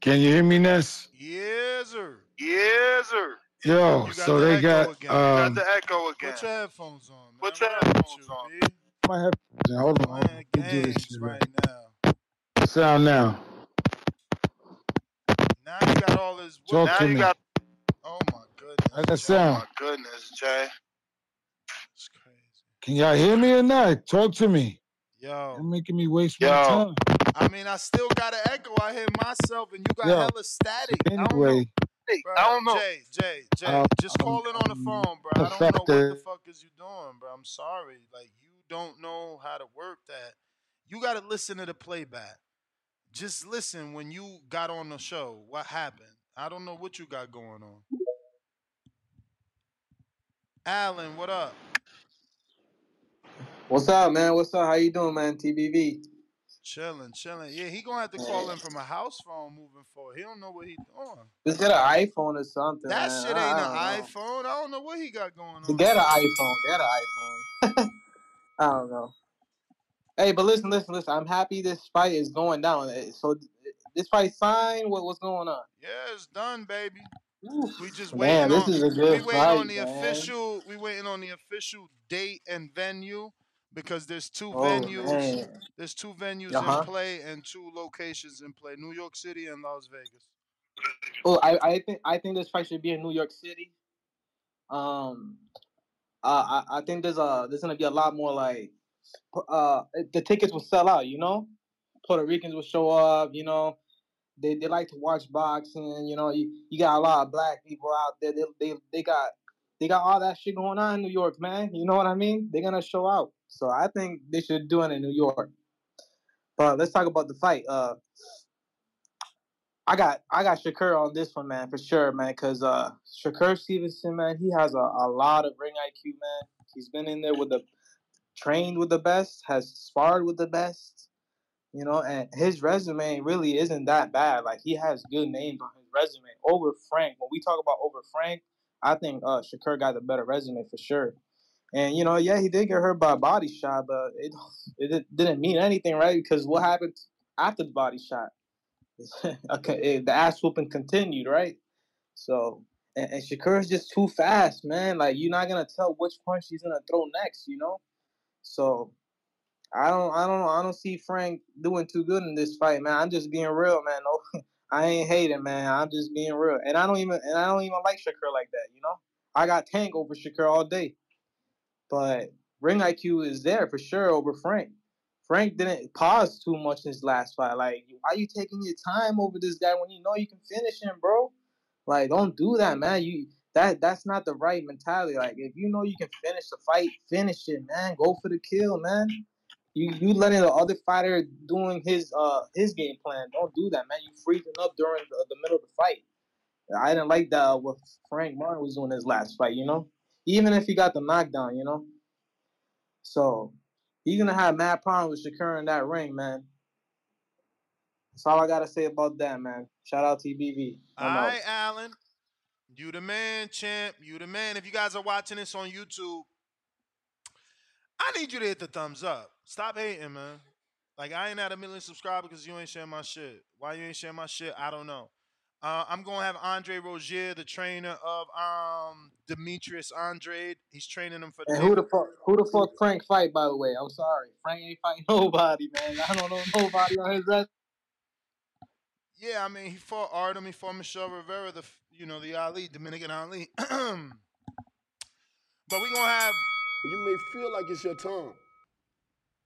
Can you hear me, Ness?
Yes, sir.
Yes, sir.
Yo,
You
so
the
they got
again.
um.
Got the echo again.
Put your headphones on, man.
Put your
What up with
headphones on.
B?
My headphones. Hold on, hold on.
Playing
Let do this shit
right now.
Sound now.
Now you got all this.
Talk
now
to
you
me.
got.
Oh my goodness.
How's that
Oh my goodness, Jay.
It's crazy.
Can y'all hear me or not? Talk to me.
Yo.
You're making me waste my time.
I mean, I still got an echo. I hear myself, and you got
Yo.
hella static. I don't know.
Anyway,
Hey, I don't know.
Jay, Jay, Jay,
um,
just call in on the
um,
phone, bro. I don't know what the
affected.
fuck is you doing, bro. I'm sorry. Like you don't know how to work that. You got to listen to the playback. Just listen when you got on the show. What happened? I don't know what you got going on. Alan, what up?
What's up, man? What's up? How you doing, man? TBV.
Chilling, chilling. Yeah, he gonna have to call in from a house phone moving forward. He don't know what he doing.
Just get an iPhone or something,
That
man.
shit ain't
I
an
know.
iPhone. I don't know what he got going on.
Get an iPhone, get an iPhone. (laughs) I don't know. Hey, but listen, listen, listen. I'm happy this fight is going down. Eh, So this fight signed. What, what's going on?
Yeah, it's done, baby. We just waiting
Man,
waiting
this is a good we
waiting on the
man.
official we waiting on the official date and venue because there's two
Oh
venues
man.
there's two venues
Uh-huh.
in play and two locations in play. New York City and Las Vegas.
Oh, I, I think I think this fight should be in New York City. Um, uh, I I think there's a there's gonna be a lot more like, uh, the tickets will sell out. You know, Puerto Ricans will show up. You know, they they like to watch boxing. You know, you, you got a lot of black people out there. They they they got they got all that shit going on in New York, man. You know what I mean? They're gonna show out. So I think they should do it in New York. But let's talk about the fight. Uh, I got I got Shakur on this one, man, for sure, man. Cause uh, Shakur Stevenson, man, he has a, a lot of ring IQ, man. He's been in there with the trained with the best, has sparred with the best, you know, and his resume really isn't that bad. Like he has good names on his resume over Frank. When we talk about over Frank, I think uh Shakur got the better resume for sure. And you know, yeah, he did get hurt by a body shot, but it (laughs) it didn't mean anything, right? Because what happened after the body shot? (laughs) okay, eh, the ass whooping continued, right? So, and, and Shakur's just too fast, man. Like you're not gonna tell which punch he's gonna throw next, you know. So, I don't, I don't, I don't see Frank doing too good in this fight, man. I'm just being real, man. (laughs) No, I ain't hating, man. I'm just being real, and I don't even, and I don't even like Shakur like that, you know. I got Tank over Shakur all day, but ring IQ is there for sure over Frank. Frank didn't pause too much in his last fight. Like, why are you taking your time over this guy when you know you can finish him, bro? Like, don't do that, man. You that that's not the right mentality. Like, if you know you can finish the fight, finish it, man. Go for the kill, man. You you letting the other fighter doing his uh his game plan. Don't do that, man. You freezing up during the, the middle of the fight. I didn't like that what Frank Martin was doing his last fight. You know, even if he got the knockdown, you know. So he's gonna have mad problems with Shakur in that ring, man. That's all I gotta say about that, man. Shout out TBV.
All right, Alan. You the man, champ. You the man. If you guys are watching this on YouTube, I need you to hit the thumbs up. Stop hating, man. Like I ain't at a million subscribers because you ain't sharing my shit. Why you ain't sharing my shit? I don't know. Uh, I'm gonna have Andre Rozier, the trainer of um Demetrius Andrade. He's training him for the
And who the fuck who the fuck Frank fight by the way? I'm sorry. Frank ain't fighting (laughs) nobody, man. I don't know nobody on his resume.
Yeah, I mean, he fought Artem, he fought Michel Rivera, the you know the Ali, Dominican Ali. (clears throat) but we gonna have
You may feel like it's your time,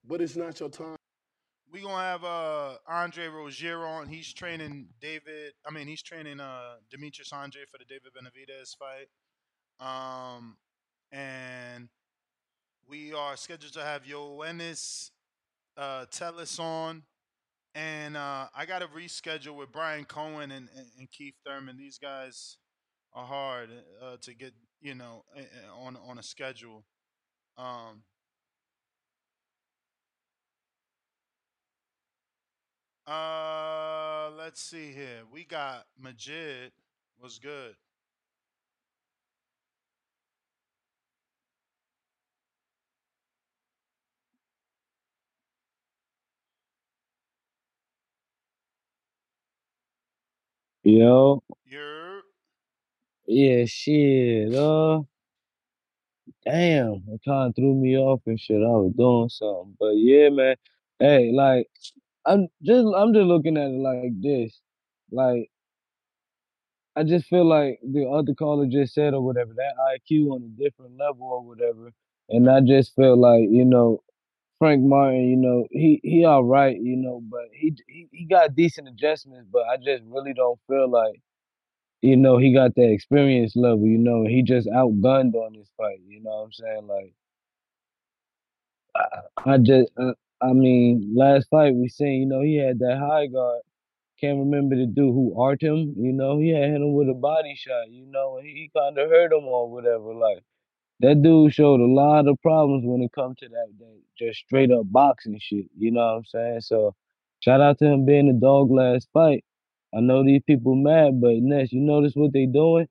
but it's not your time.
we gonna have uh Andre Rozier on. He's training David. I mean, he's training uh Demetrius Andrade for the David Benavidez fight. Um, and we are scheduled to have Yoenis uh Tellez on. And uh, I got to reschedule with Brian Cohen and, and, and Keith Thurman. These guys are hard uh, to get, you know, on on a schedule. Um, uh, let's see here. We got Majid. Was good.
Yo,
You're
yeah, shit. Uh, damn, it kind of threw me off and shit. I was doing something, but yeah, man. Hey, like, I'm just, I'm just looking at it like this. Like, I just feel like the other caller just said or whatever, that IQ on a different level or whatever. And I just feel like, you know, Frank Martin, you know, he he all right, you know, but he he, he got decent adjustments, but I just really don't feel like, you know, he got that experience level, you know, he just outgunned on this fight, you know what I'm saying? Like I, I just uh, I mean, last fight we seen, you know, he had that high guard. Can't remember the dude who art him, you know, he had hit him with a body shot, you know, and he, kind of hurt him or whatever. Like that dude showed a lot of problems when it comes to that, that just straight up boxing shit. You know what I'm saying? So shout out to him being a dog last fight. I know these people mad, but Ness, you notice what they doing?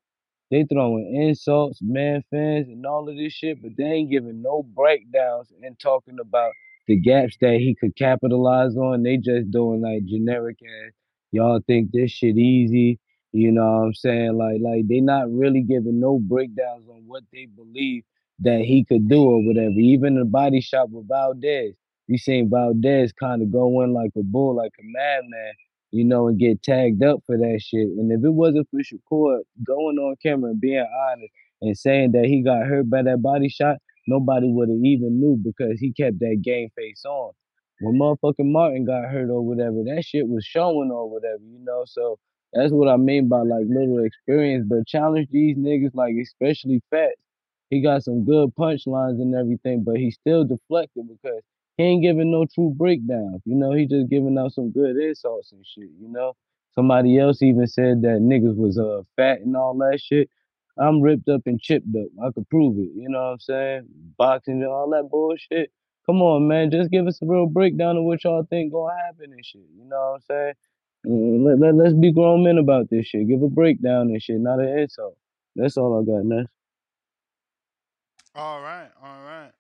They throwing insults, man fans, and all of this shit, but they ain't giving no breakdowns and talking about the gaps that he could capitalize on. They just doing like generic and Y'all think this shit easy? You know what I'm saying? Like, like they not really giving no breakdowns on what they believe that he could do or whatever. Even the body shot with Valdez, you seen Valdez kind of go in like a bull, like a madman you know, and get tagged up for that shit. And if it wasn't for Shakur going on camera and being honest and saying that he got hurt by that body shot, nobody would have even knew because he kept that game face on. When motherfucking Martin got hurt or whatever, that shit was showing or whatever, you know. So that's what I mean by like little experience. But challenge these niggas, like especially Fat. He got some good punchlines and everything, but he still deflected because he ain't giving no true breakdowns. You know, he just giving out some good insults and shit, you know? Somebody else even said that niggas was uh fat and all that shit. I'm ripped up and chipped up. I could prove it. You know what I'm saying? Boxing and all that bullshit. Come on, man. Just give us a real breakdown of what y'all think gonna happen and shit. You know what I'm saying? Mm, Let, let, let's be grown men about this shit. Give a breakdown and shit, not an insult. That's all I got, Ness.
all right, all right.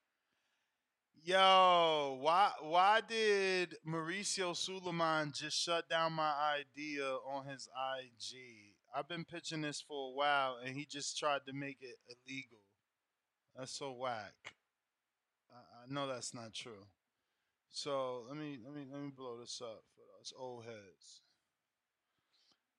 Yo, why why did Mauricio Sulaimán just shut down my idea on his IG? I've been pitching this for a while, and he just tried to make it illegal. That's so whack. I, I know that's not true. So let me let me let me blow this up for those old heads.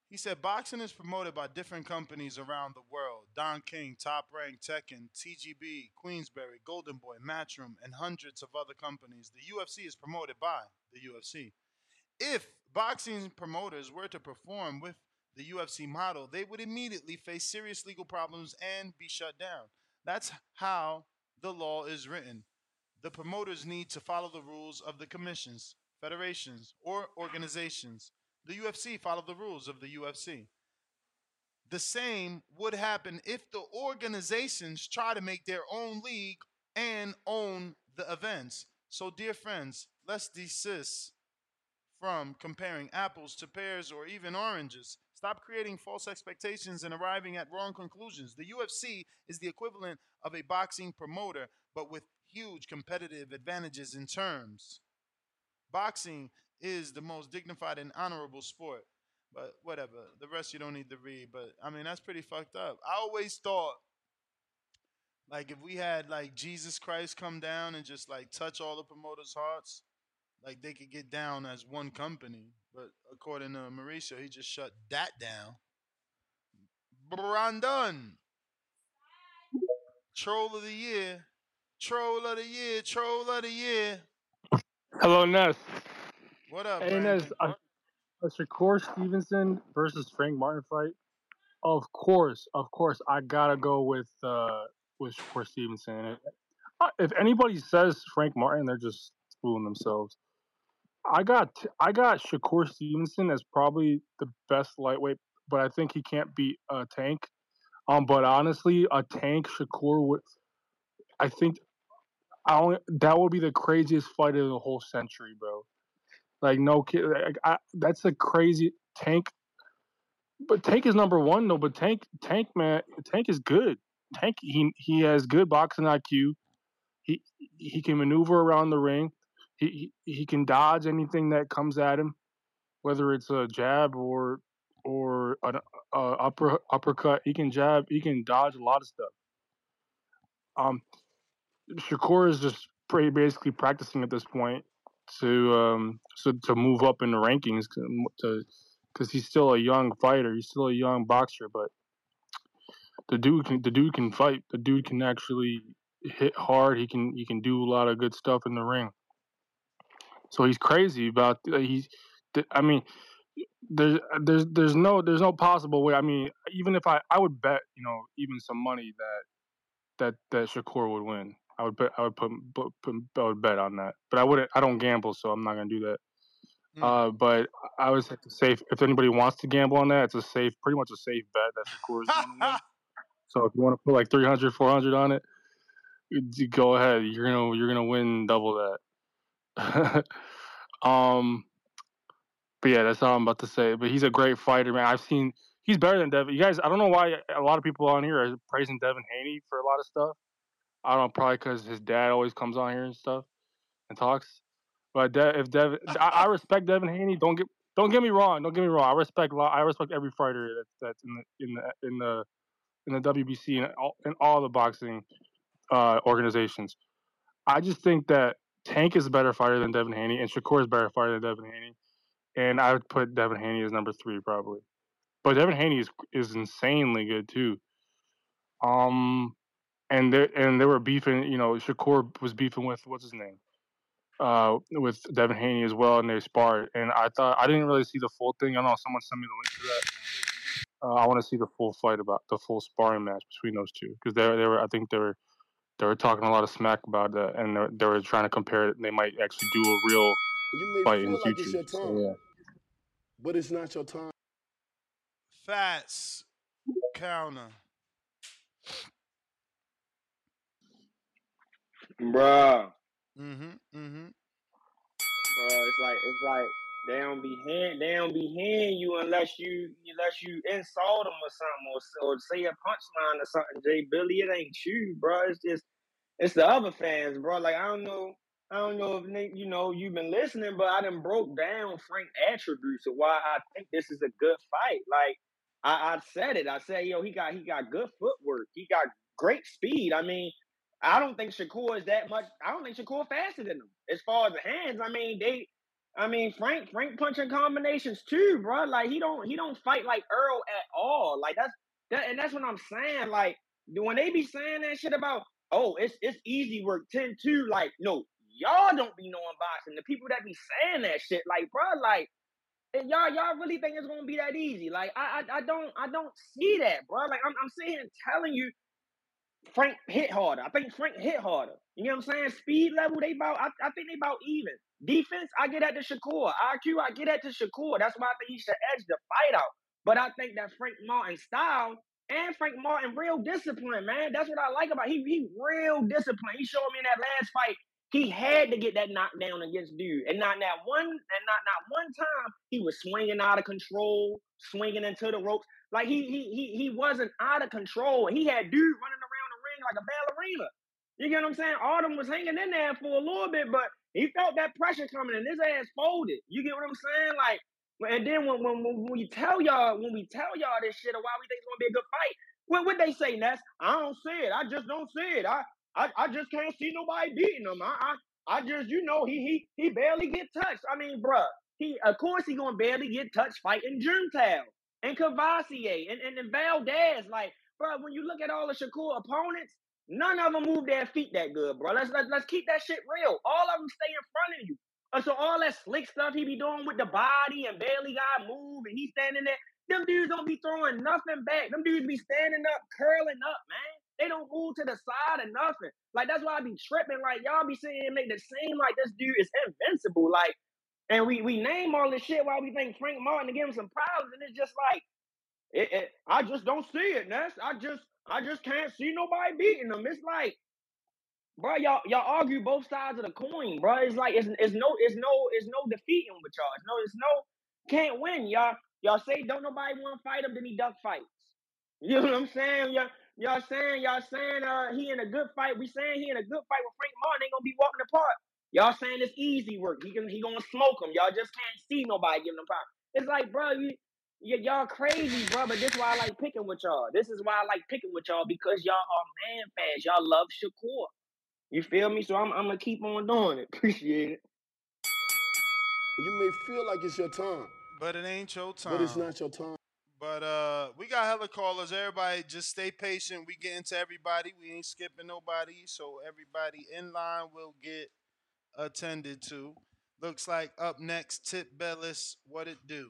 He said boxing is promoted by different companies around the world. Don King, Top Rank, Teiken, TGB, Queensberry, Golden Boy, Matchroom, and hundreds of other companies, the UFC is promoted by the UFC. If boxing promoters were to perform with the UFC model, they would immediately face serious legal problems and be shut down. That's how the law is written. The promoters need to follow the rules of the commissions, federations, or organizations. The UFC follow the rules of the UFC. The same would happen if the organizations try to make their own league and own the events. So, dear friends, let's desist from comparing apples to pears or even oranges. Stop creating false expectations and arriving at wrong conclusions. The UFC is the equivalent of a boxing promoter, but with huge competitive advantages in terms. Boxing is the most dignified and honorable sport. But whatever. The rest you don't need to read. But I mean, that's pretty fucked up. I always thought, like, if we had like Jesus Christ come down and just like touch all the promoters' hearts, like they could get down as one company. But according to Mauricio, he just shut that down. Brandon, troll of the year, troll of the year, troll of the year.
Hello, Ness.
What up,
Hey,
Brandon?
Ness. A, a Shakur Stevenson versus Frank Martin fight. Of course, of course, I gotta go with uh with Shakur Stevenson. Uh, If anybody says Frank Martin, they're just fooling themselves. I got I got Shakur Stevenson as probably the best lightweight, but I think he can't beat uh, Tank. Um, but honestly, a Tank Shakur would. I think I only that would be the craziest fight of the whole century, bro. Like no kid, like, I, that's a crazy Tank. But Tank is number one though. But Tank, Tank man, Tank is good. Tank he he has good boxing IQ. He he can maneuver around the ring. He he, can dodge anything that comes at him, whether it's a jab or or an upper uppercut. He can jab. He can dodge a lot of stuff. Um, Shakur is just pretty basically practicing at this point to um so to move up in the rankings to because he's still a young fighter. He's still a young boxer, but the dude can the dude can fight. The dude can actually hit hard. He can he can do a lot of good stuff in the ring. So he's crazy about uh, he's. I mean, there's there's there's no there's no possible way. I mean, even if I I would bet you know even some money that that that Shakur would win. I would bet I would put, put, put I would bet on that. But I wouldn't. I don't gamble, so I'm not gonna do that. Uh, but I was safe. If anybody wants to gamble on that, it's a safe, pretty much a safe bet that Shakur is going to win. (laughs) So if you want to put like 300, 400 on it, go ahead. You're gonna you're gonna win double that. (laughs) um, but yeah, that's all I'm about to say. But he's a great fighter, man. I've seen he's better than Devin. You guys, I don't know why a lot of people on here are praising Devin Haney for a lot of stuff. I don't know, probably because his dad always comes on here and stuff and talks. But De- if Devin, I, I respect Devin Haney. Don't get don't get me wrong. Don't get me wrong. I respect I respect every fighter that's that's in the in the in the in the WBC and all, in all the boxing uh, organizations. I just think that Tank is a better fighter than Devin Haney, and Shakur is a better fighter than Devin Haney. And I would put Devin Haney as number three probably. But Devin Haney is is insanely good too. Um, and they and they were beefing. You know, Shakur was beefing with what's his name, uh, with Devin Haney as well, and they sparred. And I thought I didn't really see the full thing. I don't know. Someone sent me the link to that. Uh, I want to see the full fight about the full sparring match between those two because they they were I think they were they were talking a lot of smack about that, and they were, trying to compare it. They might actually do a real
You may
fight in
feel
the
like it's
future.
your
So yeah.
but it's not your time.
Fats counter.
Bruh.
Mm-hmm. Mm-hmm.
Bruh, it's like it's like they don't be hand they don't be hearing you unless you unless you insult them or something or, or say a punchline or something. Jay Billy, it ain't you, bro. It's just it's the other fans, bro. Like I don't know, I don't know if Nick, you know you've been listening, but I done broke down Frank attributes of why I think this is a good fight. Like I, I said it. I said, yo, he got he got good footwork. He got great speed. I mean, I don't think Shakur is that much. I don't think Shakur faster than him as far as the hands. I mean, they. I mean, Frank Frank punching combinations too, bro. Like he don't he don't fight like Errol at all. Like that's That, and that's what I'm saying. Like when they be saying that shit about, oh, it's it's easy work 10-2, like, no, y'all don't be knowing boxing. The people that be saying that shit, like, bro, like, and y'all y'all really think it's gonna be that easy? Like, I I, I don't I don't see that, bro. Like, I'm I'm sitting telling you, Frank hit harder. I think Frank hit harder. You know what I'm saying? Speed level, they about I, I think they about even. Defense, I get at the Shakur. IQ, I get at the Shakur. That's why I think he should edge the fight out. But I think that Frank Martin style and Frank Martin real discipline, man. That's what I like about he he real discipline. He showed me in that last fight. He had to get that knockdown against dude, and not that one, and not not one time he was swinging out of control, swinging into the ropes. Like he he he he wasn't out of control. He had dude running like a ballerina. You get what I'm saying? Artem was hanging in there for a little bit, but he felt that pressure coming, and his ass folded. You get what I'm saying? Like, and then when when when we tell y'all when we tell y'all this shit of why we think it's gonna be a good fight, what would they say, Ness? I don't see it. I just don't see it. I I, I just can't see nobody beating him. I, I I just you know he he he barely get touched. I mean, bruh, he of course he gonna barely get touched fighting Juntel and Cavassier and, and, and Valdez. Like, bro, when you look at all the Shakur opponents, none of them move their feet that good, bro. Let's let's, let's keep that shit real. All of them stay in front of you. Uh, so all that slick stuff he be doing with the body and barely got move and he standing there, them dudes don't be throwing nothing back. Them dudes be standing up, curling up, man. They don't move to the side or nothing. Like that's why I be tripping. Like y'all be saying make it seem like this dude is invincible. Like, and we we name all this shit while we think Frank Martin to give him some problems, and it's just like, it, it, I just don't see it, Ness. I just I just can't see nobody beating them. It's like, bro, y'all y'all argue both sides of the coin, bro. It's like it's, it's no it's no it's no defeating with y'all. It's no it's no can't win, y'all. Y'all say don't nobody want to fight him, then he duck fights. You know what I'm saying? Y'all, y'all saying y'all saying uh he in a good fight. We saying he in a good fight with Frank Martin ain't gonna be walking apart. Y'all saying it's easy work. He can he gonna smoke him. Y'all just can't see nobody giving him power. It's like, bro, you y- y'all crazy, bro. But this is why I like picking with y'all. This is why I like picking with y'all because y'all are man fans. Y'all love Shakur. You feel me? So I'm I'm gonna keep on doing it. (laughs) Appreciate it.
You may feel like it's your time,
But it ain't your time.
but it's not your time.
But uh, we got hella callers. Everybody, just stay patient. We get into everybody. We ain't skipping nobody. So everybody in line will get attended to. Looks like up next, Tip Bellis. What it do?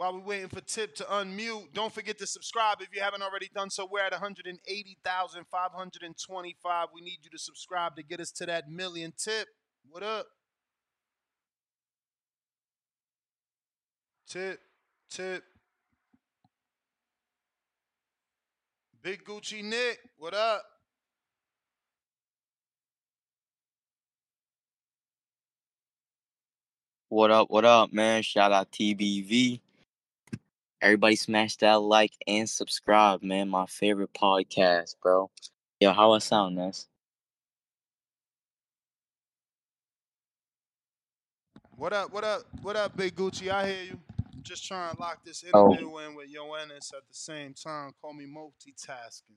While we're waiting for Tip to unmute, don't forget to subscribe if you haven't already done so. We're at 180,525. We need you to subscribe to get us to that million. Tip, what up? Tip, tip. Big Gucci Nick, what up?
What up, what up, man? Shout out TBV. Everybody smash that like and subscribe, man. My favorite podcast, bro. Yo, how I sound, Ness?
What up, what up, what up, Big Gucci? I hear you. Just trying to lock this
Oh.
interview in with Yoenis at the same time. Call me multitasking.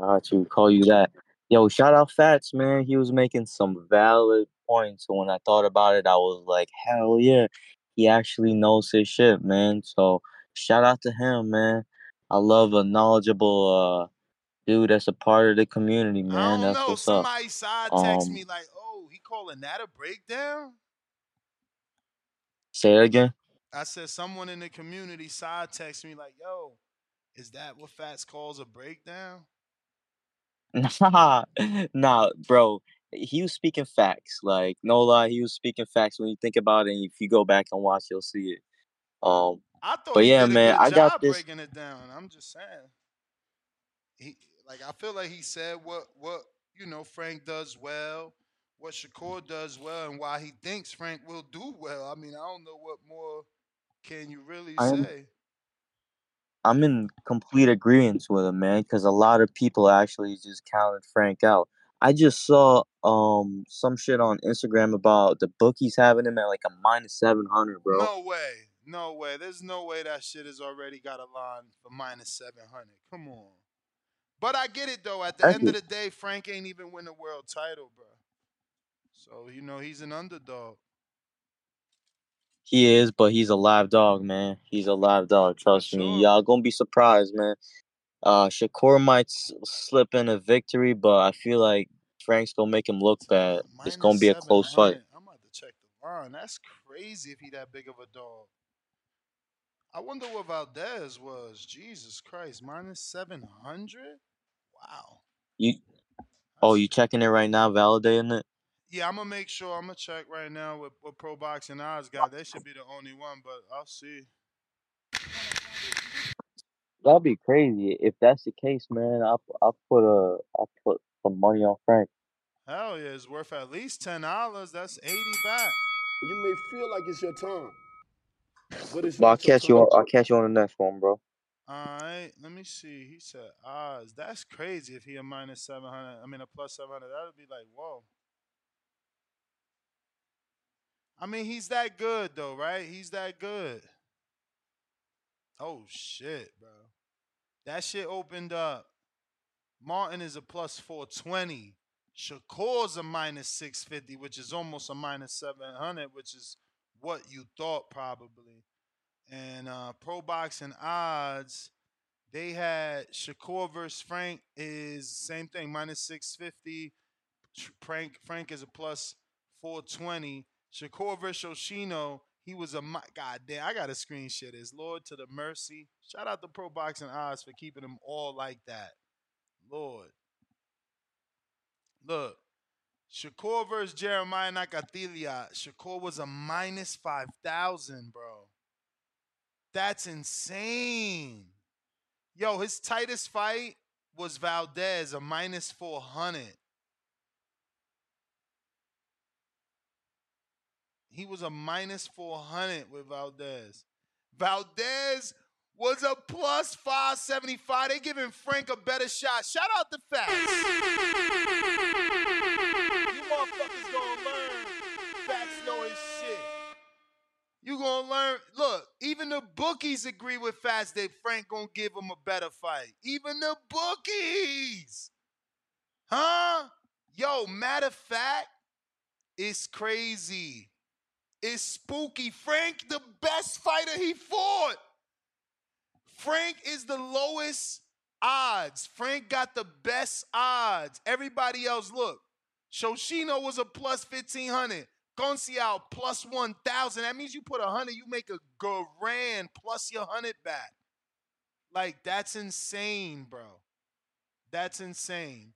I got you. Call you that. Yo, shout out Fats, man. He was making some valid points. So when I thought about it, I was like, hell yeah. He actually knows his shit, man. So shout out to him, man. I love a knowledgeable uh dude that's a part of the community, man.
I don't
That's
know.
what's up.
Somebody side text
Um
me like, "Oh, he calling that a breakdown?"
say it again.
I said someone in the community side text me like, "Yo, is that what Fats calls a breakdown?"
Nah, (laughs) nah, bro. He was speaking facts. Like, no lie, he was speaking facts when you think about it. And if you go back and watch, you'll see it. Um,
I thought
but
he
yeah, man, I got this.
breaking it down. I'm just saying. He like I feel like he said what what you know Frank does well, what Shakur does well, and why he thinks Frank will do well. I mean, I don't know what more can you really
I'm
say.
I'm in complete agreement with him, man, because a lot of people actually just counted Frank out. I just saw um some shit on Instagram about the bookies having him at like a minus seven hundred, bro.
No way. No way. There's no way that shit has already got a line for minus 700. Come on. But I get it, though. At the end of the day, Frank ain't even win the world title, bro. So you know he's an underdog.
He is, but he's a live dog, man. He's a live dog. Trust me. Y'all gonna be surprised, man. Uh, Shakur might s- slip in a victory, but I feel like Frank's gonna make him look bad. It's gonna be a close fight.
I'm about to check the line. That's crazy if he that big of a dog. I wonder what Valdez was. Jesus Christ, minus 700? Wow.
You, oh, you checking it right now, validating it?
Yeah, I'm gonna make sure. I'm gonna check right now with what Pro Boxing Odds got. They should be the only one, but I'll see.
That'd be crazy. If that's the case, man, I'll I'll put a I'll put some money on Frank.
Hell yeah, it's worth at least ten dollars. That's eighty back.
You may feel like it's your time, but
I'll catch you. On, I'll catch you on the next one, bro.
Alright, let me see. He said odds. That's crazy if he a minus seven hundred. I mean a plus seven hundred. That would be like whoa. I mean he's that good though, right? He's that good. Oh shit, bro. That shit opened up. Martin is a plus 420. Shakur's a minus 650, which is almost a minus 700, which is what you thought probably. And uh, Pro Boxing odds, they had Shakur versus Frank is same thing, minus 650. Frank Frank is a plus 420. Shakur versus Yoshino, he was a mi- god damn. I gotta screenshot this. Lord to the mercy. Shout out to Pro Boxing Odds for keeping them all like that. Lord. Look. Shakur versus Jeremiah Nakathila. Shakur was a minus 5,000, bro. That's insane. Yo, his tightest fight was Valdez, a minus 400. He was a minus 400 with Valdez. Valdez was a plus 575. They giving Frank a better shot. Shout out the Fats. You gonna learn. Look, even the bookies agree with Fats that Frank gonna give him a better fight. Even the bookies. Huh? Yo, matter of fact, it's crazy. It's spooky. Frank, the best fighter he fought. Frank is the lowest odds. Frank got the best odds. Everybody else, look. Yoshino was a plus 1500. Conceição plus 1000. That means you put a 100, you make a grand plus your 100 back. Like, that's insane, bro. That's insane.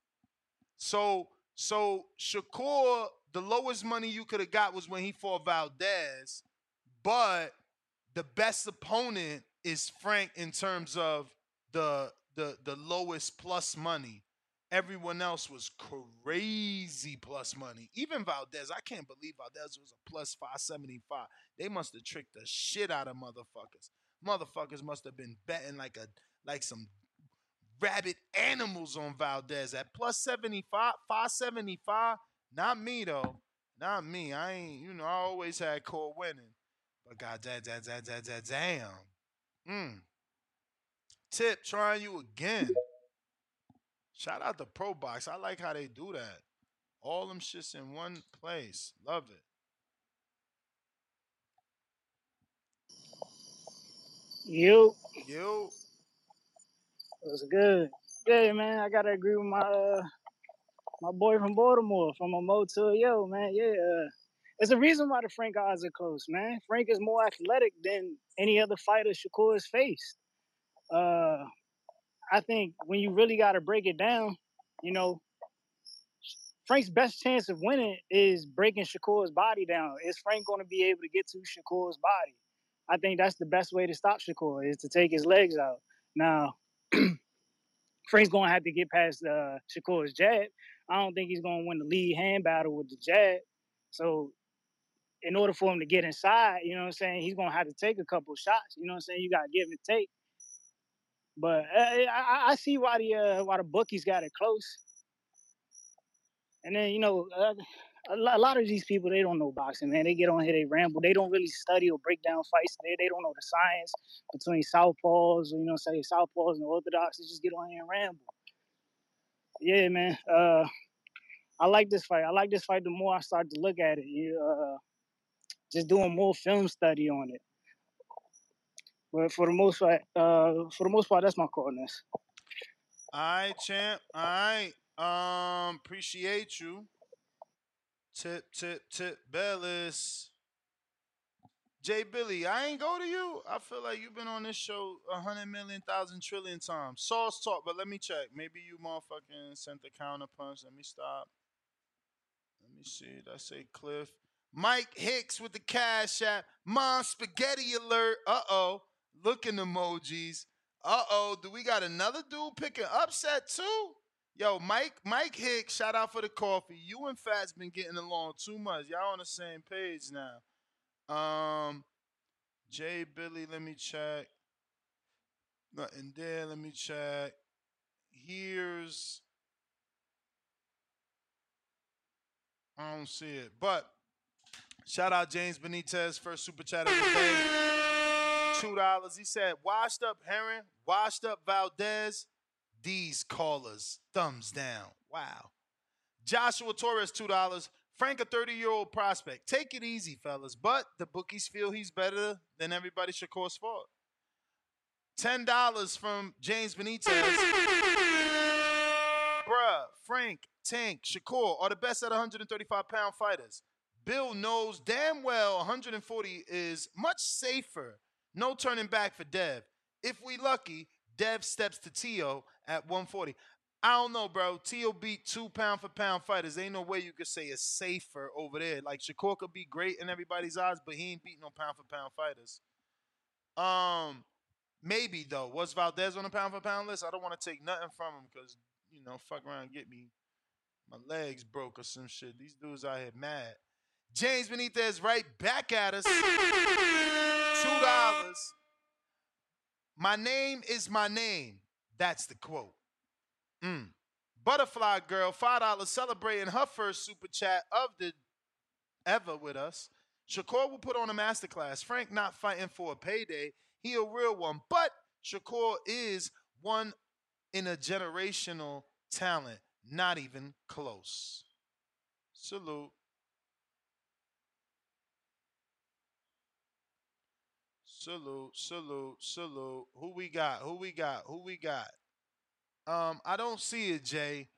So, so Shakur, the lowest money you could have got was when he fought Valdez, but the best opponent is Frank in terms of the the the lowest plus money. Everyone else was crazy plus money. Even Valdez, I can't believe Valdez was a plus 575. They must have tricked the shit out of motherfuckers. Motherfuckers must have been betting like a like some rabid animals on Valdez at plus 75, 575. Not me though. Not me. I ain't, you know, I always had core winning. But god damn, damn, damn, damn, damn, damn. Mm. Tip trying you again. Shout out to Pro Box. I like how they do that. All them shits in one place. Love it.
You
You
was good. Yeah, man. I gotta agree with my uh, my boy from Baltimore, from a Mo to a Yo, man. Yeah, uh, there's a reason why the Frank odds are close, man. Frank is more athletic than any other fighter Shakur has faced. Uh, I think when you really got to break it down, you know, Frank's best chance of winning is breaking Shakur's body down. Is Frank going to be able to get to Shakur's body? I think that's the best way to stop Shakur is to take his legs out. Now, (clears throat) Frank's going to have to get past uh, Shakur's jab. I don't think he's going to win the lead hand battle with the jab. So, in order for him to get inside, you know what I'm saying, he's going to have to take a couple shots. You know what I'm saying? You got to give and take. But uh, I, I- I see why the uh, why the bookies got it close. And then you know, uh, a lot of these people they don't know boxing, man. They get on here, they ramble. They don't really study or break down fights. They they don't know the science between southpaws, you know, say southpaws and orthodox. They just get on here and ramble. Yeah, man. Uh, I like this fight. I like this fight the more I start to look at it. You uh, just doing more film study on it. But for the most part, uh, for the most part, that's my call, Ness.
All right, champ. All right. Um, appreciate you. Tip, tip, tip, Bellis. Jay Billy, I ain't go to you. I feel like you've been on this show a hundred million, thousand, trillion times. Sauce talk, but let me check. Maybe you motherfucking sent the counter punch. Let me stop. Let me see. Did I say Cliff? Mike Hicks with the cash app. Mom spaghetti alert. Uh oh. Looking emojis. Uh oh. Do we got another dude picking upset too? Yo, Mike, Mike Hicks, shout out for the coffee. You and Fats been getting along too much. Y'all on the same page now. Um, Jay Billy, let me check. Nothing there. Let me check. Here's. I don't see it, but shout out James Benitez first super chat of the day. Two dollars. He said, "Washed up Herring, washed up Valdez. These callers, thumbs down. Wow." Joshua Torres, two dollars. Frank, a 30 year old prospect. Take it easy, fellas. But the bookies feel he's better than everybody should Shakur's fought. $10 from James Benitez. Bruh, Frank, Tank, Shakur are the best at 135 pound fighters. Bill knows damn well 140 is much safer. No turning back for Dev. If we lucky, Dev steps to Tio at 140. I don't know, bro. Tio beat two pound for pound fighters. Ain't no way you could say it's safer over there. Like Shakur could be great in everybody's eyes, but he ain't beating no pound for pound fighters. Um, maybe though. Was Valdez on the pound for pound list? I don't want to take nothing from him because you know, fuck around, and get me my legs broke or some shit. These dudes out here mad. James Benitez right back at us. Two dollars. My name is my name. That's the quote. Mm. Butterfly Girl, five dollars, celebrating her first super chat of the ever with us. Shakur will put on a masterclass. Frank not fighting for a payday. He a real one, but Shakur is one in a generational talent. Not even close. Salute. Salute, salute, salute. Who we got? Who we got? Who we got? Um, I don't see it, Jay.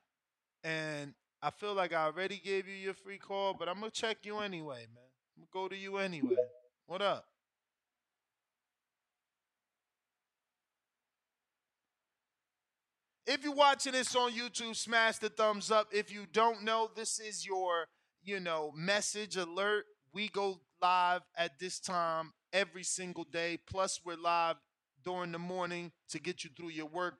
And I feel like I already gave you your free call, but I'm gonna check you anyway, man. I'm gonna go to you anyway. What up? If you're watching this on YouTube, smash the thumbs up. If you don't know, this is your, you know, message alert. We go live at this time every single day. Plus, we're live during the morning to get you through your work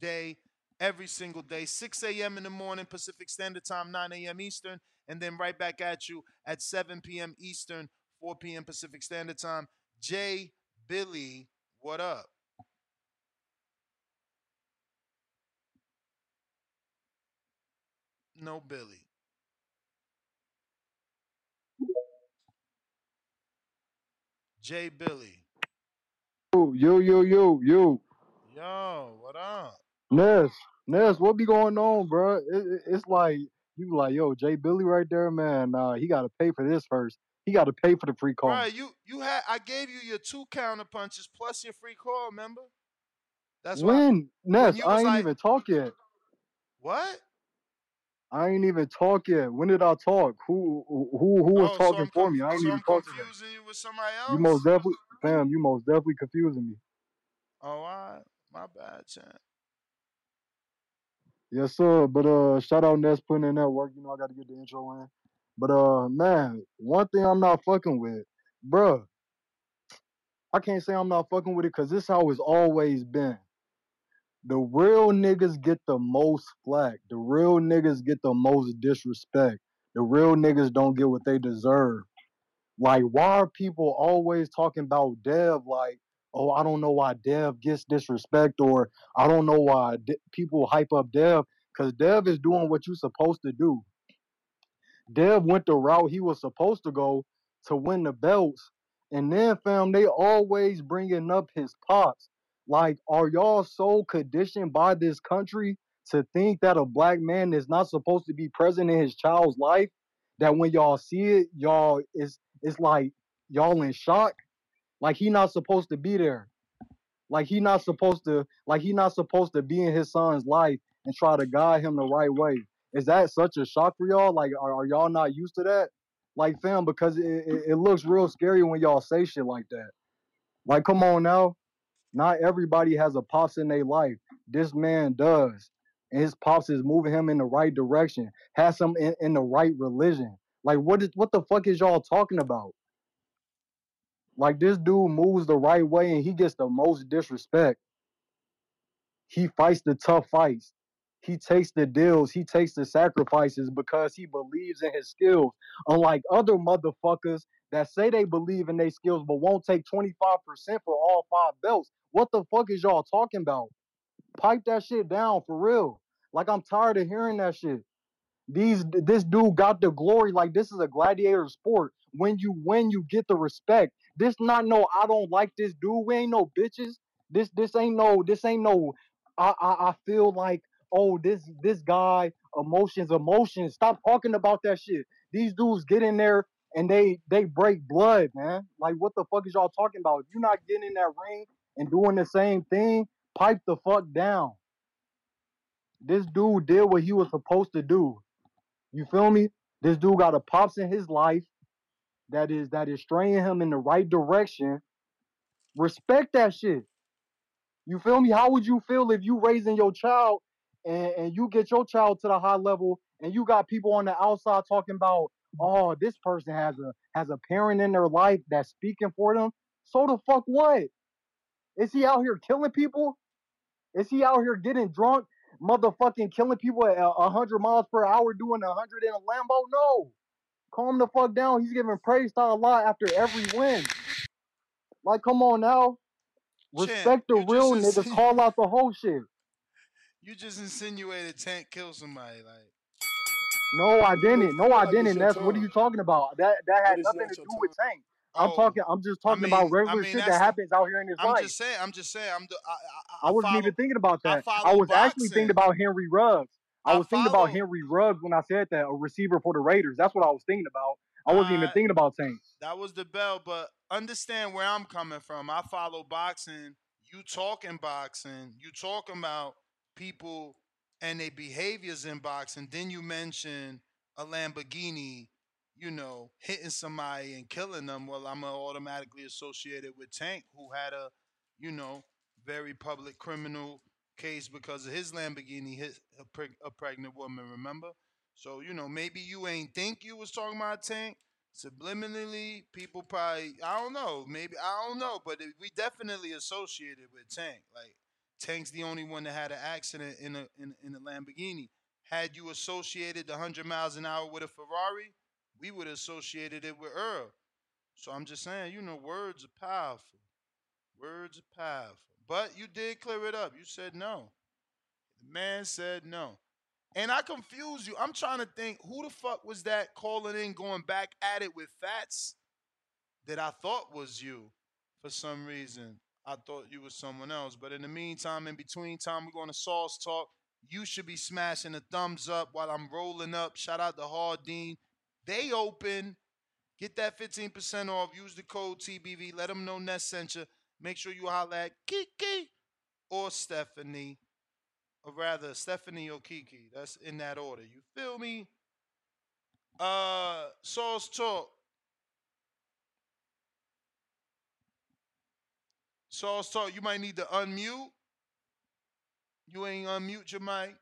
day every single day. 6 a.m in the morning pacific standard time 9 a.m eastern and then right back at you at 7 p.m eastern 4 p.m pacific standard time. Jay billy what up? No billy jay billy
Yo, yo, yo, yo, yo.
yo what up
Ness, Ness, what be going on, bro? It, it- it's like you like, yo, Jay Billy right there, man. Nah, he got to pay for this first. He got to pay for the free call.
Right, you you had I gave you your two counter punches plus your free call, remember? That's why
when Ness,
you
I ain't
like-
even talk yet.
what?
I ain't even talk yet. When did I talk? Who who who was
Oh,
talking
I'm
for me? I ain't
so
even
I'm
talk to them.
you with somebody else?
You most definitely, fam. You most definitely confusing me.
Oh, all right. My bad, champ.
Yes, sir. But uh, shout out Ness putting in that work. You know, I got to get the intro in. But uh, man, one thing I'm not fucking with, bruh. I can't say I'm not fucking with it because this how it's always been. The real niggas get the most flack. The real niggas get the most disrespect. The real niggas don't get what they deserve. Like, why are people always talking about Dev like, oh, I don't know why Dev gets disrespect, or I don't know why De- people hype up Dev, because Dev is doing what you're supposed to do. Dev went the route he was supposed to go to win the belts. And then, fam, they always bringing up his pops. Like, are y'all so conditioned by this country to think that a black man is not supposed to be present in his child's life, that when y'all see it, y'all it's it's like y'all in shock. Like he not supposed to be there. Like he not supposed to like he not supposed to be in his son's life and try to guide him the right way. Is that such a shock for y'all? Like are, are y'all not used to that? Like fam, because it, it, it looks real scary when y'all say shit like that. Like come on now. Not everybody has a pops in their life. This man does. And his pops is moving him in the right direction. Has him in, in the right religion. Like what is what the fuck is y'all talking about? Like this dude moves the right way and he gets the most disrespect. He fights the tough fights. He takes the deals. He takes the sacrifices because he believes in his skills. Unlike other motherfuckers that say they believe in their skills but won't take 25% for all five belts. What the fuck is y'all talking about? Pipe that shit down for real. Like I'm tired of hearing that shit. These this dude got the glory. Like this is a gladiator sport. When you win, you get the respect. This not no I don't like this dude. We ain't no bitches. This this ain't no this ain't no I I, I feel like oh this this guy emotions emotions. Stop talking about that shit. These dudes get in there and they they break blood, man. Like what the fuck is y'all talking about? If you're not getting in that ring and doing the same thing, pipe the fuck down. This dude did what he was supposed to do. You feel me? This dude got a pops in his life that is that is straying him in the right direction. Respect that shit. You feel me? How would you feel if you raising your child and, and you get your child to the high level and you got people on the outside talking about, oh, this person has a has a parent in their life that's speaking for them. So the fuck what? Is he out here killing people? Is he out here getting drunk, motherfucking killing people at a hundred miles per hour, doing a hundred in a Lambo? No. Calm the fuck down. He's giving praise to Allah after every win. Like, come on now. Respect the real niggas. Call out the whole shit. (laughs)
You just insinuated Tank killed somebody. Like
No, I didn't. No, I didn't. That's what are you talking about? That that had nothing to do with. Tank. I'm
Oh,
talking. I'm just
I
talking about
mean, I
regular
mean
shit
that's
that happens out here in his
I'm
life.
just saying. I'm just saying. I'm the I I,
I
I
wasn't
follow
even thinking about
I
that. I
follow
was actually thinking
boxing.
about Henry Ruggs. I
I
was thinking about
follow.
Henry Ruggs when I said that, a receiver for the Raiders. That's what I was thinking about. I wasn't even
I
thinking about Tank.
that was the bell, but understand where I'm coming from. I follow boxing. You talking boxing. You talking about people and their behaviors in boxing. Then you mention a Lamborghini, you know, hitting somebody and killing them. Well, I'm automatically associated with Tank, who had a, you know, very public criminal case because of his Lamborghini hit a, a pregnant woman. Remember? So you know, maybe you ain't think you was talking about Tank. Subliminally, people probably I don't know. Maybe I don't know, but it, we definitely associated with Tank. Like Tank's the only one that had an accident in a in, in a Lamborghini. Had you associated the hundred miles an hour with a Ferrari, we would have associated it with Errol. So I'm just saying, you know, words are powerful. Words are powerful. But you did clear it up. You said no. The man said no. And I confuse you. I'm trying to think who the fuck was that calling in, going back at it with Fats that I thought was you for some reason. I thought you was someone else. But in the meantime, in between time, we're going to Sauce Talk. You should be smashing a thumbs up while I'm rolling up. Shout out to Hardin. They open. Get that 15% off. Use the code TBV. Let them know Ness sent you. Make sure you holler at Kiki or Stephanie or rather Stephanie or Kiki. That's in that order. You feel me? Uh Sauce Talk. Sauce Talk, you might need to unmute. You ain't unmute your mic.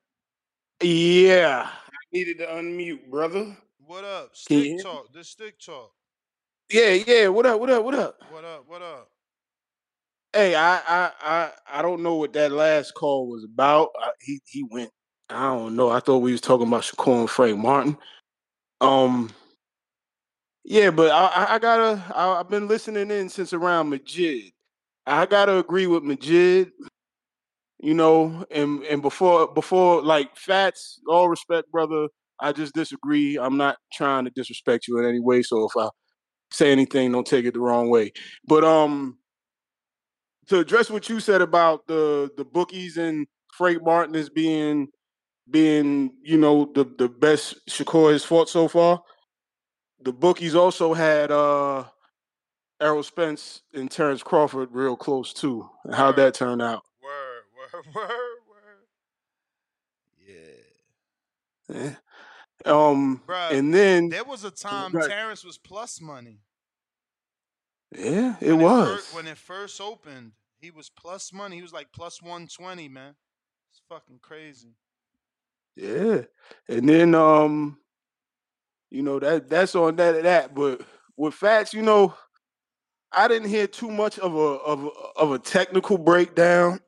Yeah, I needed to unmute, brother.
What up? Stick
hear me?
talk. The stick talk.
Yeah, yeah. What up? What up? What up?
What up? What up?
Hey, I, I, I, I don't know what that last call was about. Uh, he, he went. I don't know. I thought we was talking about Shakur and Frank Martin. Um, yeah, but I, I- I gotta. I, I've been listening in since around Majid. I gotta agree with Majid. You know, and and before before like Fats, all respect, brother. I just disagree. I'm not trying to disrespect you in any way. So if I say anything, don't take it the wrong way. But um, to address what you said about the the bookies and Frank Martin as being being, you know, the the best Shakur has fought so far. The bookies also had uh Errol Spence and Terrence Crawford real close too. And how'd that turn out?
Word, word, (laughs) word, word.
Eh. Um
Bruh,
and then
there was a time
Right.
Terrence was plus money.
Yeah, it
When
was.
fir- when it first opened, he was plus money. He was like plus 120, man. It's fucking crazy.
Yeah. And then um, you know, that that's on that that. But with facts, you know, I didn't hear too much of a of a, of a technical breakdown.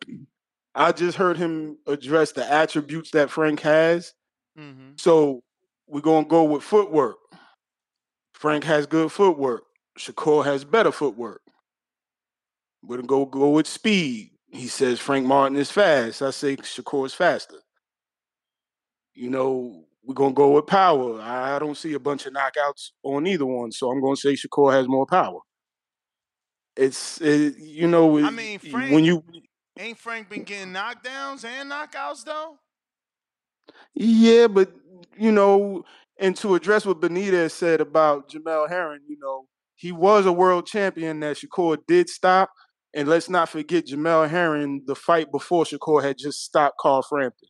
I just heard him address the attributes that Frank has.
Mm-hmm.
So we're gonna go with footwork. Frank has good footwork. Shakur has better footwork. We're gonna go go with speed. He says Frank Martin is fast. I say Shakur is faster. You know, we're gonna go with power. I don't see a bunch of knockouts on either one, so I'm gonna say Shakur has more power. It's it, you know,
I mean,
when you
ain't Frank been getting knockdowns and knockouts though.
Yeah, but you know, and to address what Benitez said about Jamel Herring, you know, he was a world champion that Shakur did stop. And let's not forget Jamel Herring, the fight before Shakur had just stopped Carl Frampton.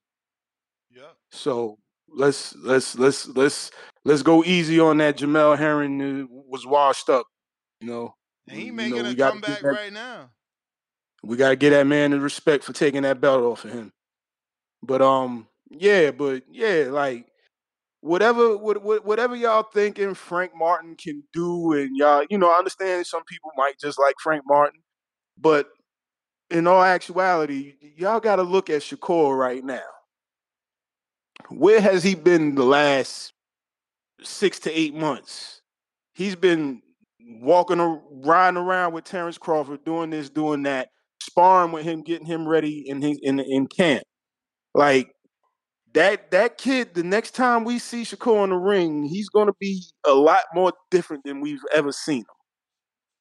Yeah.
So let's let's let's let's let's go easy on that. Jamel Herring uh, was washed up, you know.
And he
You
making
know,
a comeback
that-
right now.
we gotta get that man the respect for taking that belt off of him. But um, yeah, but yeah, like whatever what, what, whatever y'all thinking Frank Martin can do, and y'all, you know, I understand some people might just like Frank Martin, but in all actuality, y'all got to look at Shakur right now. Where has he been the last six to eight months? He's been walking, ar- riding around with Terrence Crawford, doing this, doing that, sparring with him, getting him ready in his in in camp. Like that that kid, the next time we see Shakur in the ring, he's gonna be a lot more different than we've ever seen him.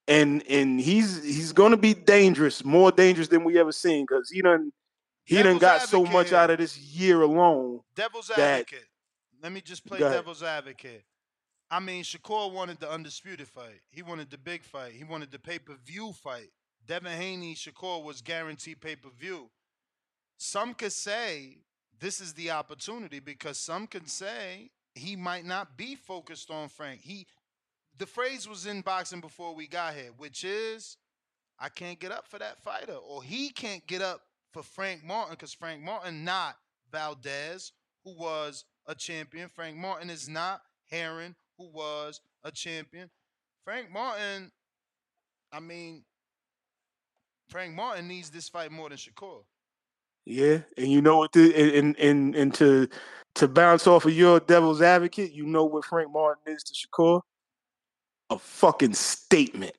And and he's he's gonna be dangerous, more dangerous than we ever seen, because he done he done
Devil's
got so much out of this year alone.
Devil's
that
advocate. Let me just play devil's advocate. I mean, Shakur wanted the undisputed fight. He wanted the big fight. He wanted the pay per view fight. Devin Haney, Shakur was guaranteed pay per view. Some could say this is the opportunity because some could say he might not be focused on Frank. He, the phrase was in boxing before we got here, which is, I can't get up for that fighter, or he can't get up for Frank Martin because Frank Martin not Valdez, who was a champion. Frank Martin is not Herring, who was a champion. Frank Martin, I mean, Frank Martin needs this fight more than Shakur.
Yeah, and you know what? The, and and and to to bounce off of your devil's advocate, you know what Frank Martin is to Shakur? A fucking statement.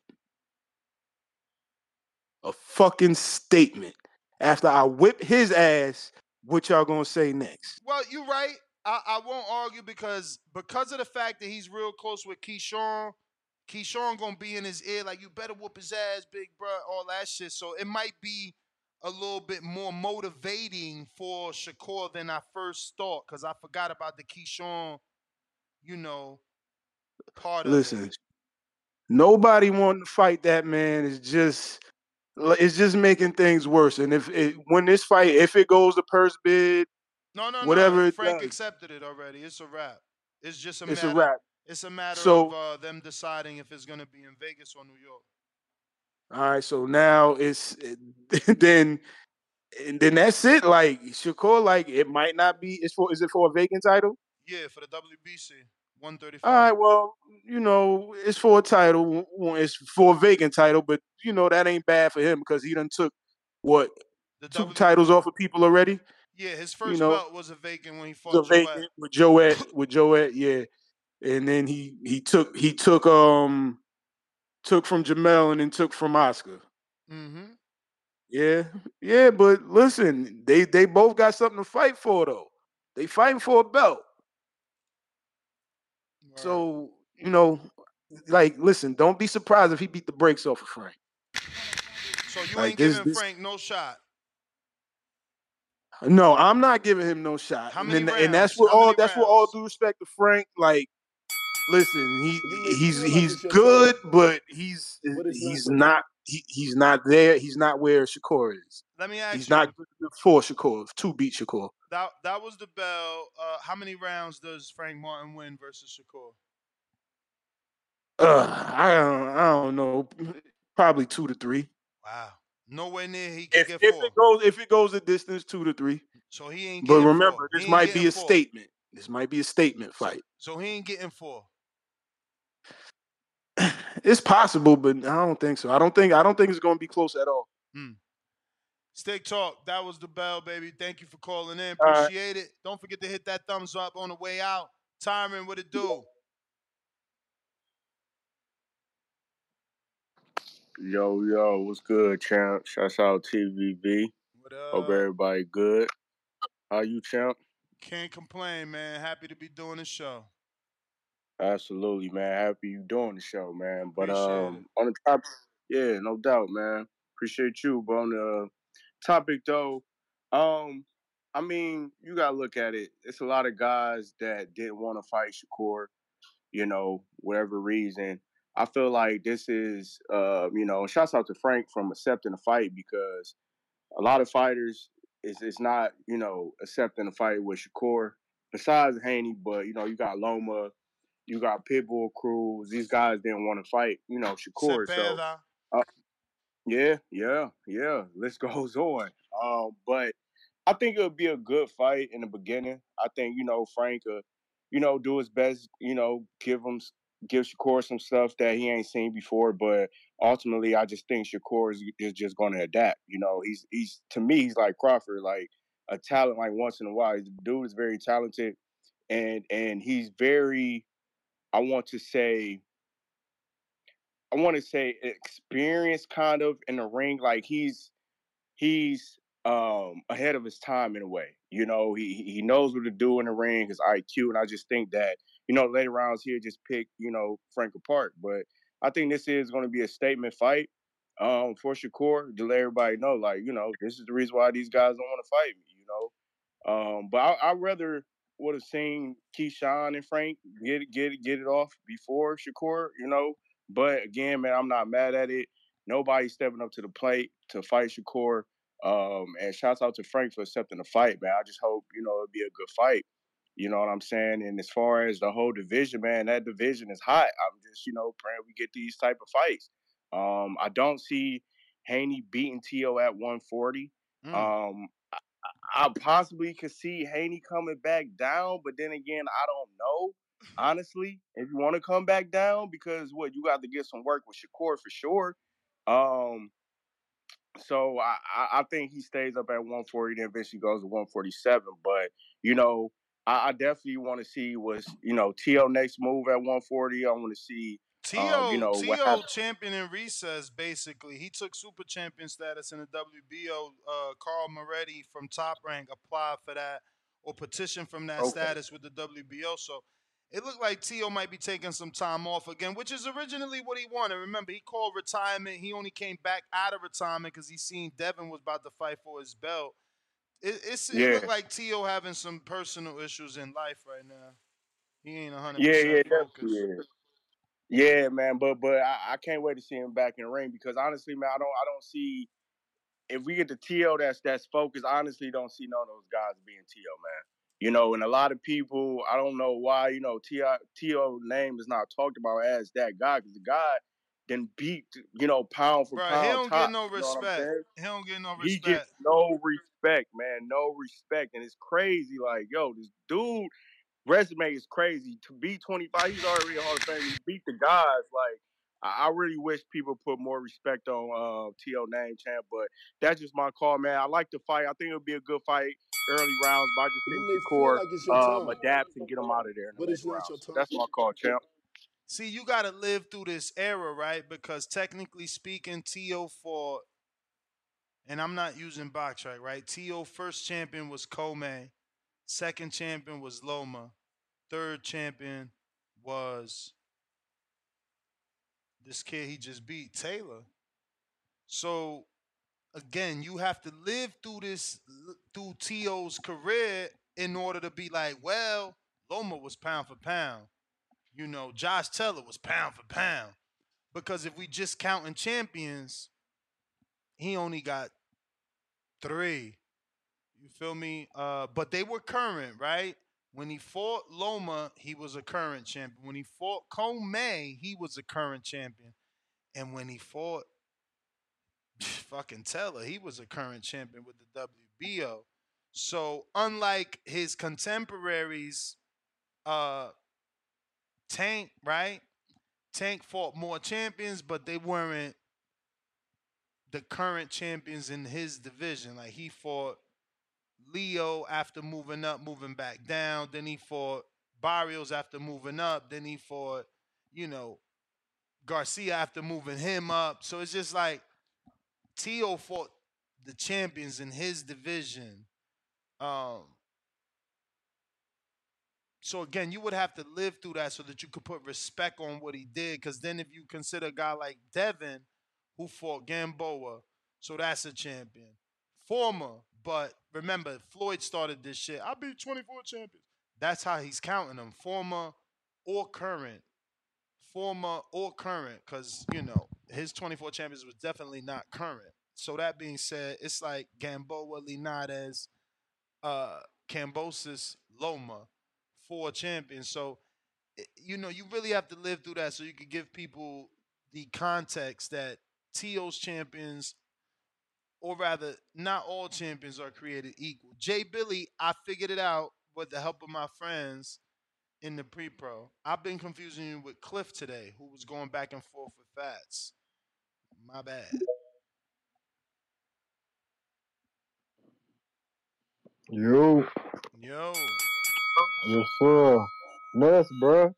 A fucking statement. After I whip his ass, what y'all gonna say next?
Well, you're right. I, I won't argue because because of the fact that he's real close with Keyshawn, Keyshawn gonna be in his ear like you better whoop his ass, big bro, all that shit. So it might be a little bit more motivating for Shakur than I first thought because I forgot about the Keyshawn, you know, part of it.
Listen, nobody wanting to fight that man is just it's just making things worse. And if it, when this fight, if it goes to purse bid,
No, no,
whatever
no. Frank
does,
accepted it already. It's a wrap. It's just a
it's a wrap.
It's a matter
So-
of uh, them deciding if it's gonna be in Vegas or New York.
All right, so now it's (laughs) then and then that's it. Like Shakur, like it might not be. It's for is it for a vacant title?
Yeah, for the WBC, 135.
All right, well, you know, it's for a title. w- w- It's for a vacant title, but you know that ain't bad for him because he done took what the two titles off of people already.
Yeah, his
You
first
know,
belt was a vacant when he
a
fought Joe.
vacant with Joet with Joet, yeah. And then he he took he took um took from Jamel and then took from Oscar.
Mm-hmm.
Yeah, yeah, but listen, they they both got something to fight for though. They fighting for a belt. So you know, like, listen, don't be surprised if he beat the brakes off of Frank.
So you
Like,
ain't
this-
giving
this-
Frank no shot.
No, I'm not giving him no shot.
How
and,
many
then- and that's
rounds?
what
How
all
many
that's what all due respect to Frank. Like, listen, he
You
he's
like
he's good,
fault.
but he's
But it's not
he's
your
not he, he's not there. He's not where Shakur is.
Let me ask
He's
you.
not good enough for Shakur to beat Shakur.
That that was the bell. Uh, how many rounds does Frank Martin win versus Shakur?
Uh, I don't I don't know. Probably two to three.
Wow. Nowhere near he can
If,
get
if
four.
it goes if it goes a distance, two to three.
So he ain't
But
getting
remember,
four.
this might be a
four.
statement. This might be a statement fight.
So he ain't getting four. (sighs)
It's possible, but I don't think so. I don't think I don't think it's going to be close at all.
Hmm. Steak Talk, that was the bell, baby. Thank you for calling in.
All right.
Appreciate it. Don't forget to hit that thumbs up on the way out. Tyron, what it do?
Yo, yo, what's good, champ? Shouts out TBV.
What up?
Hope everybody good. How you, champ?
Can't complain, man. Happy to be doing the show.
Absolutely, man. Happy you doing the show, man. But
Appreciate
um, on the top, yeah, no doubt, man. Appreciate you. But on the topic though, um, I mean, you gotta look at it. It's a lot of guys that didn't want to fight Shakur, you know, whatever reason. I feel like this is, uh, you know, shouts out to Frank from accepting the fight because a lot of fighters is is not, you know, accepting a fight with Shakur. Besides Haney, but you know, you got Loma, you got Pitbull Cruz. These guys didn't want to fight, you know, Shakur. So uh, yeah, yeah, yeah. List (laughs) goes on. Um, but I think it would be a good fight in the beginning. I think you know Frank, uh, you know, do his best. You know, give him give Shakur some stuff that he ain't seen before. But ultimately, I just think Shakur is, is just going to adapt. You know, he's he's to me he's like Crawford, like a talent. Like once in a while, the dude is very talented, and and he's very. I want to say I want to say experienced kind of in the ring. Like he's he's um ahead of his time in a way. You know, he he knows what to do in the ring, his IQ, and I just think that you know later rounds here just pick you know Frank apart. But I think this is going to be a statement fight um for Shakur to let everybody know, like you know, this is the reason why these guys don't want to fight me. You know, um, but I, I rather would have seen Keyshawn and Frank get get it, get it off before Shakur, you know. But again, man, I'm not mad at it. Nobody's stepping up to the plate to fight Shakur. Um, and shouts out to Frank for accepting the fight, man. I just hope you know it'll be a good fight. You know what I'm saying? And as far as the whole division, man, that division is hot. I'm just you know praying we get these type of fights. Um, I don't see Haney beating To at 140.
Mm.
Um, I possibly could see Haney coming back down, but then again, I don't know. Honestly, if you want to come back down, because what you got to get some work with Shakur for sure. Um, so I, I, think he stays up at 140, then eventually goes to 147. But you know, I, I definitely want to see what's you know To next move at 140. I want to see
Tio,
um, you know
Tio champion in recess, basically. He took super champion status in the WBO. Uh, Carl Moretti from Top Rank applied for that or petitioned from that
Okay.
status with the WBO. So it looked like Tio might be taking some time off again, which is originally what he wanted. Remember, he called retirement. He only came back out of retirement because he seen Devin was about to fight for his belt. It, it's, it looked like Tio having some personal issues in life right now. He ain't 100%
Yeah, yeah,
focused.
is. Yeah, man, but but I, I can't wait to see him back in the ring because honestly, man, I don't I don't see if we get the TO that's that's focused. I honestly don't see none of those guys being TO, man. You know, and a lot of people, I don't know why, you know, TO name is not talked about as that guy because the guy then beat, you know, pound for
Bro,
pound.
he don't
top,
get no respect. He don't get no respect.
He gets no respect, man, no respect, and it's crazy. Like, yo, this dude resume is crazy. To be 25, he's already a Hall of Fame. He beat the guys. Like, I, I really wish people put more respect on uh, T.O. name champ, but that's just my call, man. I like the fight. I think it'll be a good fight, early rounds, but I just
You
think
may feel like it's your
um,
time,
adapts and get them out of there in the
but it's
later
not your time.
That's my call, champ.
See, you got to live through this era, right? Because technically speaking, T.O. fought, and I'm not using BoxRec, right? T.O. first champion was Commey, second champion was Loma, third champion was this kid he just beat, Taylor. So again, you have to live through this through T.O.'s career in order to be like, well, Loma was pound for pound. You know, Josh Taylor was pound for pound. Because if we just counting champions, he only got three. You feel me? Uh, but they were current, right? When he fought Loma, he was a current champion. When he fought Commey, he was a current champion. And when he fought (laughs) fucking Taylor, he was a current champion with the WBO. So unlike his contemporaries, uh, Tank, right? Tank fought more champions, but they weren't the current champions in his division. Like he fought Leo after moving up, moving back down. Then he fought Barrios after moving up. Then he fought, you know, Garcia after moving him up. So it's just like Tio fought the champions in his division. Um, so again, you would have to live through that so that you could put respect on what he did. Because then, if you consider a guy like Devin, who fought Gamboa, so that's a champion. Former, but remember, Floyd started this shit. I beat 24 champions. That's how he's counting them. Former or current. Former or current, because you know his 24 champions was definitely not current. So that being said, it's like Gamboa, Linares, uh, Kambosos, Loma four champions. So, you know, you really have to live through that so you can give people the context that TO's champions, or rather, not all champions are created equal. Jay Billy, I figured it out with the help of my friends in the pre-pro. I've been confusing you with Cliff today, who was going back and forth with Fats. My bad.
Yo.
Yo.
Yes, sir. Ness, bruh.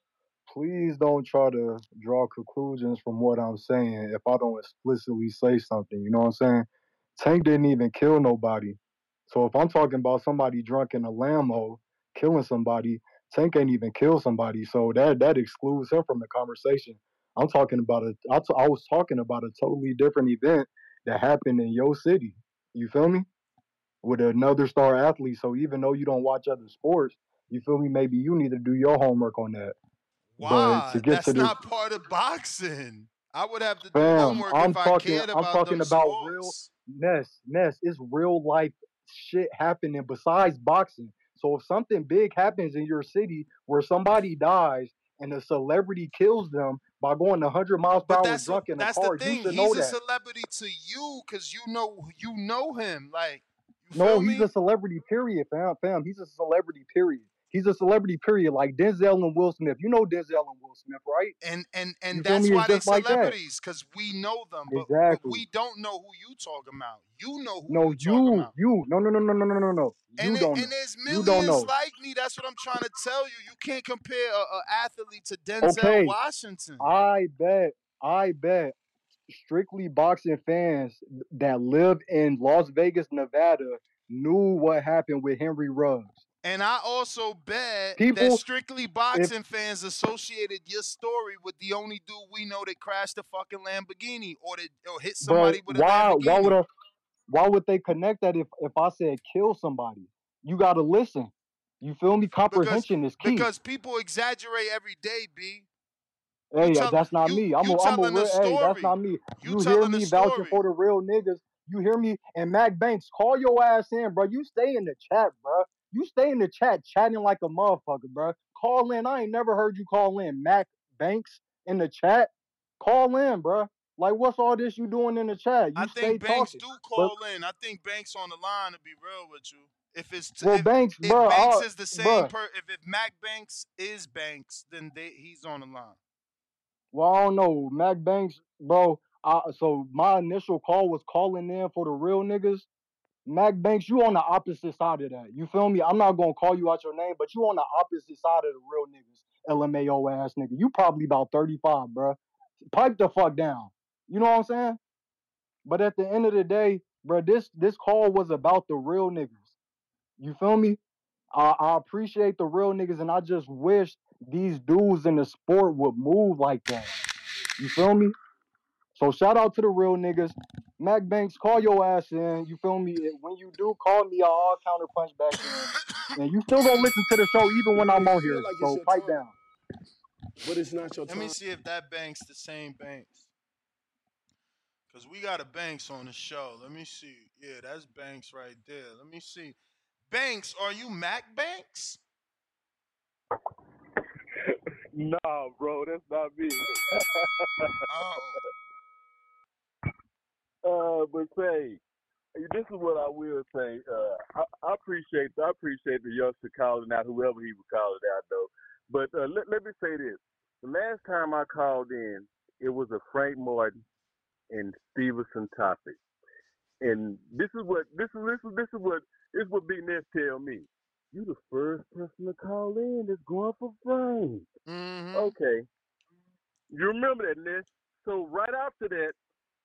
Please don't try to draw conclusions from what I'm saying if I don't explicitly say something. You know what I'm saying? Tank didn't even kill nobody. So if I'm talking about somebody drunk in a Lambo killing somebody, Tank ain't even kill somebody. So that that excludes him from the conversation. I'm talking about a. I, t- I was talking about a totally different event that happened in your city. You feel me? With another star athlete. So even though you don't watch other sports, you feel me? Maybe you need to do your homework on that. Get
That's
to
not part of boxing. I would have to do homework
I'm
if I
talking.
cared
I'm
about
talking
them
about
sports.
real Ness. Ness. It's real life shit happening besides boxing. So if something big happens in your city where somebody dies and a celebrity kills them by going 100 miles per hour
that's
drunk in a
that's
car,
the
you
thing. He's a
that.
celebrity to you because you know you know him. Like
No, he's
me?
a celebrity. Period, fam. Fam, he's a celebrity. Period. He's a celebrity. Period. Like Denzel and Will Smith. You know Denzel and Will Smith, right?
And and and
feel
that's why they
just like
celebrities because we know them, but but
Exactly.
we don't know who you talking about. You know who
No,
you
you, you, no, no, no, no, no, no, no, no.
And
You don't
and
know.
there's
You don't
millions like me. That's what I'm trying to tell you. You can't compare a, a athlete to Denzel
Okay,
Washington.
I bet, I bet strictly boxing fans that live in Las Vegas, Nevada knew what happened with Henry Ruggs.
And I also bet that
People,
strictly
if
boxing fans associated your story with the only dude we know that crashed a fucking Lamborghini or that or hit somebody with a
why, why would
Lamborghini.
I, why would they connect that if if I said kill somebody? You gotta listen. You feel me?
Because
Comprehension is key.
because people exaggerate every day, B. You
Hey, uh,
tell
that's not
you
me. I'm a, I'm a real.
a
Hey, that's not me.
You
You hear me vouching for the real niggas. You hear me? And Mac Banks, call your ass in, bro. You stay in the chat, bro. You stay in the chat chatting like a motherfucker, bro. Call in. I ain't never heard you call in. Mac Banks in the chat. Call in, bro. Like, what's all this you doing in the chat?
I
You stay
think Banks
talking.
do
But
call in. I think Banks on the line to be real with you. If it's t-
well,
if
Banks,
if
bro,
Banks
I,
is the same
bro.
per if if Mac Banks is Banks, then they, he's on the line.
Well, I don't know, Mac Banks, bro. I, so my initial call was calling in for the real niggas. Mac Banks, you on the opposite side of that. You feel me? I'm not gonna call you out your name, but you on the opposite side of the real niggas. LMAO ass nigga. You probably about 35, bruh. Pipe the fuck down. You know what I'm saying? But at the end of the day, bruh, this this call was about the real niggas. You feel me? I, I appreciate the real niggas, and I just wish these dudes in the sport would move like that. You feel me? So shout out to the real niggas. Mac Banks, call your ass in. You feel me? And When you do, call me. I'll counter punch back in. And you still gonna listen to the show even when I'm on here.
like it's
So pipe
time,
down.
but it's not your
Let me see if that Banks the same Banks. Cause we got a Banks on the show. Let me see. Yeah, that's Banks right there. Let me see. Banks, are you Mac Banks? (laughs)
Nah, bro, that's not me. (laughs)
oh.
Uh, but say, this is what I will say. Uh, I, I appreciate, I appreciate the youngster calling out, whoever he was calling out though. But uh, let, let me say this: the last time I called in, it was a Frank Martin and Stevenson topic, and this is what this is this is this is what this is what Big Ness tell me. You the first person to call in that's going for Frank.
Mm-hmm.
Okay. You remember that, Ness? So right after that,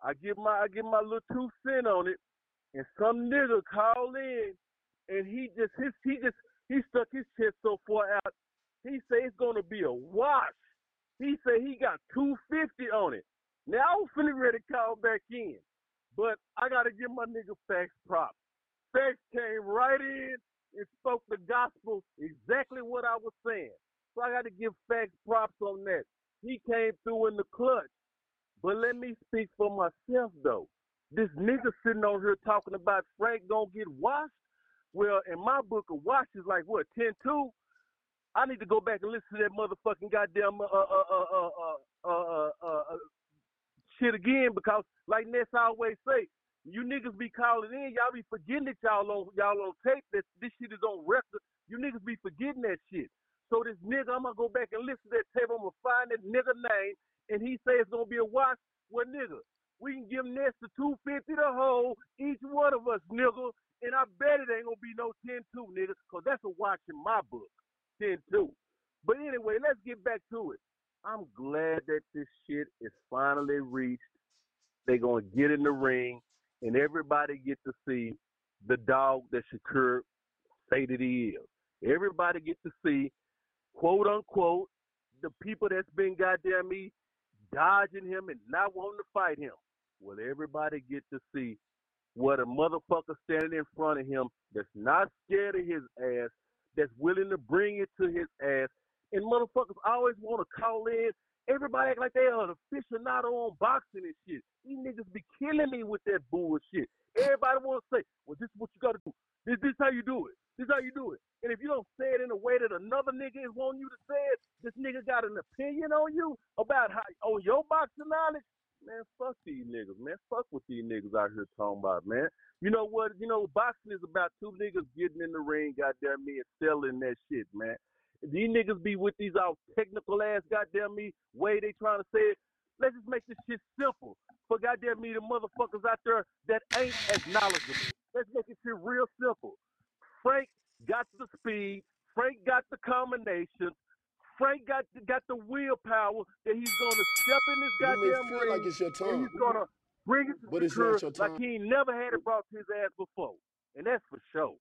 I give my I give my little two cent on it, and some nigga call in, and he just his he just he stuck his chest so far out. He say it's gonna be a wash. He say he got two fifty on it. Now I was finna ready to call back in, but I gotta give my nigga Fats props. Fats came right in and spoke the gospel exactly what I was saying. So I got to give Fats props on that. He came through in the clutch. But let me speak for myself though. This nigga sitting on here talking about Frank gonna get washed. Well, in my book, a wash is like what 10-2? I need to go back and listen to that motherfucking goddamn uh uh uh uh uh uh, uh, uh shit again because like Ness always say, you niggas be calling in, y'all be forgetting that y'all on y'all on tape that this shit is on record. You niggas be forgetting that shit. So this nigga, I'm gonna go back and listen to that tape. I'm gonna find that nigga name, and he say it's gonna be a watch. Well, nigga, we can give Ness the 250 the whole, each one of us, nigga. And I bet it ain't gonna be no 10-2, nigga, cause that's a watch in my book, 10-2. But anyway, let's get back to it. I'm glad that this shit is finally reached. They're gonna get in the ring, and everybody get to see the dog that Shakur that he is. Everybody get to see, quote unquote, the people that's been goddamn me dodging him and not wanting to fight him. Well, everybody get to see what a motherfucker standing in front of him that's not scared of his ass, that's willing to bring it to his ass. And motherfuckers always want to call in. Everybody act like they are an aficionado on boxing and shit. These niggas be killing me with that bullshit. Everybody want to say, well, this is what you got to do. This, this how you do it. This is how you do it. And if you don't say it in a way that another nigga is wanting you to say it, this nigga got an opinion on you about how on your boxing knowledge. Man, fuck these niggas, man. Fuck what these niggas out here talking about, man. You know what? You know, boxing is about two niggas getting in the ring, goddamn me, and selling that shit, man. These niggas be with these all technical ass goddamn me way they trying to say it. Let's just make this shit simple for goddamn me the motherfuckers out there that ain't as knowledgeable. Let's make this shit real simple. Frank got the speed. Frank got the combination. Frank got got the willpower that he's gonna step in this
You
goddamn
feel
ring
like it's your
and
time,
he's gonna bring it to
but it's
Shakur
not your
like
time.
he ain't never had it brought to his ass before, and that's for sure.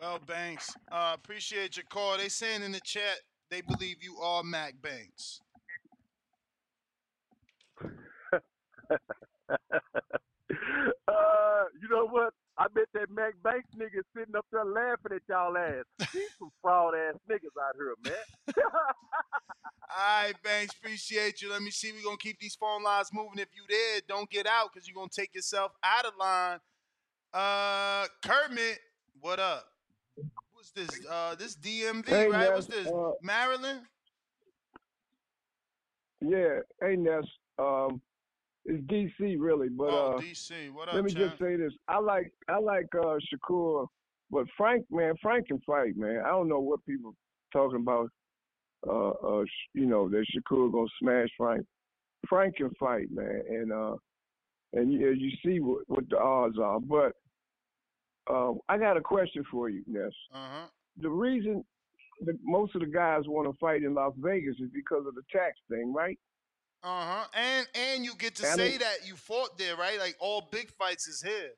Well, Banks, uh, appreciate your call. They saying in the chat they believe you are Mac Banks. (laughs)
uh, you know what? I bet that Mac Banks nigga is sitting up there laughing at y'all ass. These some fraud ass niggas out here, man. (laughs)
All right, Banks, appreciate you. Let me see. We're gonna keep these phone lines moving. If you there, don't get out because you're gonna take yourself out of line. Uh Kermit, what up? What's this? Uh this DMV,
Hey,
right?
Ness,
What's this?
uh,
Maryland?
Yeah, hey Ness, um, it's DC really, but
Oh,
uh,
DC. What up,
let me
champ?
just say this: I like I like uh Shakur, but Frank, man, Frank can fight, man. I don't know what people talking about. Uh, uh, sh- you know that Shakur gonna smash Frank. Frank can fight, man, and uh, and you, you see what, what the odds are. But uh, I got a question for you, Ness.
Uh-huh.
The reason that most of the guys want to fight in Las Vegas is because of the tax thing, right?
Uh-huh. And and you get to
I
say
mean-
that you fought there, right? Like all big fights is here.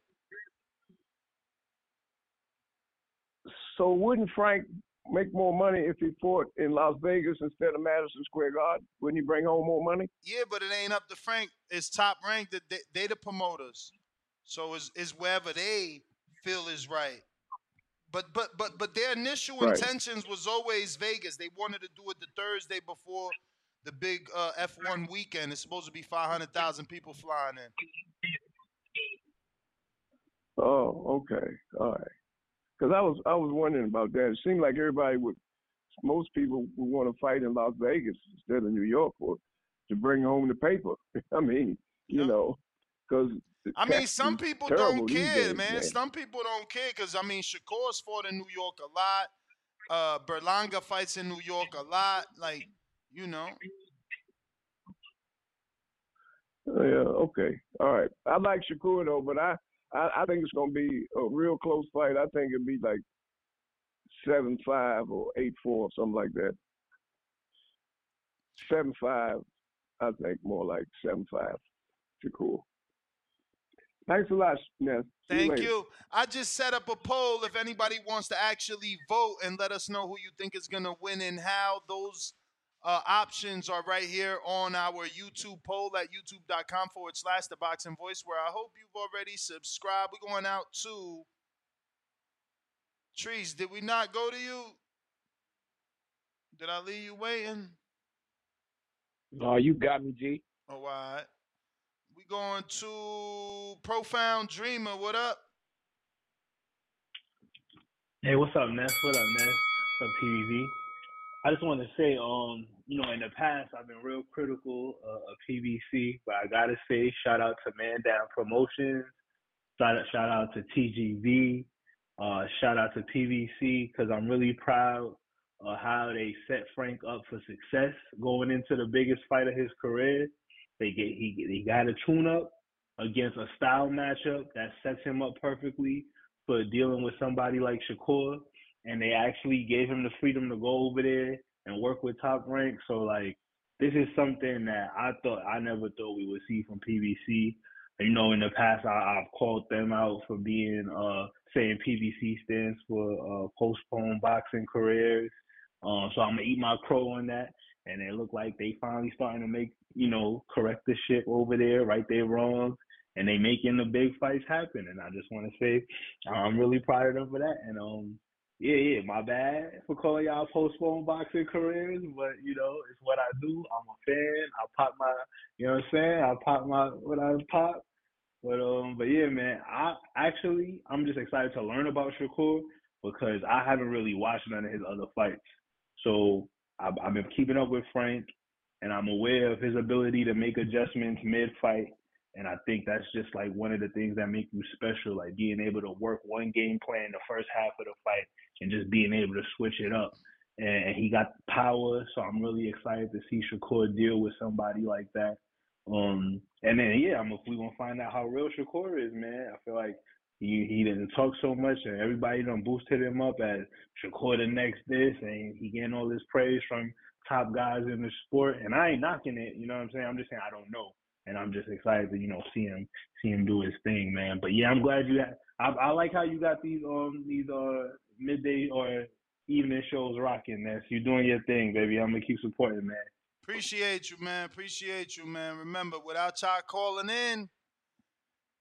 So wouldn't Frank make more money if he fought in Las Vegas instead of Madison Square Garden? Wouldn't he bring home more money?
Yeah, but it ain't up to Frank. It's top ranked. They, they the promoters, so it's, it's wherever they feel is right. But but but but their initial
Right.
intentions was always Vegas. They wanted to do it the Thursday before the big uh, F1 weekend. It's supposed to be five hundred thousand people flying in.
Oh, okay, all right. Because I was I was wondering about that. It seemed like everybody would, most people would want to fight in Las Vegas instead of New York or to bring home the paper. (laughs) I mean, you know, because
I mean, some people don't care,
days,
man.
man.
Some people don't care because I mean, Shakur's fought in New York a lot. Uh, Berlanga fights in New York a lot. Like, you know.
Yeah, okay, all right. I like Shakur though, but I, I I think it's gonna be a real close fight. I think it'll be like seven five or eight four, something like that. Seven five, I think more like seven five. Shakur. Thanks a lot, Ness.
Thank
later.
you. I just set up a poll if anybody wants to actually vote and let us know who you think is going to win and how. Those uh, options are right here on our YouTube poll at youtube.com forward slash the boxing voice, where I hope you've already subscribed. We're going out to Trees. Did we not go to you? Did I leave you waiting?
No, you got me, G.
Oh, all right. We going to Profound Dreamer. What up?
Hey, what's up, Ness? What up, Ness? What's up, TBV? I just want to say, um, you know, in the past, I've been real critical uh, of PBC, but I gotta say, shout out to Man Down Promotions, shout out, shout out to TGB, uh, shout out to PBC, because I'm really proud of how they set Frank up for success going into the biggest fight of his career. They get he he got a tune up against a style matchup that sets him up perfectly for dealing with somebody like Shakur, and they actually gave him the freedom to go over there and work with top rank. So like this is something that I thought I never thought we would see from PBC. You know, in the past I, I've called them out for being uh saying PBC stands for uh postponed boxing careers. Uh, so I'm gonna eat my crow on that. And it looked like they finally starting to make, you know, correct the ship over there, right their wrongs, and they making the big fights happen. And I just want to say I'm really proud of them for that. And um, yeah, yeah, my bad for calling y'all postponed boxing careers, but you know, it's what I do. I'm a fan. I pop my, you know what I'm saying? I pop my what I pop. But um, but yeah, man, I actually I'm just excited to learn about Shakur because I haven't really watched none of his other fights. So I've, I've been keeping up with Frank, and I'm aware of his ability to make adjustments mid-fight. And I think that's just like one of the things that make you special, like being able to work one game plan the first half of the fight and just being able to switch it up. And, he got power, so I'm really excited to see Shakur deal with somebody like that. Um, and then yeah, I'm we gonna find out how real Shakur is, man. I feel like he he didn't talk so much, and everybody done boosted him up as Shakur the next this, and he getting all this praise from top guys in the sport. And I ain't knocking it, you know what I'm saying? I'm just saying I don't know, and I'm just excited to you know see him see him do his thing, man. But yeah, I'm glad you. Had, I I like how you got these um these uh midday or evening shows rocking. This you're doing your thing, baby. I'm gonna keep supporting, man.
Appreciate you, man. Appreciate you, man. Remember, without y'all calling in,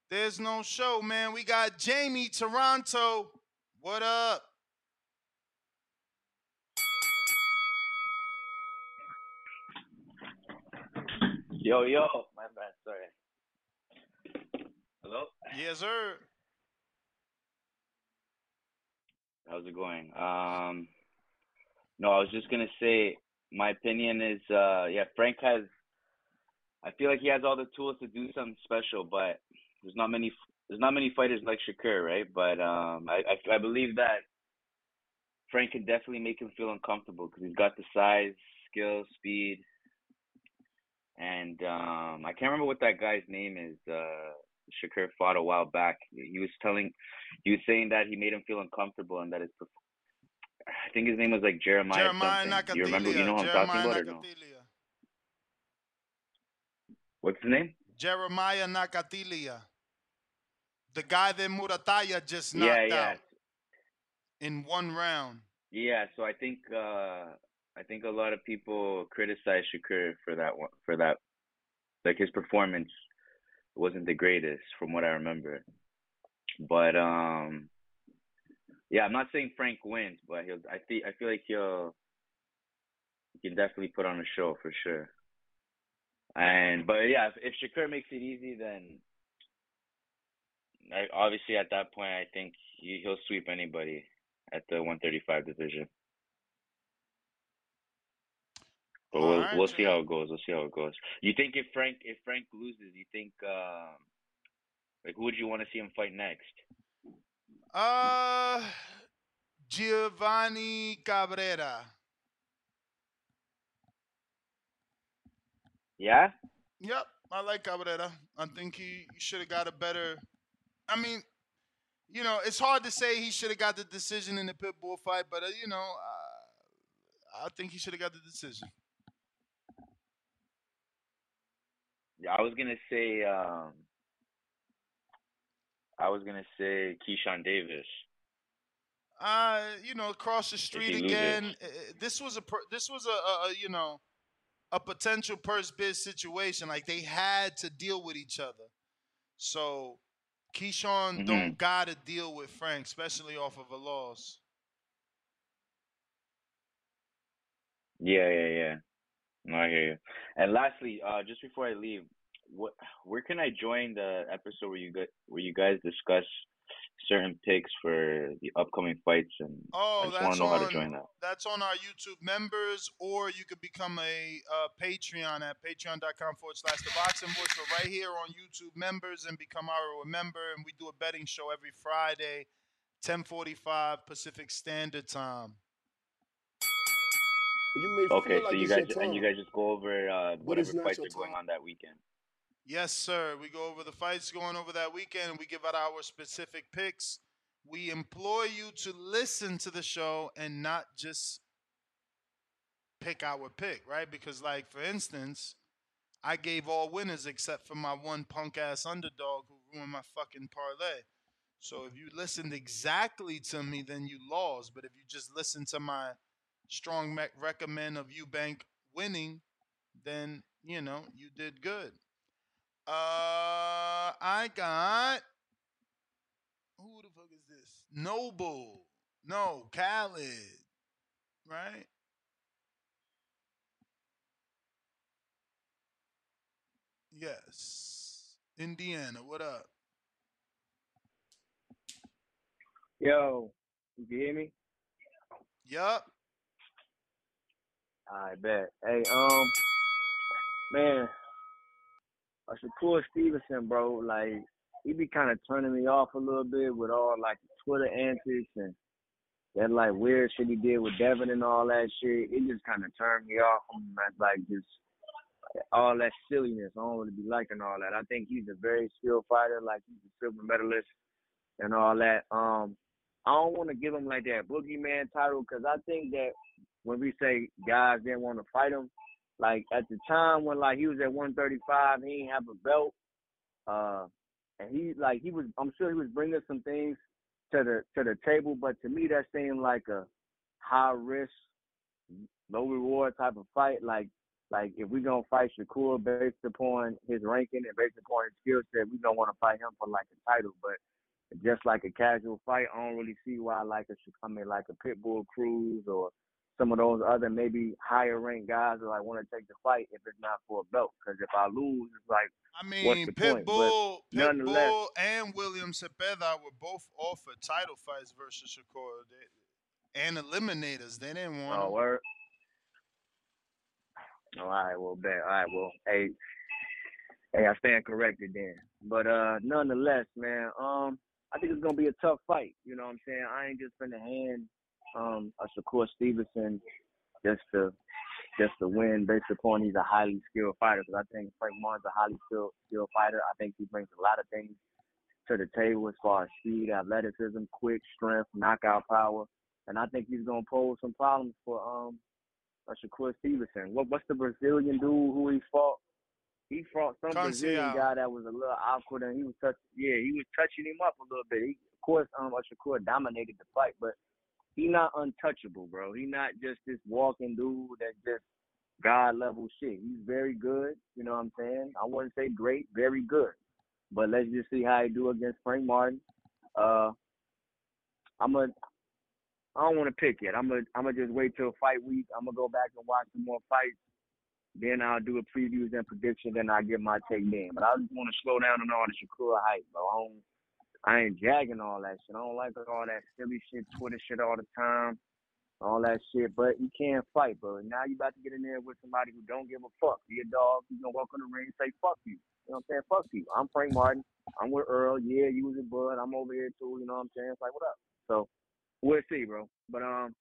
there's no show, man. We got Jamie Toronto. What up?
Yo, yo, my bad. Sorry. Hello.
Yes, sir.
How's it going? Um, no, I was just gonna say my opinion is, uh, yeah, Frank has. I feel like he has all the tools to do something special, but there's not many. There's not many fighters like Shakur, right? But um, I, I I believe that Frank can definitely make him feel uncomfortable because he's got the size, skill, speed, and um, I can't remember what that guy's name is. Uh, Shakur fought a while back. He was telling, he was saying that he made him feel uncomfortable and that his, I think his name was like Jeremiah.
Jeremiah
something. You remember? You
Nakathila.
know I'm
Jeremiah
talking about or no?
Nakathila.
What's the name?
Jeremiah Nakathila. The guy that Muratalla just knocked
Yeah, yeah.
out in one round.
Yeah, so I think uh I think a lot of people criticize Shakur for that one for that like his performance wasn't the greatest from what I remember. But um yeah, I'm not saying Frank wins, but he'll I think I feel like he'll he can definitely put on a show for sure. And but yeah, if, if Shakur makes it easy then I, obviously at that point I think he, he'll sweep anybody at the 135 division. But we'll
right,
we'll see how it goes. We'll see how it goes. You think if Frank if Frank loses, you think um like who would you want to see him fight next?
Uh, Giovanni Cabrera.
Yeah?
Yep, I like Cabrera. I think he, he should have got a better. I mean, you know, it's hard to say he should have got the decision in the Pitbull fight, but uh, you know, uh, I think he should have got the decision.
Yeah, I was gonna say um I was gonna say Keyshawn Davis.
Uh, you know, across the street again. uh, uh, This was a this was a, a, you know a potential purse bid situation. Like they had to deal with each other. So Keyshawn
Mhm.
don't gotta deal with Frank, especially off of a loss.
Yeah, yeah, yeah. No, I hear you. And lastly, uh, just before I leave, what where can I join the episode where you guys where you guys discuss certain picks for the upcoming fights? And I
Oh,
just want to know how to join that.
that's on our YouTube members, or you could become a uh, Patreon at patreon.com forward slash the boxing voice. Right here on YouTube members and become our member, and we do a betting show every Friday, 10:45 Pacific Standard Time.
You may
Okay,
feel
so you guys and you guys just go over uh, whatever fights are going on that weekend.
Yes, sir. We go over the fights going over that weekend, and we give out our specific picks. We implore you to listen to the show and not just pick our pick, right? Because, like, for instance, I gave all winners except for my one punk ass underdog who ruined my fucking parlay. So if you listened exactly to me, then you lost. But if you just listen to my strong me- recommend of Eubank winning, then you know you did good. Uh, I got who the fuck is this? Noble. No, Khaled. Right? Yes. Indiana, what up?
Yo, you hear me?
Yup.
I bet. Hey, um, man, Shakur Stevenson, bro, like he be kind of turning me off a little bit with all like Twitter antics and that like weird shit he did with Devin and all that shit. It just kind of turned me off from like just all that silliness. I don't really be liking all that. I think he's a very skilled fighter, like he's a silver medalist and all that. Um, I don't want to give him like that boogeyman title because I think that when we say guys didn't want to fight him, like at the time when like he was at 135, he didn't have a belt, uh, and he like he was. I'm sure he was bringing some things to the to the table, but to me that seemed like a high risk, low reward type of fight. Like like if we gonna fight Shakur based upon his ranking and based upon his skill set, we don't want to fight him for like a title, but just like a casual fight, I don't really see why like should come in like a Pitbull Cruz or some of those other maybe higher ranked guys that like want to take the fight if it's not for a belt. Because if I lose, it's like
I mean? Pitbull, Pitbull, and William Cepeda were both offered title fights versus Shakur, they, and eliminators. They didn't want
oh word. Oh, all right, well, bet. All right, well, hey, hey, I stand corrected then. But uh, nonetheless, man, um, I think it's gonna be a tough fight. You know what I'm saying? I ain't just gonna hand um a Shakur Stevenson just to just to win based upon he's a highly skilled fighter. Because I think Frank Martin's a highly skilled skilled fighter. I think he brings a lot of things to the table as far as speed, athleticism, quick strength, knockout power, and I think he's gonna pose some problems for um a Shakur Stevenson. What what's the Brazilian dude who he fought? He fought some Brazilian guy that was a little awkward and he was touch yeah, he was touching him up a little bit. He, of course, um Shakur dominated the fight, but he not untouchable, bro. He not just this walking dude that just God level shit. He's very good. You know what I'm saying? I wouldn't say great, very good. But let's just see how he do against Frank Martin. Uh, I'm a. I don't want to pick yet. I'm gonna. I'm gonna just wait till fight week. I'm gonna go back and watch some more fights. Then I'll do a previews and prediction. Then I'll get my take then. But I just want to slow down on all the Shakur hype, bro. I, don't, I ain't jagging all that shit. I don't like all that silly shit, Twitter shit all the time, all that shit. But you can't fight, bro. Now you about to get in there with somebody who don't give a fuck. A dog. You gonna walk on the ring and say fuck you. You know what I'm saying? Fuck you. I'm Frank Martin. I'm with Errol. Yeah, you was a bud. I'm over here too. You know what I'm saying? It's like what up? So we'll see, bro. But um,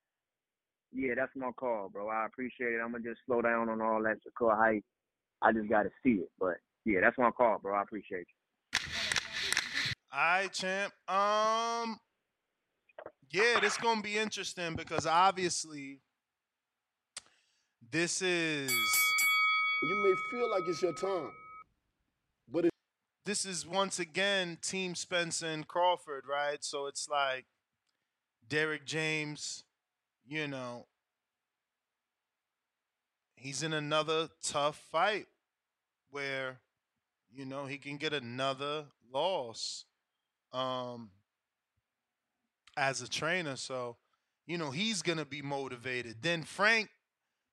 yeah, that's my call, bro. I appreciate it. I'm gonna just slow down on all that Shakur hype. I just gotta see it. But yeah, that's my call, bro. I appreciate you.
All right, champ. Um, yeah, this gonna be interesting because obviously this is
You may feel like it's your time, but it,
this is once again Team Spencer and Crawford, right? So it's like Derrick James, you know, he's in another tough fight where, you know, he can get another loss um as a trainer. So, you know, he's gonna be motivated. Then Frank,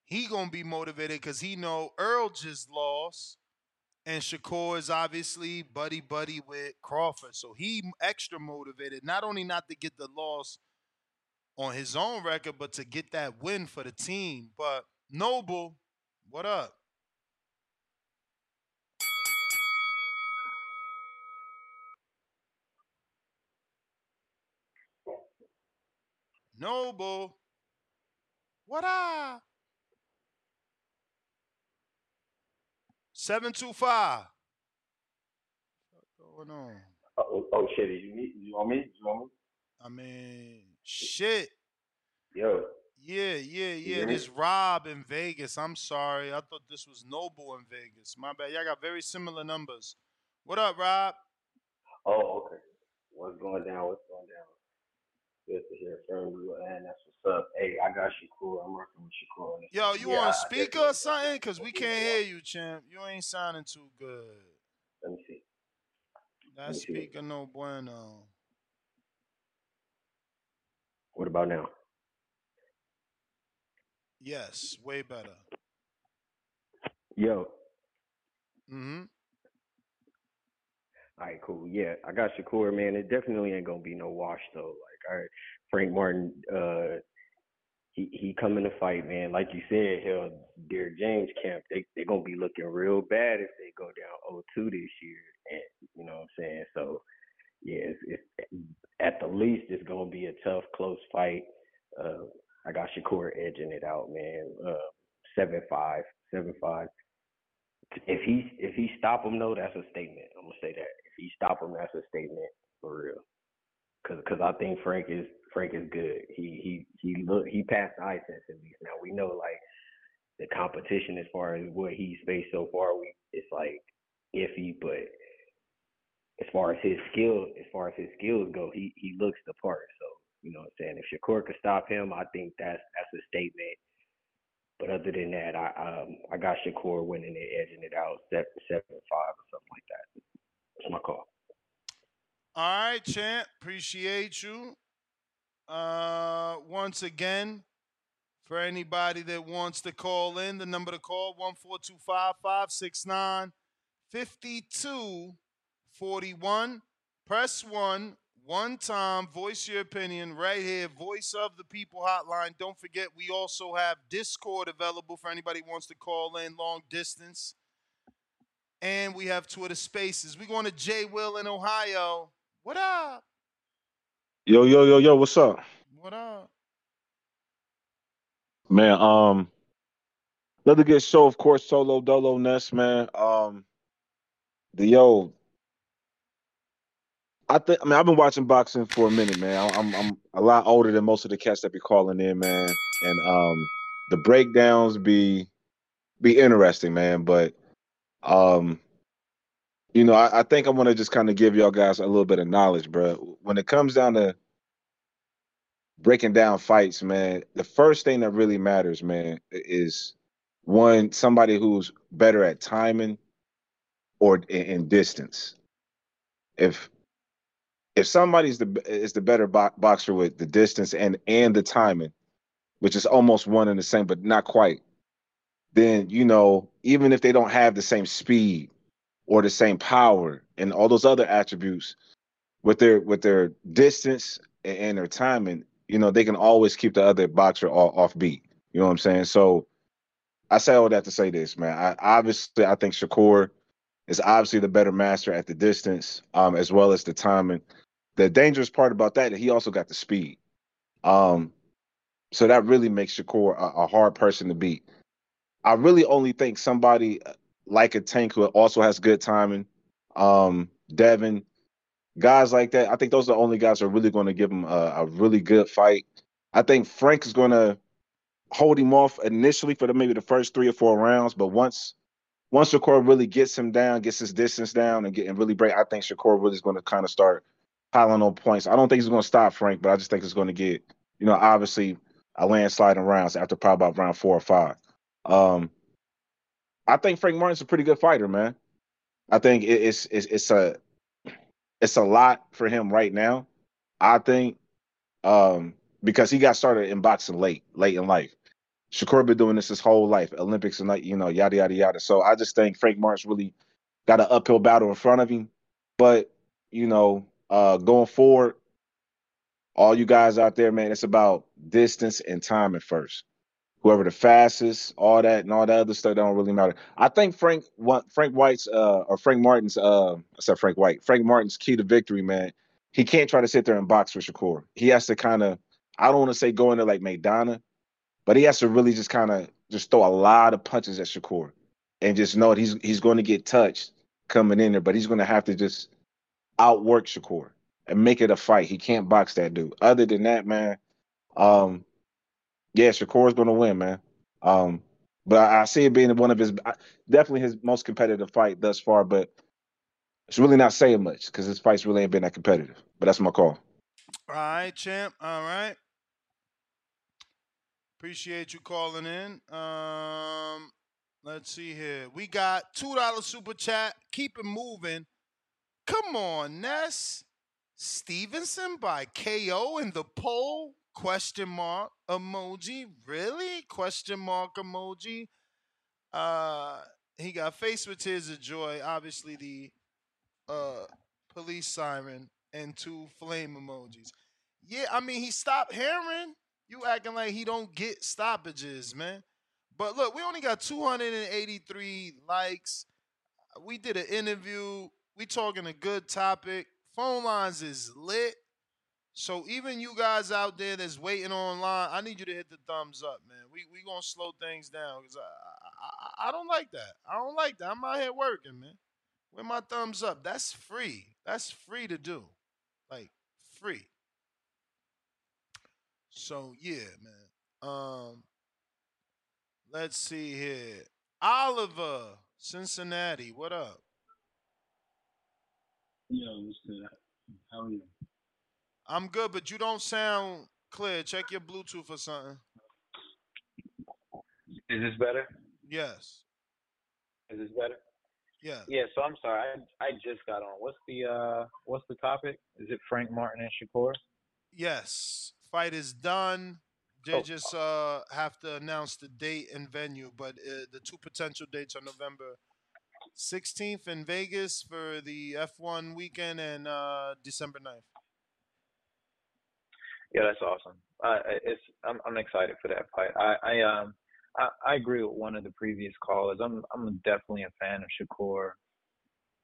he gonna be motivated because he know Errol just lost. And Shakur is obviously buddy buddy with Crawford. So he extra motivated, not only not to get the loss on his own record, but to get that win for the team. But Noble, what up? Noble, what up? 725. What's going on?
Uh, oh, oh shit! You need you want me? You want me?
I mean, shit.
Yo,
Yeah, yeah, yeah. This Rob in Vegas. I'm sorry. I thought this was Noble in Vegas. My bad. Y'all got very similar numbers. What up, Rob?
Oh, okay. What's going down? What's going down? Good to hear from you, and that's what's up. Hey, I got Shakur. I'm working with Shakur.
Yo, you
yeah,
on
I
speaker or something? Cause we can't hear you, champ. You ain't sounding too good.
Let me see.
That
me see.
speaker no bueno.
What about now?
Yes, way better.
Yo.
Mm-hmm.
All right, cool. Yeah, I got Shakur, man. It definitely ain't gonna be no wash though. Like, all right, Frank Martin, uh, he he coming to fight, man. Like you said, hell, Derrick James camp, they they gonna be looking real bad if they go down 0-2 this year, and you know what I'm saying. So, yeah, it's, it's at the least it's gonna be a tough, close fight. Uh, I got Shakur edging it out, man. Uh, seven five, seven five. If he if he stop him though, that's a statement. I'm gonna say that. If he stop him, that's a statement for real. Cause, cause I think Frank is Frank is good. He he he look he passed the eye test at least. Now we know like the competition as far as what he's faced so far, we it's like iffy, but as far as his skill, as far as his skills go, he he looks the part. So you know what I'm saying. If Shakur could stop him, I think that's that's a statement. But other than that, I um I got Shakur winning it, edging it out, seven seven five or something like that. That's my call.
All right, champ. Appreciate you. Uh, once again, for anybody that wants to call in, the number to call one four two five five six nine fifty two forty one. Press one one time. Voice your opinion right here. Voice of the People Hotline. Don't forget, we also have Discord available for anybody wants to call in long distance. And we have Twitter Spaces. We're going to J Will in Ohio. What up?
Yo, yo, yo, yo, what's up?
What up?
Man, um another good show, of course, Solo Dolo Ness, man. Um the yo I think I mean I've been watching boxing for a minute, man. I'm I'm a lot older than most of the cats that be calling in, man. And um the breakdowns be be interesting, man. But um you know, I, I think I want to just kind of give y'all guys a little bit of knowledge, bro. When it comes down to breaking down fights, man, the first thing that really matters, man, is one somebody who's better at timing or in, distance. If if somebody's the is the better bo- boxer with the distance and and the timing, which is almost one and the same, but not quite, then you know even if they don't have the same speed or the same power and all those other attributes, with their with their distance and, their timing, you know they can always keep the other boxer off, beat. You know what I'm saying? So I say all that to say this, man. I obviously I think Shakur is obviously the better master at the distance, um, as well as the timing. The dangerous part about that is he also got the speed. Um, so that really makes Shakur a, a hard person to beat. I really only think somebody like a Tank who also has good timing, um, Devin, guys like that. I think those are the only guys who are really going to give him a, a really good fight. I think Frank is going to hold him off initially for the maybe the first three or four rounds, but once once Shakur really gets him down, gets his distance down, and get and really break, I think Shakur really is going to kind of start piling on points. I don't think he's going to stop Frank, but I just think it's going to get you know obviously a landslide in rounds after probably about round four or five. Um, I think Frank Martin's a pretty good fighter, man. I think it's it's it's a it's a lot for him right now. I think um, because he got started in boxing late, late in life. Shakur been doing this his whole life, Olympics and like you know yada yada yada. So I just think Frank Martin's really got an uphill battle in front of him. But you know, uh, going forward, all you guys out there, man, it's about distance and time at first. Whoever the fastest, all that and all that other stuff don't really matter. I think Frank Frank White's uh or Frank Martin's uh I said Frank White. Frank Martin's key to victory, man. He can't try to sit there and box with Shakur. He has to kind of I don't want to say go in there like McDonough, but he has to really just kind of just throw a lot of punches at Shakur and just know that he's he's going to get touched coming in there, but he's going to have to just outwork Shakur and make it a fight. He can't box that dude. Other than that, man, um, yeah, Shakur's going to win, man. Um, but I, I see it being one of his definitely his most competitive fight thus far. But it's really not saying much because his fights really ain't been that competitive. But that's my call.
All right, champ. All right. Appreciate you calling in. Um, let's see here. We got two dollar super chat. Keep it moving. Come on, Ness. Stevenson by KO in the poll? Question mark emoji. Really? Question mark emoji. Uh, he got faced with tears of joy. Obviously, the uh police siren and two flame emojis. Yeah, I mean he stopped Herring. You acting like he don't get stoppages, man. But look, we only got 283 likes. We did an interview. We talking a good topic. Phone lines is lit. So even you guys out there that's waiting online, I need you to hit the thumbs up, man. We we gonna slow things down because I, I I don't like that. I don't like that. I'm out here working, man. With my thumbs up, that's free. That's free to do, like free. So yeah, man. Um, let's see here. Oliver, Cincinnati, what up?
Yo, what's good? How are you?
I'm good, but you don't sound clear. Check your Bluetooth or something.
Is this better?
Yes.
Is this better?
Yeah.
Yeah. So I'm sorry. I I just got on. What's the uh What's the topic? Is it Frank Martin and Shakur?
Yes. Fight is done. They
Oh.
just uh, have to announce the date and venue, but uh, the two potential dates are November 16th in Vegas for the F1 weekend and uh, December 9th.
Yeah, that's awesome. Uh, it's I'm I'm excited for that fight. I I um I, I agree with one of the previous callers. I'm I'm definitely a fan of Shakur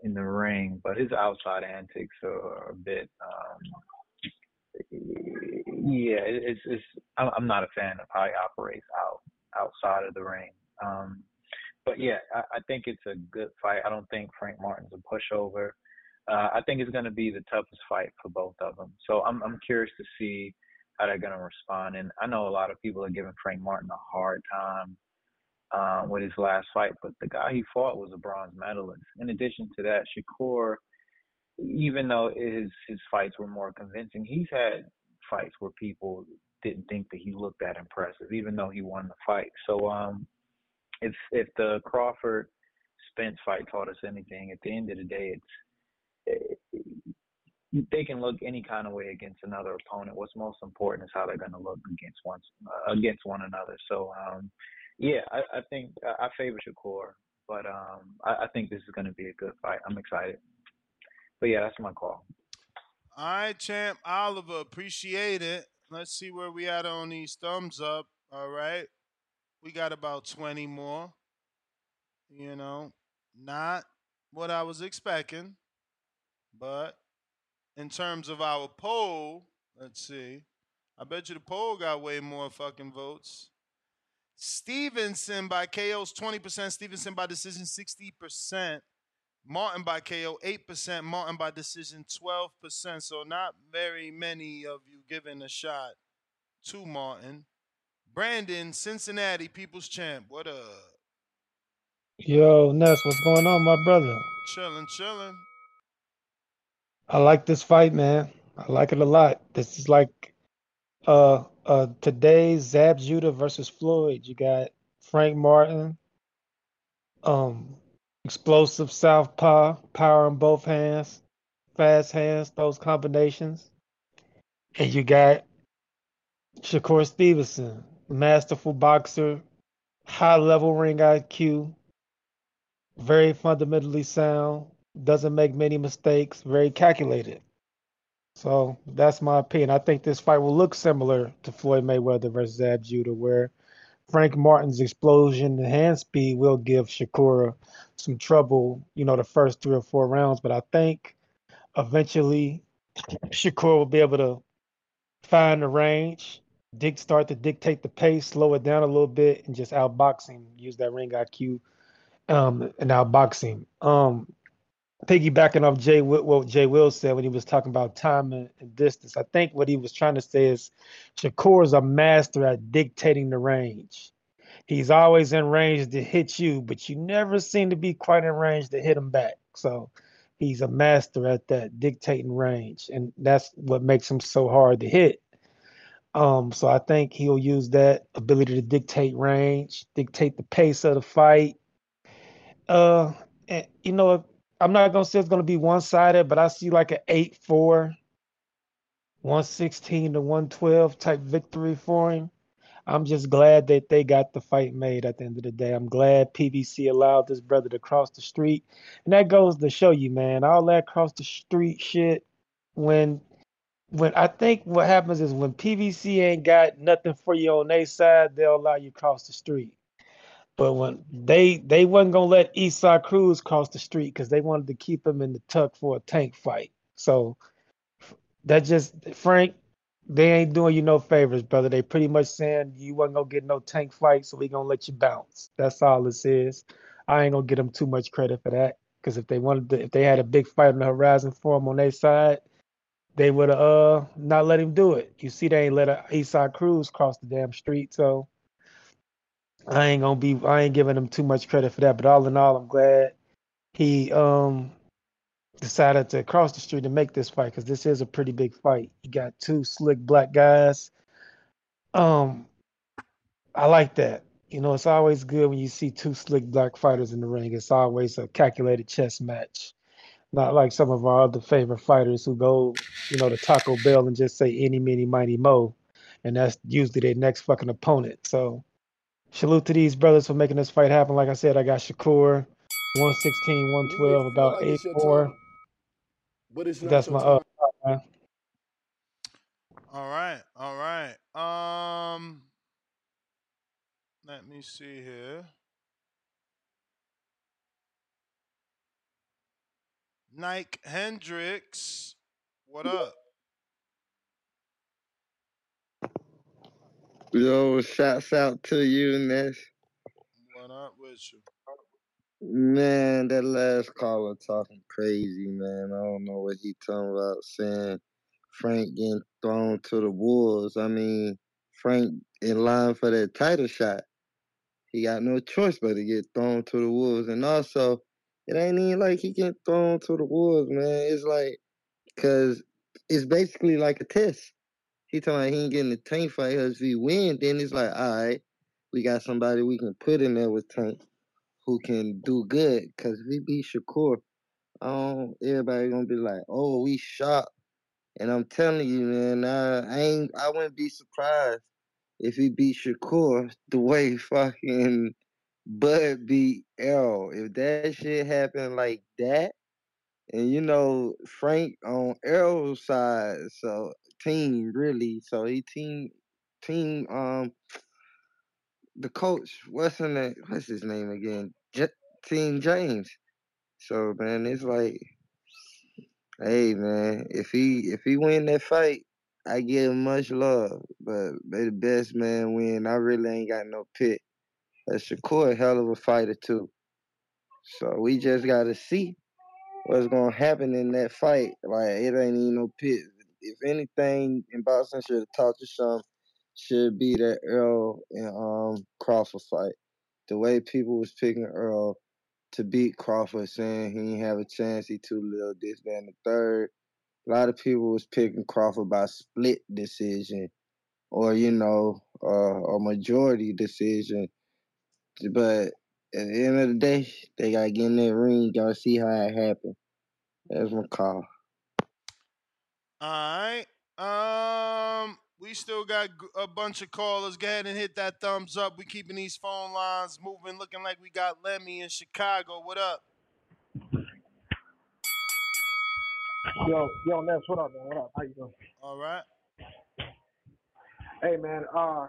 in the ring, but his outside antics are a bit um yeah, it- it's it's I'm I'm not a fan of how he operates out outside of the ring. Um but yeah, I, I think it's a good fight. I don't think Frank Martin's a pushover. Uh, I think it's going to be the toughest fight for both of them. So I'm I'm curious to see how they're going to respond. And I know a lot of people are giving Frank Martin a hard time uh, with his last fight, but the guy he fought was a bronze medalist. In addition to that, Shakur, even though his his fights were more convincing, he's had fights where people didn't think that he looked that impressive, even though he won the fight. So um, if if the Crawford Spence fight taught us anything, at the end of the day, it's it, they can look any kind of way against another opponent. What's most important is how they're going to look against one uh, against one another. So um, yeah, I, I think I favor Shakur, but um, I, I think this is going to be a good fight. I'm excited. But yeah, that's my call.
All right, champ Oliver, appreciate it. Let's see where we at on these thumbs up. All right. We got about 20 more. You know, not what I was expecting, but in terms of our poll, let's see. I bet you the poll got way more fucking votes. Stevenson by KO's 20%, Stevenson by decision 60%, Martin by KO 8%, Martin by decision 12%. So not very many of you giving a shot to Martin. Brandon, Cincinnati, People's Champ. What up?
Yo, Ness, what's going on, my brother?
Chilling, chilling.
I like this fight, man. I like it a lot. This is like uh uh today's Zab Judah versus Floyd. You got Frank Martin, um, explosive southpaw, power in both hands, fast hands, those combinations. And you got Shakur Stevenson, masterful boxer, high level ring IQ, very fundamentally sound, doesn't make many mistakes, very calculated. So that's my opinion. I think this fight will look similar to Floyd Mayweather versus Zab Judah, where Frank Martin's explosion and hand speed will give Shakura some trouble, you know, the first three or four rounds. But I think eventually Shakur will be able to find the range, dig, start to dictate the pace, slow it down a little bit, and just outbox him, use that ring IQ um, and outbox him. Um, piggybacking off Jay what Jay Will said when he was talking about time and, and, distance. I think what he was trying to say is Shakur is a master at dictating the range. He's always in range to hit you, but you never seem to be quite in range to hit him back. So he's a master at that dictating range, and that's what makes him so hard to hit. Um, so I think he'll use that ability to dictate range, dictate the pace of the fight. Uh, and you know, I'm not gonna say it's gonna be one sided, but I see like an 8 4, 116 to 112 type victory for him. I'm just glad that they got the fight made at the end of the day. I'm glad PBC allowed this brother to cross the street. And that goes to show you, man, all that cross the street shit when when I think what happens is when PBC ain't got nothing for you on their side, they'll allow you cross the street. But when they they wasn't gonna let Isaac Cruz cross the street because they wanted to keep him in the tuck for a tank fight. So that just Frank, they ain't doing you no favors, brother. They pretty much saying you wasn't gonna get no tank fight, so we gonna let you bounce. That's all this is. I ain't gonna give them too much credit for that because if they wanted to, if they had a big fight on the horizon for him on their side, they would uh not let him do it. You see, they ain't let Isaac Cruz cross the damn street, so I ain't gonna be I ain't giving him too much credit for that, but all in all, I'm glad he um decided to cross the street and make this fight because this is a pretty big fight. You got two slick black guys. Um, I like that. You know, it's always good when you see two slick black fighters in the ring. It's always a calculated chess match. Not like some of our other favorite fighters who go, you know, to Taco Bell and just say any, mini, mighty, mo. And that's usually their next fucking opponent. So Salute to these brothers for making this fight happen. Like I said, I got Shakur, 116, 112, about
like
eight
it's your
four.
time, but it's not
That's my
time.
uh,
All right, all right. Um, let me see here. Nike Hendricks, what up?
Yo, shouts out to you, Ness.
What up with you?
Man, that last caller talking crazy, man. I don't know what he talking about, saying Frank getting thrown to the wolves. I mean, Frank in line for that title shot. He got no choice but to get thrown to the wolves. And also, it ain't even like he get thrown to the wolves, man. It's like, cause it's basically like a test. He talking about he ain't getting the Tank fight because if he win, then it's like, all right, we got somebody we can put in there with Tank who can do good. Cause if he beat Shakur, um, everybody gonna be like, oh, we shocked. And I'm telling you, man, I, I ain't, I wouldn't be surprised if he beat Shakur the way (laughs) fucking Bud beat Errol. If that shit happened like that, and you know Frank on Errol's side, so team really, so he team team um the coach, what's in the what's his name again? J- team James. So man, it's like, hey man, if he if he win that fight, I give him much love. But may the best man win. I really ain't got no pick. But Shakur a hell of a fighter too. So we just gotta see what's gonna happen in that fight. Like it ain't even no pit. If anything in boxing should have taught you something, should be that Errol and um Crawford fight. The way people was picking Errol to beat Crawford, saying he didn't have a chance, he too little, this, that, and the third. A lot of people was picking Crawford by split decision or, you know, uh, a majority decision. But at the end of the day, they gotta get in that ring, gotta see how it happened. That's my call.
All right. Um, we still got a bunch of callers. Go ahead and hit that thumbs up. We keeping these phone lines moving, looking like we got Lemmy in Chicago. What up?
Yo, yo, Ness, what up, man? What up? How you doing?
All right.
Hey, man. Uh,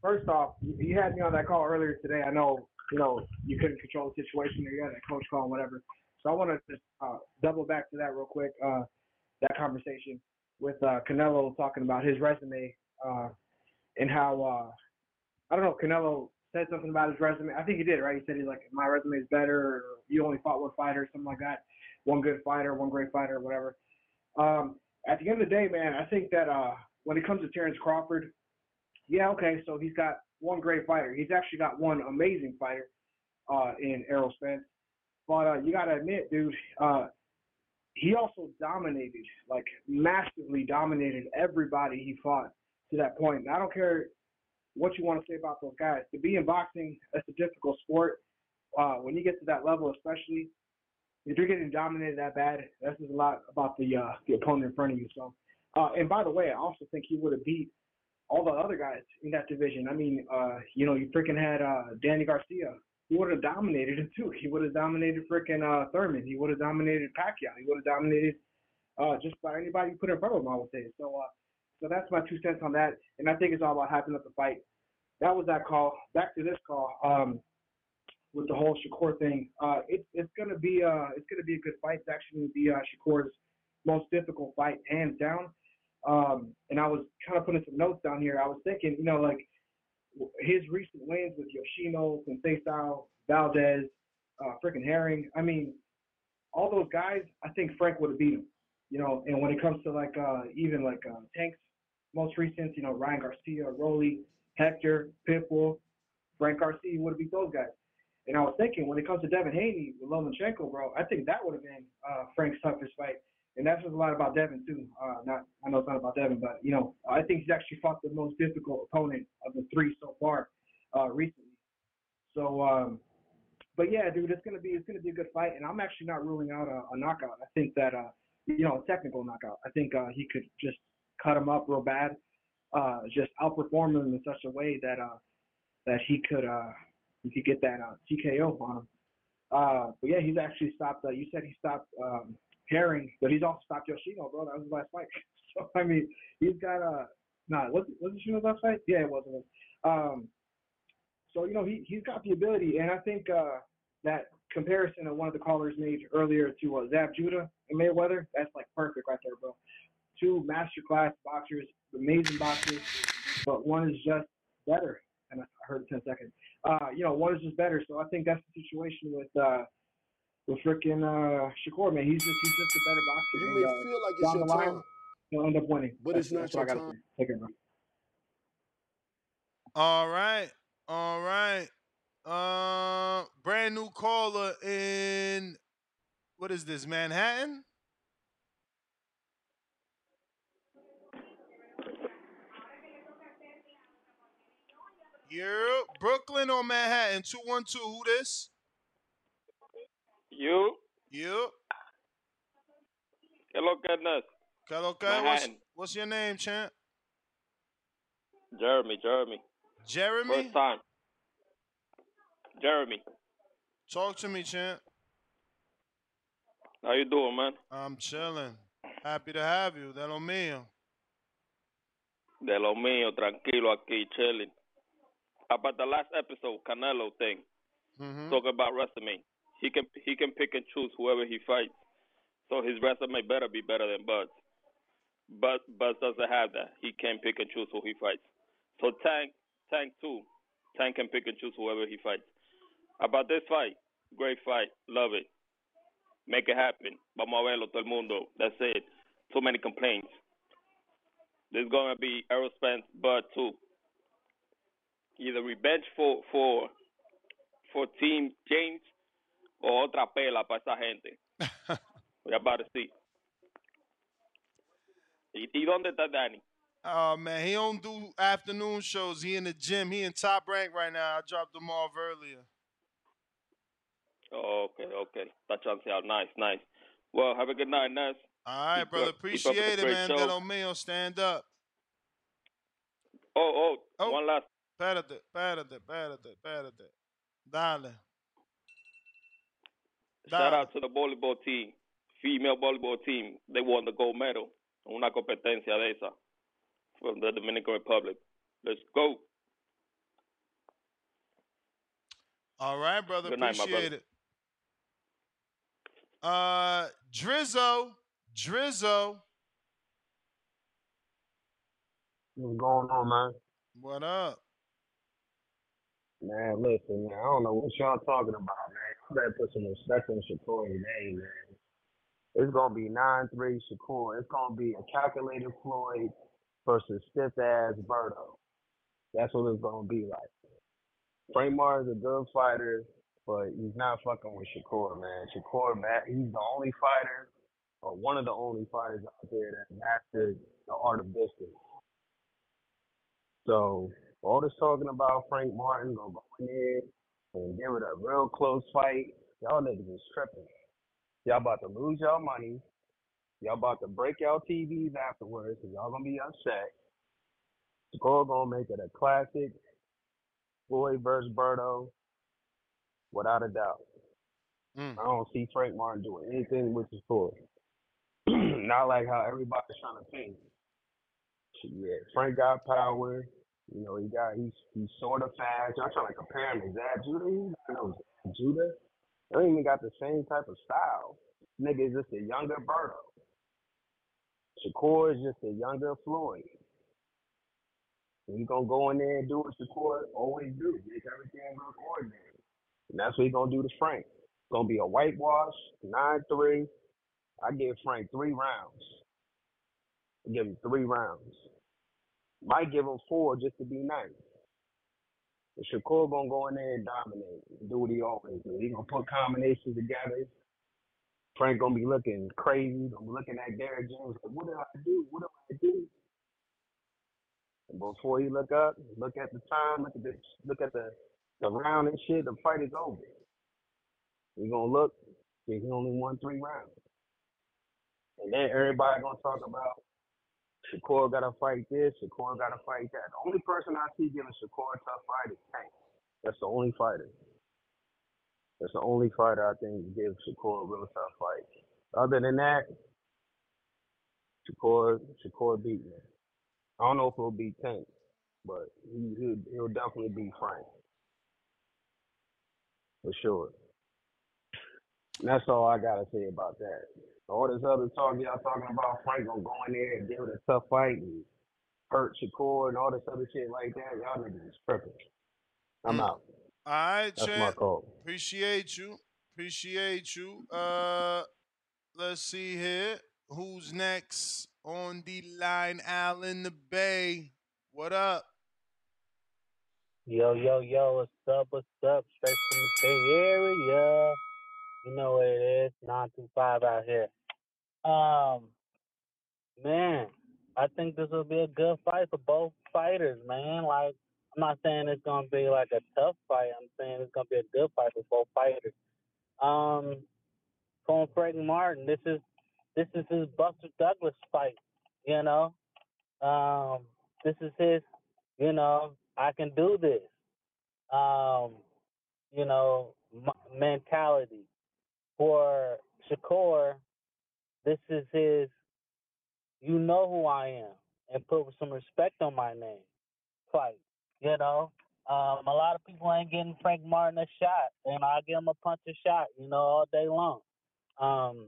first off, you had me on that call earlier today. I know, you know, you couldn't control the situation. You had that coach call and whatever. So I want to just uh, double back to that real quick. Uh, that conversation with uh, Canelo talking about his resume uh, and how uh, I don't know. Canelo said something about his resume. I think he did, right? He said he's like, my resume is better, or you only fought one fighter, something like that. One good fighter, one great fighter, whatever. Um, at the end of the day, man, I think that uh, when it comes to Terrence Crawford, yeah, okay, so he's got one great fighter. He's actually got one amazing fighter uh, in Errol Spence. But uh, you got to admit, dude, uh, he also dominated, like massively dominated everybody he fought to that point. And I don't care what you want to say about those guys. To be in boxing, that's a difficult sport. Uh, when you get to that level, especially if you're getting dominated that bad, that says a lot about the uh, the opponent in front of you. So, uh, and by the way, I also think he would have beat all the other guys in that division. I mean, uh, you know, you freaking had uh, Danny Garcia. He would have dominated him too. He would have dominated freaking uh, Thurman. He would have dominated Pacquiao. He would have dominated uh, just by anybody you put in front of him. I would say. So, uh, so that's my two cents on that. And I think it's all about hyping up the fight. That was that call. Back to this call. Um, with the whole Shakur thing, uh, it, it's gonna be uh, it's gonna be a good fight. It's actually gonna be uh, Shakur's most difficult fight, hands down. Um, and I was kind of putting some notes down here. I was thinking, you know, like his recent wins with Yoshino, Conceição, Valdez, uh, freaking Herring. I mean, all those guys. I think Frank would have beat him. You know, and when it comes to like uh, even like uh, Tank's most recent, you know, Ryan Garcia, Rolly, Hector, Pitbull, Frank Garcia would have beat those guys. And I was thinking, when it comes to Devin Haney with Lomachenko, bro, I think that would have been uh, Frank's toughest fight. And that says a lot about Devin too. Uh, not, I know it's not about Devin, but you know, I think he's actually fought the most difficult opponent of the three so far uh, recently. So, um, but yeah, dude, it's gonna be it's gonna be a good fight, and I'm actually not ruling out a, a knockout. I think that uh, you know, a technical knockout. I think uh, he could just cut him up real bad, uh, just outperform him in such a way that uh, that he could uh, he could get that uh, TKO on him. Uh, but yeah, he's actually stopped. Uh, you said he stopped um, Herring, but he's also stopped Yoshino, bro. That was his last fight. (laughs) So I mean, he's got a nah. Was was Yoshino's last fight? Yeah, it was. It was. Um, so you know he he's got the ability, and I think uh, that comparison that one of the callers made earlier to uh, Zab Judah and Mayweather, that's like perfect right there, bro. Two masterclass boxers, amazing boxers, but one is just better. And I heard it 10 seconds. Uh, you know, one is just better. So I think that's the situation with uh, the freaking uh, Shakur, man. He's just he's just a better boxer.
You may
and,
feel like it's your
line,
time.
He'll end up winning.
But
that's,
it's not your time.
Take it, bro.
All right. All right. Uh brand new caller in what is this, Manhattan? Yeah, Brooklyn or Manhattan? 212, who this?
You,
You.
¿qué es lo que es?
¿Qué lo que? What's,
Manhattan.
what's your name, champ?
Jeremy, Jeremy.
Jeremy?
First time. Jeremy,
Talk to me, champ.
how you doing, man?
I'm chilling. Happy to have you. De lo mío.
De lo mío, tranquilo aquí, chilling. About the last episode, Canelo thing,
Mhm.
talk about resume. He can he can pick and choose whoever he fights. So his resume better be better than Bud's. But Buzz doesn't have that. He can't pick and choose who he fights. So Tank, Tank too. Tank can pick and choose whoever he fights. About this fight, great fight, love it. Make it happen. Vamos a verlo todo el mundo. That's it. Too many complaints. There's gonna be Errol Spence, Bud too. Either revenge for for for Team James otra pela para esa gente. About to see. ¿Y, y dónde está Danny?
Oh man, he don't do afternoon shows. He in the gym. He in top rank right now. I dropped him off earlier.
Oh, okay, okay. Está chanceado. Nice, nice. Well, have a good night, Ness.
All right,
Keep
brother.
up- keep up with the
Appreciate it, man.
show.
De lo mío. Stand up.
Oh, oh, oh, one last.
Espérate, espérate, espérate, espérate. Dale.
Shout out to the volleyball team, female volleyball team. They won the gold medal en una competencia de esa from the Dominican Republic. Let's go.
All right, brother.
Good night, my
Appreciate
brother.
it. Uh, Drizzo, Drizzo.
What's going on, man?
What up?
Man, listen, man, I don't know what y'all talking about, man. You better put some respect on Shakur's name, man. It's gonna be nine three Shakur. It's gonna be a calculated Floyd versus stiff ass Berto. That's what it's gonna be like. Frank Martin's a good fighter, but he's not fucking with Shakur, man. Shakur, man, he's the only fighter, or one of the only fighters out there that mastered the art of distance. So all this talking about Frank Martin gonna go in and give it a real close fight, y'all niggas is tripping. Y'all about to lose y'all money. Y'all about to break y'all TVs afterwards, and y'all gonna be upset. Score gonna make it a classic Floyd versus Berto, without a doubt.
Mm.
I don't see Frank Martin doing anything with his Floyd. (clears throat) Not like how everybody's trying to paint. Yeah, Frank got power. You know, he got he's he's sort of fast. Y'all trying to compare him to Zab Judah? He Zab Judah. They don't even got the same type of style. Nigga is just a younger Berto. Shakur is just a younger Floyd. And you gonna go in there and do what Shakur always do, make everything look ordinary. And that's what he gonna do to Frank. Gonna be a whitewash, nine three. I give Frank three rounds. I give him three rounds. Might give him four just to be nice. But Shakur gonna go in there and dominate and do what he always do. He gonna put combinations together. Frank gonna be looking crazy. Gonna be looking at Derrick James like, what did I do? What did I do? And before he look up, look at the time, look at the look at the the round and shit. The fight is over. He gonna look. He only won three rounds. And then everybody gonna talk about Shakur gotta fight this, Shakur gotta fight that. The only person I see giving Shakur a tough fight is Tank. That's the only fighter. That's the only fighter I think gives Shakur a real tough fight. Other than that, Shakur Shakur beat me. I don't know if he'll beat Tank, but he he'll, he'll definitely beat Frank. For sure. And that's all I gotta say about that. All this other talk y'all talking about Frank gonna go in there and give it a tough fight and hurt Shakur and all this other shit like that, y'all niggas is tripping. I'm out.
All right,
That's my
champ.
call.
Appreciate you. Appreciate you. Uh, let's see here. Who's next on the line? Al in the Bay. What up?
Yo, yo, yo, what's up, what's up? Straight from the Bay Area. You know what it is, 925 out here. Um, man, I think this will be a good fight for both fighters, man. Like, I'm not saying it's gonna be like a tough fight. I'm saying it's gonna be a good fight for both fighters. Um, from Frank Martin, this is this is his Buster Douglas fight. You know, um, this is his. You know, I can do this. Um, you know, m- mentality. For Shakur, this is his. You know who I am, and put some respect on my name. Fight. You know, um, a lot of people ain't getting Frank Martin a shot, and I give him a punch a shot. You know, all day long. Um,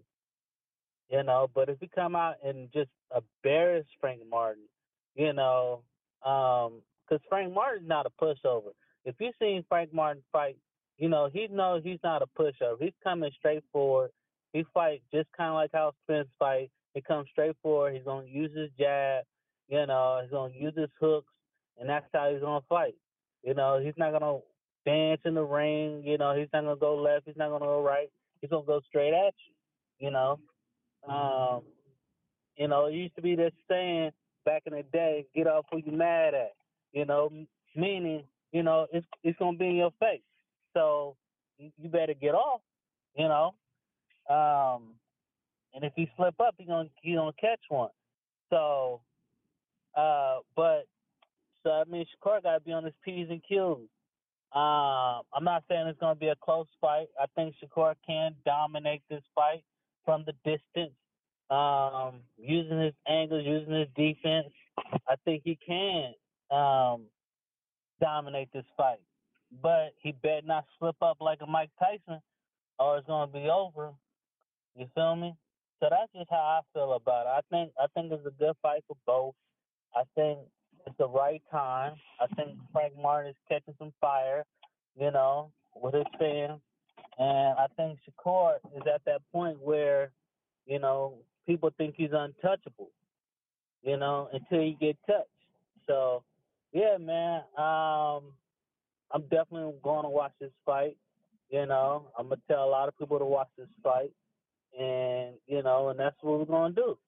you know. But if he come out and just embarrass Frank Martin, you know, um, 'cause Frank Martin's not a pushover. If you seen Frank Martin fight, you know he knows he's not a pushover. He's coming straight forward. He fight just kind of like how Spence fight. He comes straight forward. He's gonna use his jab. You know, he's gonna use his hooks, and that's how he's gonna fight. You know, he's not gonna dance in the ring. You know, he's not gonna go left. He's not gonna go right. He's gonna go straight at you. You know, um, you know, it used to be this saying back in the day, "Get off who you mad at." You know, meaning, you know, it's it's gonna be in your face. So you better get off. You know, um, and if you slip up, you're gonna you gonna catch one. So, uh, but so I mean, Shakur got to be on his p's and q's. Um, I'm not saying it's to be a close fight. I think Shakur can dominate this fight from the distance, um, using his angles, using his defense. I think he can um, dominate this fight. But he better not slip up like a Mike Tyson, or it's to be over. You feel me? So that's just how I feel about it. I think I think it's a good fight for both. I think it's the right time. I think Frank Martin is catching some fire, you know, with his fans. And I think Shakur is at that point where, you know, people think he's untouchable, you know, until you get touched. So, yeah, man, um, I'm definitely going to watch this fight. You know, I'm gonna tell a lot of people to watch this fight, and you know, and that's what we're gonna do.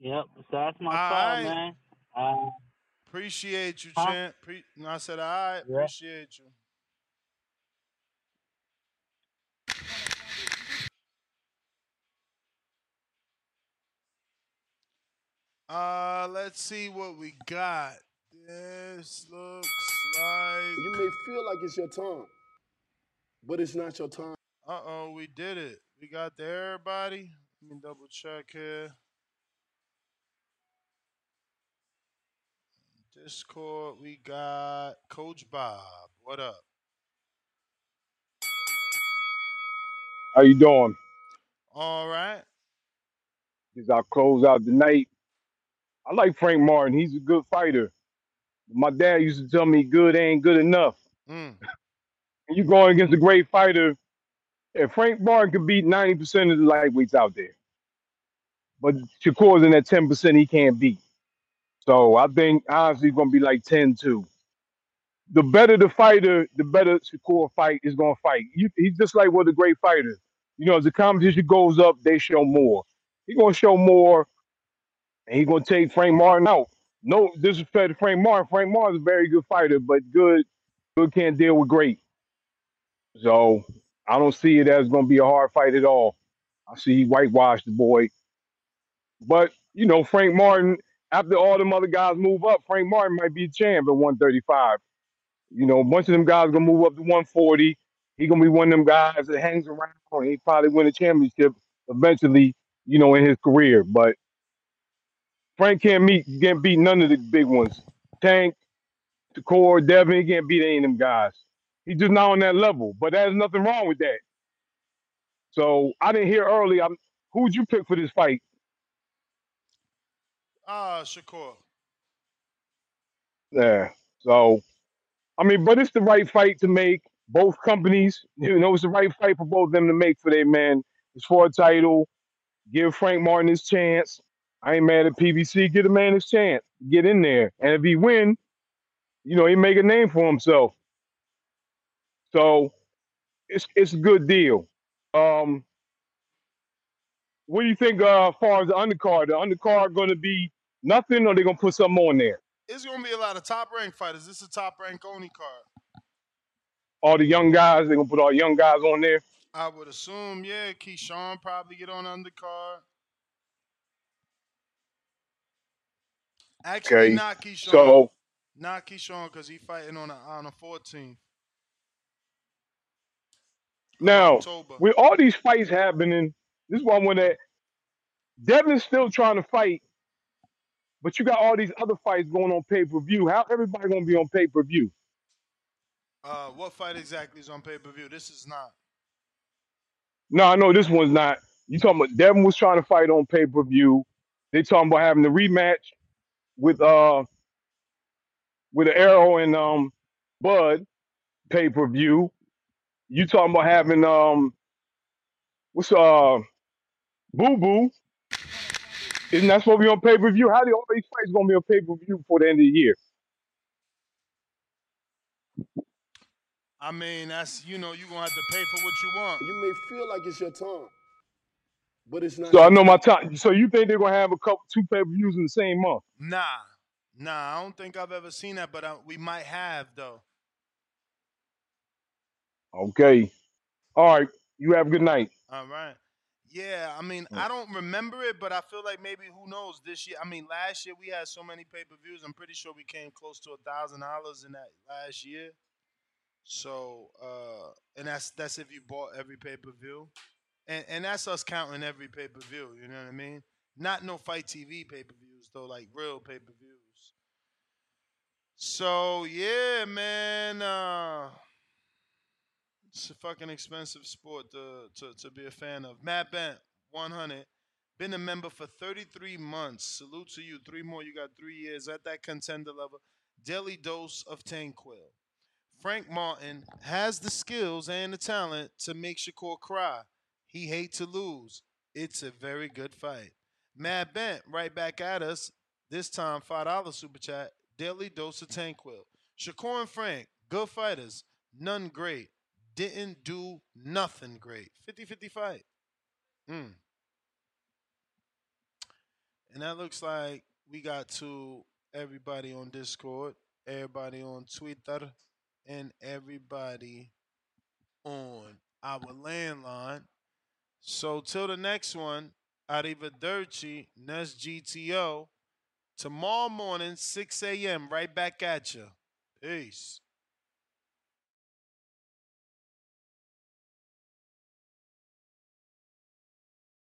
Yep. So that's my
All
call,
right.
man. Um,
Appreciate you,
Huh?
champ. Pre- no, I said, all right.
Yeah.
Appreciate you. Uh, let's see what we got. This looks like.
You may feel like it's your time, but it's not your time.
Uh oh, we did it. We got the everybody. Let me double check here. Discord, we got Coach Bob. What up?
How you doing?
All right.
As I close out the night, I like Frank Martin. He's a good fighter. My dad used to tell me good ain't good enough.
Mm. (laughs)
You going against a great fighter, and Frank Martin could beat 90% of the lightweights out there, but Shakur's in that 10% he can't beat. So I think honestly it's gonna be like 10-2. The better the fighter, the better Shakur fight is gonna fight. You, he's just like what the great fighters. You know, as the competition goes up, they show more. He's gonna show more and he's gonna take Frank Martin out. No disrespect to Frank Martin. Frank Martin's a very good fighter, but good good can't deal with great. So I don't see it as gonna be a hard fight at all. I see he whitewashed the boy. But you know, Frank Martin, after all them other guys move up, Frank Martin might be a champ at 135. You know, a bunch of them guys gonna move up to 140. He gonna be one of them guys that hangs around he probably win a championship eventually, you know, in his career. But Frank can't meet can't beat none of the big ones. Tank, Shakur, Devin, he can't beat any of them guys. He's just not on that level. But there's nothing wrong with that. So I didn't hear early. I'm who would you pick for this fight?
Ah, Shakur.
Yeah. So I mean, but it's the right fight to make. Both companies, you know, it's the right fight for both of them to make for their man. It's for a title. Give Frank Martin his chance. I ain't mad at PBC. Get a man his chance. Get in there. And if he win, you know, he make a name for himself. So it's it's a good deal. Um, what do you think uh, as far as the undercard? The undercard going to be nothing, or they gonna put something on there?
It's gonna be a lot of top ranked fighters. This is a top rank only card.
All the young guys, they gonna put all young guys on there.
I would assume, yeah, Keyshawn probably get on undercard. Actually,
Okay,
not Keyshawn.
so
Not Keyshawn because he fighting on a on a 14th.
now
October.
with all these fights happening, this is one when that Devin's still trying to fight, but you got all these other fights going on pay per view. How everybody gonna be on pay per view?
Uh, what fight exactly is on pay per view? This is not.
No, I know this one's not. You talking about Devin was trying to fight on pay per view. They talking about having the rematch with uh with an Errol and um Bud pay per view. You talking about having um what's uh Boo Boo? Isn't that supposed to be on pay per view? How do all these fights gonna be on pay per view before the end of the year?
I mean, that's you know you gonna have to pay for what you want.
You may feel like it's your time, but it's not
So I know my
time.
time. So you think they're gonna have a couple two pay per views in the same month?
Nah, nah, I don't think I've ever seen that, but uh, we might have though.
Okay. All right. You have a good night.
All right. Yeah, I mean, I don't remember it, but I feel like maybe who knows this year. I mean, last year we had so many pay per views. I'm pretty sure we came close to a thousand dollars in that last year. So, uh, and that's that's if you bought every pay per view, and and that's us counting every pay per view. You know what I mean? Not no fight TV pay per views though, like real pay per views. So yeah, man. Uh, it's a fucking expensive sport to, to, to be a fan of. Matt Bent, 100. Been a member for 33 months. Salute to you. Three more. You got three years at that contender level. Daily dose of Tanquil. Frank Martin has the skills and the talent to make Shakur cry. He hates to lose. It's a very good fight. Mad Bent right back at us. This time, $5 super chat. Daily dose of Tanquil. Shakur and Frank, good fighters. None great didn't do nothing great. 50 50 fight. Mm. And that looks like we got to everybody on Discord, everybody on Twitter, and everybody on our landline. So till the next one, Arrivederci, Nes GTO. Tomorrow morning, 6 a.m., right back at you. Peace.